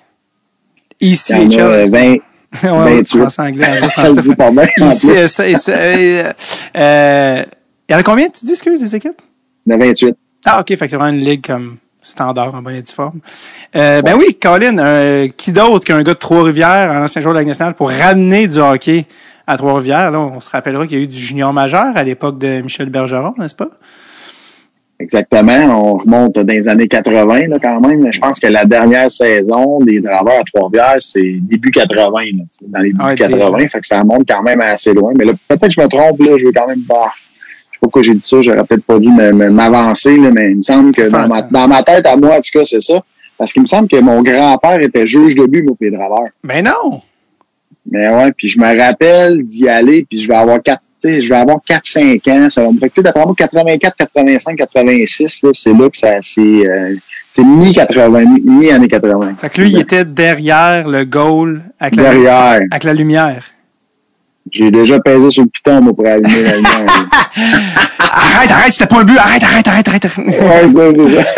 Il y en a ECHL. euh, 20, ouais, ouais, 28. français, anglais, anglais, ça le français. dit pas bien, en Ici, euh, ça- ça- euh, euh, il y en a combien, tu dis, excuse, des équipes? Il y en a 28. Ah, OK, fait que c'est vraiment une ligue comme standard en bonne et due forme. Ben oui, Colin, qui d'autre qu'un gars de Trois-Rivières, un ancien joueur de la Ligue nationale, pour ramener du hockey à Trois-Rivières? Là, on se rappellera qu'il y a eu du junior majeur à l'époque de Michel Bergeron, n'est-ce pas? Exactement. On remonte dans les années 80, là, quand même. Je pense que la dernière saison des draveurs à Trois-Rivières, c'est début 80, là, tu sais, dans les débuts Ah ouais, 80. déjà. Fait que ça remonte quand même assez loin. Mais là, peut-être que je me trompe, là, je vais quand même pas. Je sais pas pourquoi j'ai dit ça, j'aurais peut-être pas dû m'avancer, mais il me semble que dans ma, temps. dans ma tête, à moi, en tout cas, c'est ça. Parce qu'il me semble que mon grand-père était juge de but, moi, les draveurs. Ben non! Mais ouais, puis je me rappelle d'y aller, puis je vais avoir 4, tu sais, je vais avoir 4-5 ans. Ça va me fait que, tu sais, d'après moi, 84, 85, 86, là, c'est là que ça, c'est, euh, c'est mi-80, mi-année 80. Fait que lui, il était derrière le goal avec la, Derrière. avec la lumière. J'ai déjà pesé sur le piton, moi, pour allumer la lumière. arrête, arrête, c'était pas un but, arrête, arrête, arrête, arrête. ouais, c'est ça.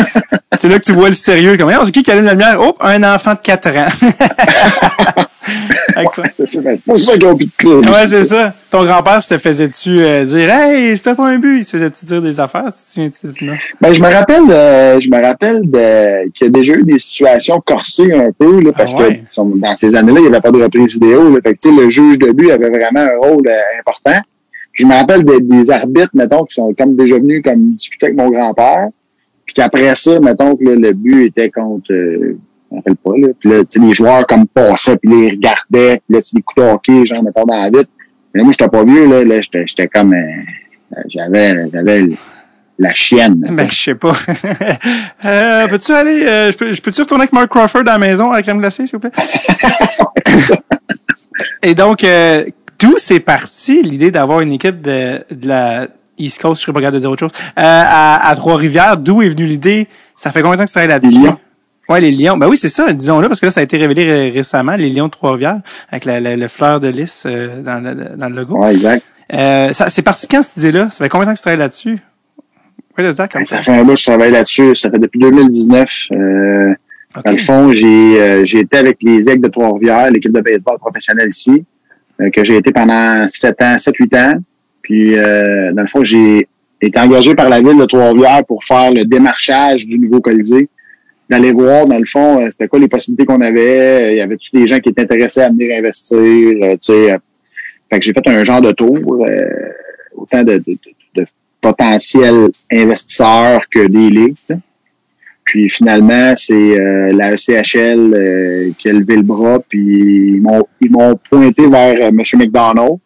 c'est là que tu vois le sérieux. Comme, Oh, c'est qui qui allume la lumière? Oh, un enfant de 4 ans. C'est ça, c'est pas ça qu'ils ont plus de. Ouais, c'est ça. Ton grand-père se te faisait-tu euh, dire Hey, c'était pas un but, il se faisait-tu dire des affaires? Tu? Non? Ben, je me rappelle, de- je me rappelle de, qu'il y a déjà eu des situations corsées un peu, là, parce Ah ouais? que sont- dans ces années-là, il n'y avait pas de reprise vidéo. Là, fait que, tu sais, le juge de but avait vraiment un rôle euh, important. je me rappelle des, des arbitres, mettons, qui sont comme déjà venus comme discuter avec mon grand-père. Puis qu'après ça, mettons que là, le but était contre euh, je me rappelle pas, là. Puis là, tu sais, les joueurs comme passaient, puis les regardaient, puis là, tu des coups de hockey, genre, mettons, dans la vitre. Mais moi, j'étais pas vieux, là, là, j'étais, j'étais comme euh, j'avais j'avais la chienne. Ben, je sais pas. euh, peux-tu aller, euh, je peux- je peux-tu retourner avec Mark Crawford à la maison à la crème glacée, s'il vous plaît? Et donc, euh, d'où c'est parti l'idée d'avoir une équipe de, de la East Coast, je serais pas capable de dire autre chose, euh, à, à Trois-Rivières? D'où est venue l'idée? Ça fait combien de temps que tu travailles là-dessus? Ouais, les Lions. Ben oui, c'est ça, disons-le, parce que là, ça a été révélé ré- récemment, les Lions de Trois-Rivières, avec la, la- le fleur de lys euh, dans, le, dans le logo. Ouais, exact. Euh, ça, c'est parti quand cette idée-là? Ça fait combien de temps que tu travailles là-dessus? That come Ben, Ça fait un bout que je travaille là-dessus. Ça fait depuis 2019. Euh, Dans le fond, j'ai euh, été avec les Aigles de Trois-Rivières, l'équipe de baseball professionnelle ici, euh, que j'ai été pendant 7 ans, 7-8 ans. Puis, euh, dans le fond, j'ai été engagé par la ville de Trois-Rivières pour faire le démarchage du nouveau Colisée. D'aller voir, dans le fond, euh, c'était quoi les possibilités qu'on avait? Euh, Il y avait-tu des gens qui étaient intéressés à venir investir, euh, tu sais. euh. Fait que j'ai fait un genre de tour, euh, autant de, de, de- de potentiels investisseurs que des ligues. Puis finalement, c'est euh, la ECHL euh, qui a levé le bras, puis ils m'ont ils m'ont pointé vers euh, M. McDonald,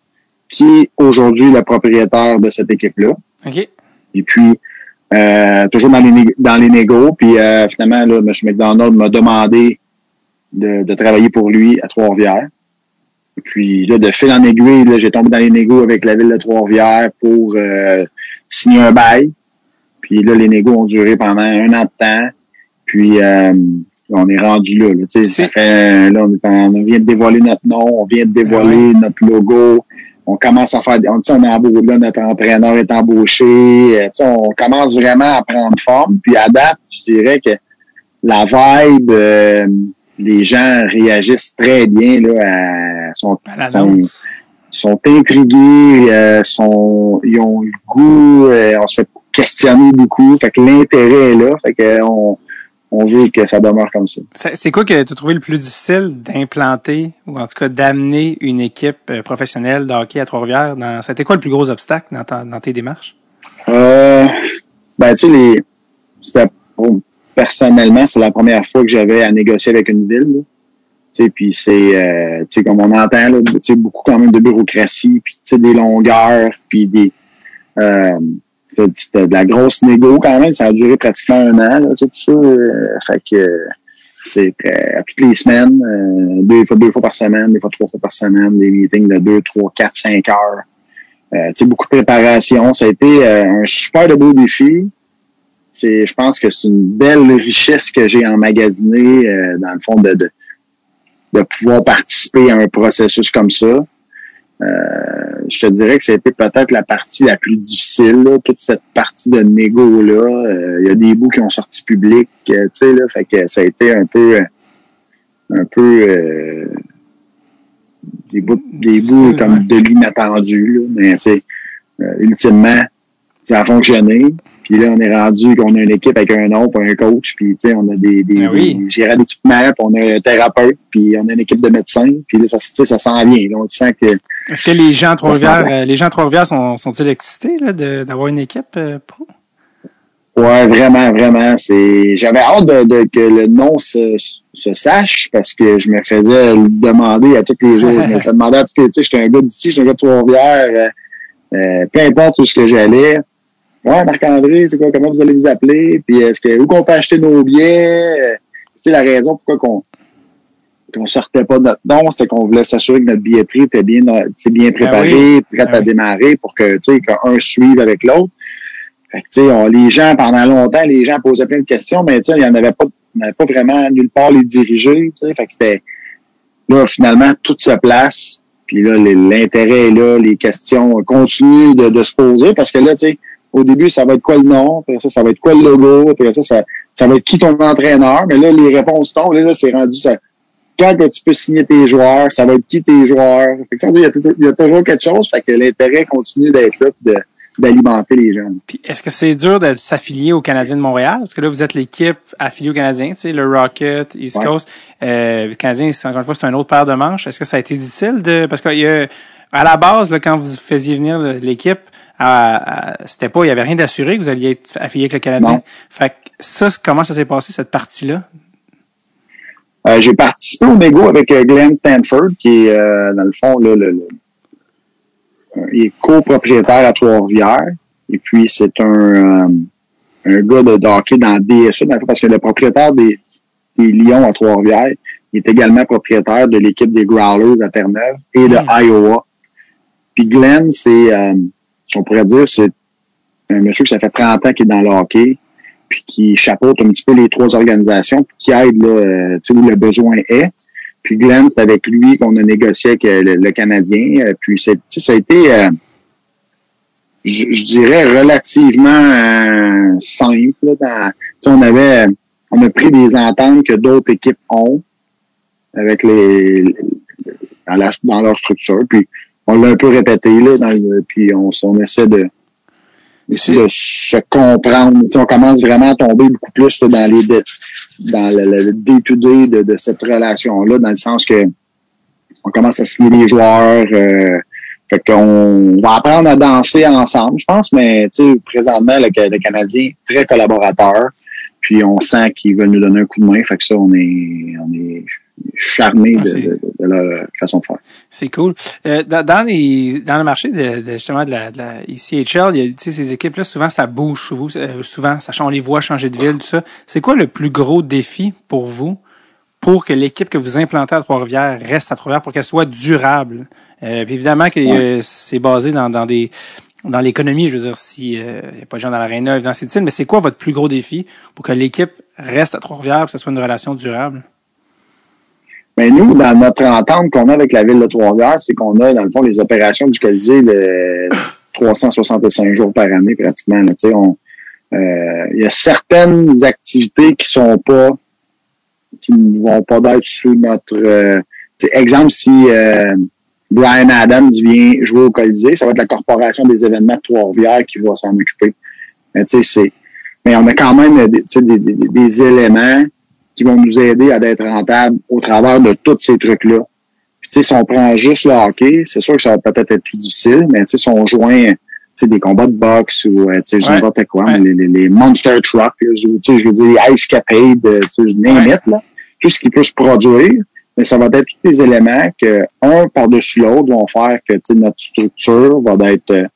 qui est aujourd'hui le propriétaire de cette équipe-là. OK. Et puis, euh, toujours dans les, né- dans les négos, puis euh, finalement, là, M. McDonald m'a demandé de, de travailler pour lui à Trois-Rivières. Puis là, de fil en aiguille, là, j'ai tombé dans les négos avec la ville de Trois-Rivières pour euh, signer un bail. Puis là, les négos ont duré pendant un an de temps. Puis euh, on est rendu là. là. Ça fait là, on, est en- on vient de dévoiler notre nom, on vient de dévoiler notre logo. On commence à faire, on, on est embauché, là, notre entraîneur est embauché. Euh, on commence vraiment à prendre forme. Puis à date, je dirais que la vibe, euh, les gens réagissent très bien là, à, l'annonce. sont intrigués, euh, sont, ils ont le goût, euh, on se fait questionner beaucoup. Fait que l'intérêt est là. Fait que on, on veut que ça demeure comme ça. C'est quoi que tu as trouvé le plus difficile d'implanter ou en tout cas d'amener une équipe euh, professionnelle de hockey à Trois-Rivières? Dans... C'était quoi le plus gros obstacle dans, ta- dans tes démarches? Euh, ben, tu sais, les, pour- personnellement, c'est la première fois que j'avais à négocier avec une ville. là. Tu sais, puis c'est, euh, tu sais, comme on entend, là, tu sais, beaucoup quand même de bureaucratie, puis des longueurs, puis des, euh, c'était c'était de la grosse négo quand même. Ça a duré pratiquement un an, là, tout ça. euh, fait que c'est euh, à toutes les semaines, euh, deux fois, deux fois par semaine, des fois trois fois par semaine, des meetings de deux, trois, quatre, cinq heures. Euh, beaucoup de préparation. Ça a été euh, un super de beau défi. Je pense que c'est une belle richesse que j'ai emmagasinée, euh, dans le fond, de, de pouvoir participer à un processus comme ça. Euh, je te dirais que c'était peut-être la partie la plus difficile, là, toute cette partie de négo-là. Euh, Il y a des bouts qui ont sorti public, euh, tu sais, là, fait que ça a été un peu, un peu, des bouts, des bouts comme de l'inattendu, là, mais tu sais, ultimement, ça a fonctionné. Puis là, on est rendu qu'on a une équipe avec un nom, puis un coach, puis tu sais, on a des, des, Ben oui. des gérants d'équipement, puis on a un thérapeute, puis on a une équipe de médecins, puis là, ça, ça s'en vient. Là, on sent que Est-ce que les gens Trois-Rivières, euh, les gens Trois-Rivières sont, sont-ils excités là, d'avoir une équipe euh, pro? Ouais, vraiment, vraiment. C'est, j'avais hâte de, de- que le nom se, se sache parce que je me faisais demander à tous les jours. Je me demander à tous les, tu sais, j'étais un gars d'ici, j'étais un gars de Trois-Rivières, euh, euh, peu importe où ce que j'allais. Ouais, Marc-André, c'est quoi, comment vous allez vous appeler? Puis est-ce que, où qu'on peut acheter nos billets? Euh, sais, la raison pourquoi qu'on, qu'on sortait pas de notre nom, c'était qu'on voulait s'assurer que notre billetterie était bien, bien préparée, prête Ah à oui. démarrer pour que, tu sais, qu'un suive avec l'autre. Fait que, tu sais, on- les gens, pendant longtemps, les gens posaient plein de questions, mais tu sais, il n'y en avait pas, avait pas vraiment nulle part les diriger, tu sais. Fait que c'était, là, finalement, tout se place. Puis là, l'intérêt est là, les questions continuent de, de se poser parce que là, tu sais, au début, ça va être quoi le nom, ça, ça va être quoi le logo, ça, ça, ça va être qui ton entraîneur, mais là, les réponses tombent, là, là, c'est rendu ça. Quand que tu peux signer tes joueurs, ça va être qui tes joueurs. Fait que ça, il y a, tout- il y a toujours quelque chose, fait que l'intérêt continue d'être là, de- d'alimenter les. Puis est-ce que c'est dur de s'affilier au Canadien de Montréal? Parce que là, vous êtes l'équipe affiliée au Canadien, tu sais, le Rocket, East Ouais. Coast. Euh, le Canadien, c'est encore une fois, c'est un autre paire de manches. Est-ce que ça a été difficile de. Parce qu'il y a À la base, là, quand vous faisiez venir l'équipe, c'était pas, il y avait rien d'assuré que vous alliez être affilié avec le Canadien. Non. Fait que ça, comment ça s'est passé cette partie-là? Euh, j'ai participé au négo avec euh, Glenn Stanford, qui est, euh, dans le fond, là, le, le- il est copropriétaire à Trois-Rivières. Et puis, c'est un, euh, un gars de, de hockey dans DSA, fond, parce que le propriétaire des, des Lions à Trois-Rivières, il est également propriétaire de l'équipe des Growlers à Terre-Neuve et de Mm. Iowa. Puis Glenn, c'est, si on pourrait dire, c'est un monsieur qui ça fait 30 ans qu'il est dans le hockey, puis qui chapeaute un petit peu les trois organisations, puis qui aide là, euh, où le besoin est. Puis Glenn, c'est avec lui qu'on a négocié avec euh, le, Canadien. Euh, Puis c'est, ça a été, euh, je, dirais, relativement euh, simple. Là, dans, on avait, on a pris des ententes que d'autres équipes ont avec les, dans, dans leur structure. Puis on l'a un peu répété là, dans le- puis on, on essaie de de se comprendre. Tu on commence vraiment à tomber beaucoup plus dans les dans le, day-to-day de, de cette relation-là, dans le sens que on commence à signer les joueurs. Euh, fait qu'on va apprendre à danser ensemble, je pense, mais tu sais, présentement, le, le Canadien est très collaborateur. Puis on sent qu'ils veulent nous donner un coup de main. Fait que ça, on est, on est charmé Ah, de, c'est- de- de leur façon de faire. C'est cool. Euh, dans, dans, les, dans le marché de, de- justement de la, de la ECHL, il y a, ces équipes-là, souvent, ça bouge. Souvent, euh, souvent, ça change les voies, changer de ville, tout ça. C'est quoi le plus gros défi pour vous pour que l'équipe que vous implantez à Trois-Rivières reste à Trois-Rivières pour qu'elle soit durable? Euh, puis évidemment que euh, c'est basé dans, dans des dans l'économie, je veux dire, si il n'y a pas de gens dans l'aréna, dans cette île, mais c'est quoi votre plus gros défi pour que l'équipe reste à Trois-Rivières pour que ce soit une relation durable? Mais nous, dans notre entente qu'on a avec la ville de Trois-Rivières, c'est qu'on a, dans le fond, les opérations du Colisée de 365 jours par année, pratiquement. euh, il y a certaines activités qui sont pas, qui ne vont pas être sous notre, euh, exemple, si euh, Brian Adams vient jouer au Colisée, ça va être la corporation des événements de Trois-Rivières qui va s'en occuper. Mais tu sais, c'est, mais on a quand même des, tu sais, des, des- des éléments qui vont nous aider à être rentables au travers de tous ces trucs-là. Puis, tu sais, si on prend juste le hockey, c'est sûr que ça va peut-être être plus difficile, mais tu sais, si on joint tu sais, des combats de boxe ou euh, tu sais, Ouais. n'importe quoi, Ouais. mais les, les, les monster je, tu sais, je veux dire, les ice capades, euh, tu sais, name Ouais. it, là, tout ce qui peut se produire, mais ça va être tous les éléments que, un par-dessus l'autre, vont faire que tu sais, notre structure va être euh,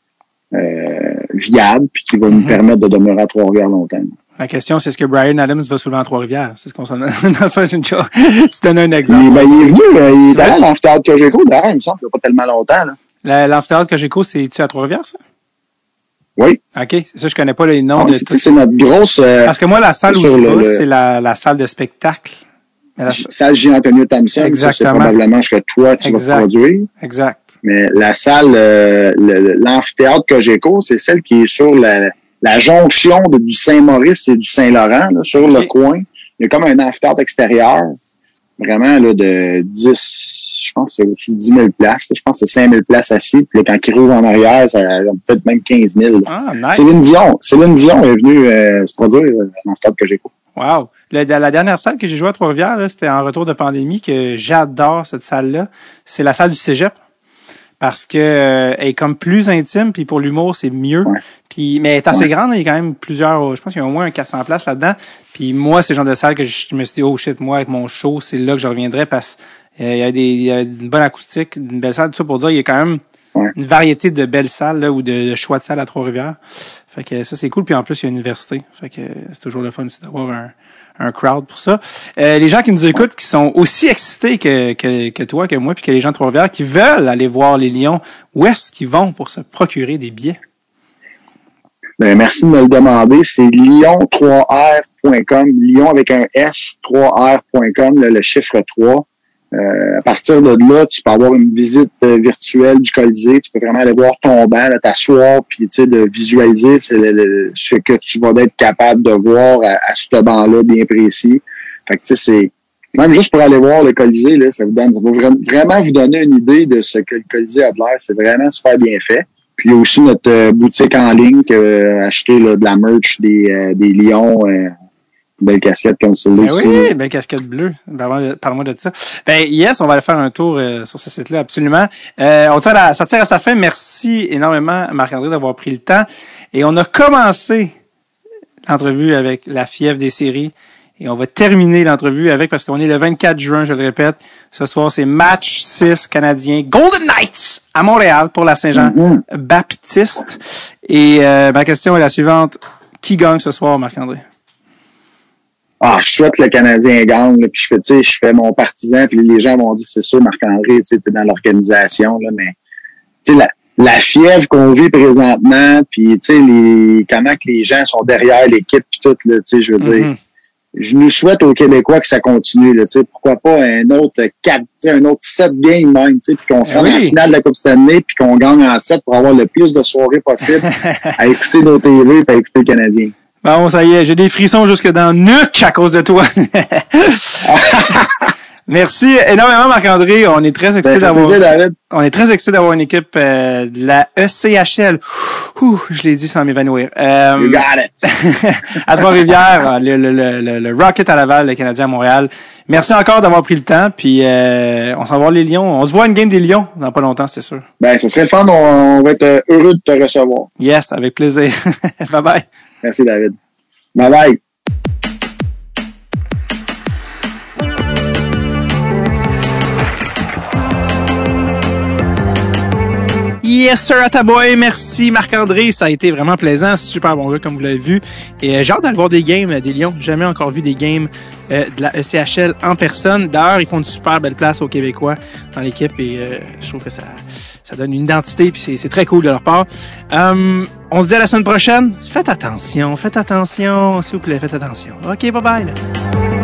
euh, viable puis qui va nous Mhm. permettre de demeurer à Trois-Rivières longtemps. La question, c'est est-ce que Brian Adams va souvent à Trois-Rivières? C'est ce qu'on s'en c'est une chose. Tu donnes un Il, exemple. ben, il est venu, là, il est allé à l'amphithéâtre que j'ai d'ailleurs, il me semble, il n'y a pas tellement longtemps. L'amphithéâtre que j'écoute, c'est-tu à Trois-Rivières, ça? Oui, OK. Ça, je connais pas les noms Ah, de c'est tout. c'est notre grosse euh, Parce que moi, la salle où je le- c'est la, la salle de spectacle. La- salle Jean-Antonio Thompson. Ça, c'est probablement ce que toi, tu Exact. vas produire. Exact. Mais la salle, euh, l'amphithéâtre que j'écoute, c'est celle qui est sur la, la jonction de- du Saint-Maurice et du Saint-Laurent, sur le coin. Il y a comme un amphithéâtre extérieur, vraiment là, de 10, je pense que c'est au-dessus de 10 000 places. là. Je pense que c'est 5 000 places assis. Puis là, quand il roule en arrière, ça a peut-être même 15 000. là. Ah, nice. Céline Dion. Céline Dion est venue euh, se produire euh, dans le stade que j'écoute. Wow. Le- la, dernière salle que j'ai joué à Trois-Rivières, c'était en retour de pandémie, que j'adore cette salle-là. C'est la salle du cégep. Parce que euh, elle est comme plus intime, puis pour l'humour, c'est mieux. Ouais. Puis, mais elle est assez Ouais. grande, il y a quand même plusieurs, je pense qu'il y a au moins un 400 places là-dedans. Puis moi, c'est le genre de salle que je me suis dit, oh shit, moi, avec mon show, c'est là que je reviendrai parce qu'il y a des, il y a une bonne acoustique, une belle salle, tout ça pour dire, il y a quand même Ouais. une variété de belles salles, là, ou de, de choix de salles à Trois-Rivières. Fait que ça, c'est cool. Puis en plus, il y a une université. Fait que c'est toujours le fun aussi d'avoir un, un crowd pour ça. Euh, les gens qui nous écoutent, qui sont aussi excités que, que, toi, que moi, puis que les gens de Trois-Rivières, qui veulent aller voir les Lions, où est-ce qu'ils vont pour se procurer des billets? Ben, merci de me le demander. C'est lyon3r.com. Lyon avec un S, 3r.com, là, le chiffre 3. Euh, à partir de là, tu peux avoir une visite euh, virtuelle du Colisée. Tu peux vraiment aller voir ton banc, t'asseoir, puis de visualiser ce que tu vas être capable de voir à, ce banc-là bien précis. Fait que c'est même juste pour aller voir le Colisée, là, ça vous donne, vraiment vous donner une idée de ce que le Colisée a de l'air. C'est vraiment super bien fait. Puis il y a aussi notre euh, boutique en ligne que euh, acheter là, de la merch des, euh, des Lions. Belle casquette comme celle-là Ben oui, belle casquette bleue. Parle-moi parle-moi de ça. Ben yes, on va aller faire un tour euh, sur ce site-là, absolument. Euh, on tire à, ça tire à sa fin. Merci énormément, Marc-André, d'avoir pris le temps. Et on a commencé l'entrevue avec la fièvre des séries. Et on va terminer l'entrevue avec, parce qu'on est le 24 juin, je le répète, ce soir, c'est match 6 canadien Golden Knights à Montréal pour la Saint-Jean Mhm. Baptiste. Et euh, ma question est la suivante. Qui gagne ce soir, Marc-André? Ah, je souhaite que le Canadien gagne, là, puis je fais, tu sais, je fais mon partisan, puis les gens vont dire c'est sûr, Marc-André, tu sais, t'es dans l'organisation, là, mais tu sais, la, la fièvre qu'on vit présentement, puis tu sais, les comment que les gens sont derrière l'équipe, puis tout, là, tu sais, je veux dire, Mhm. je nous souhaite aux Québécois que ça continue, là, tu sais, pourquoi pas un autre quatre, tu sais, un autre sept games même, tu sais, puis qu'on se rende à oui. la finale de la Coupe Stanley, puis qu'on gagne en sept pour avoir le plus de soirées possible à écouter nos TV, puis à écouter le Canadien. Bon, ça y est, j'ai des frissons jusque dans le nuque à cause de toi. Merci énormément, Marc-André. On est très Ben, excités ça fait d'avoir, on est très excités d'avoir une équipe euh, de la ECHL. Ouh, je l'ai dit sans m'évanouir. Euh, You got it. à Trois-Rivières, le, le, le, le- le Rocket à Laval, le Canadien à Montréal. Merci encore d'avoir pris le temps. Puis euh, on s'en va les Lions. On se voit à une game des Lions dans pas longtemps, c'est sûr. Ben, ce serait le fun. On, on va être euh, heureux de te recevoir. Yes, avec plaisir. bye bye. Merci, David. Bye bye. Yes, sir, à ta boy. Merci, Marc-André. Ça a été vraiment plaisant. Super bon jeu, comme vous l'avez vu. Et euh, j'ai hâte d'aller voir des games euh, des Lions. Jamais encore vu des games euh, de la ECHL en personne. D'ailleurs, ils font une super belle place aux Québécois dans l'équipe et je trouve que ça, ça donne une identité puis c'est- très cool de leur part. Euh, on se dit à la semaine prochaine. Faites attention, faites attention, s'il vous plaît, faites attention. OK, bye bye.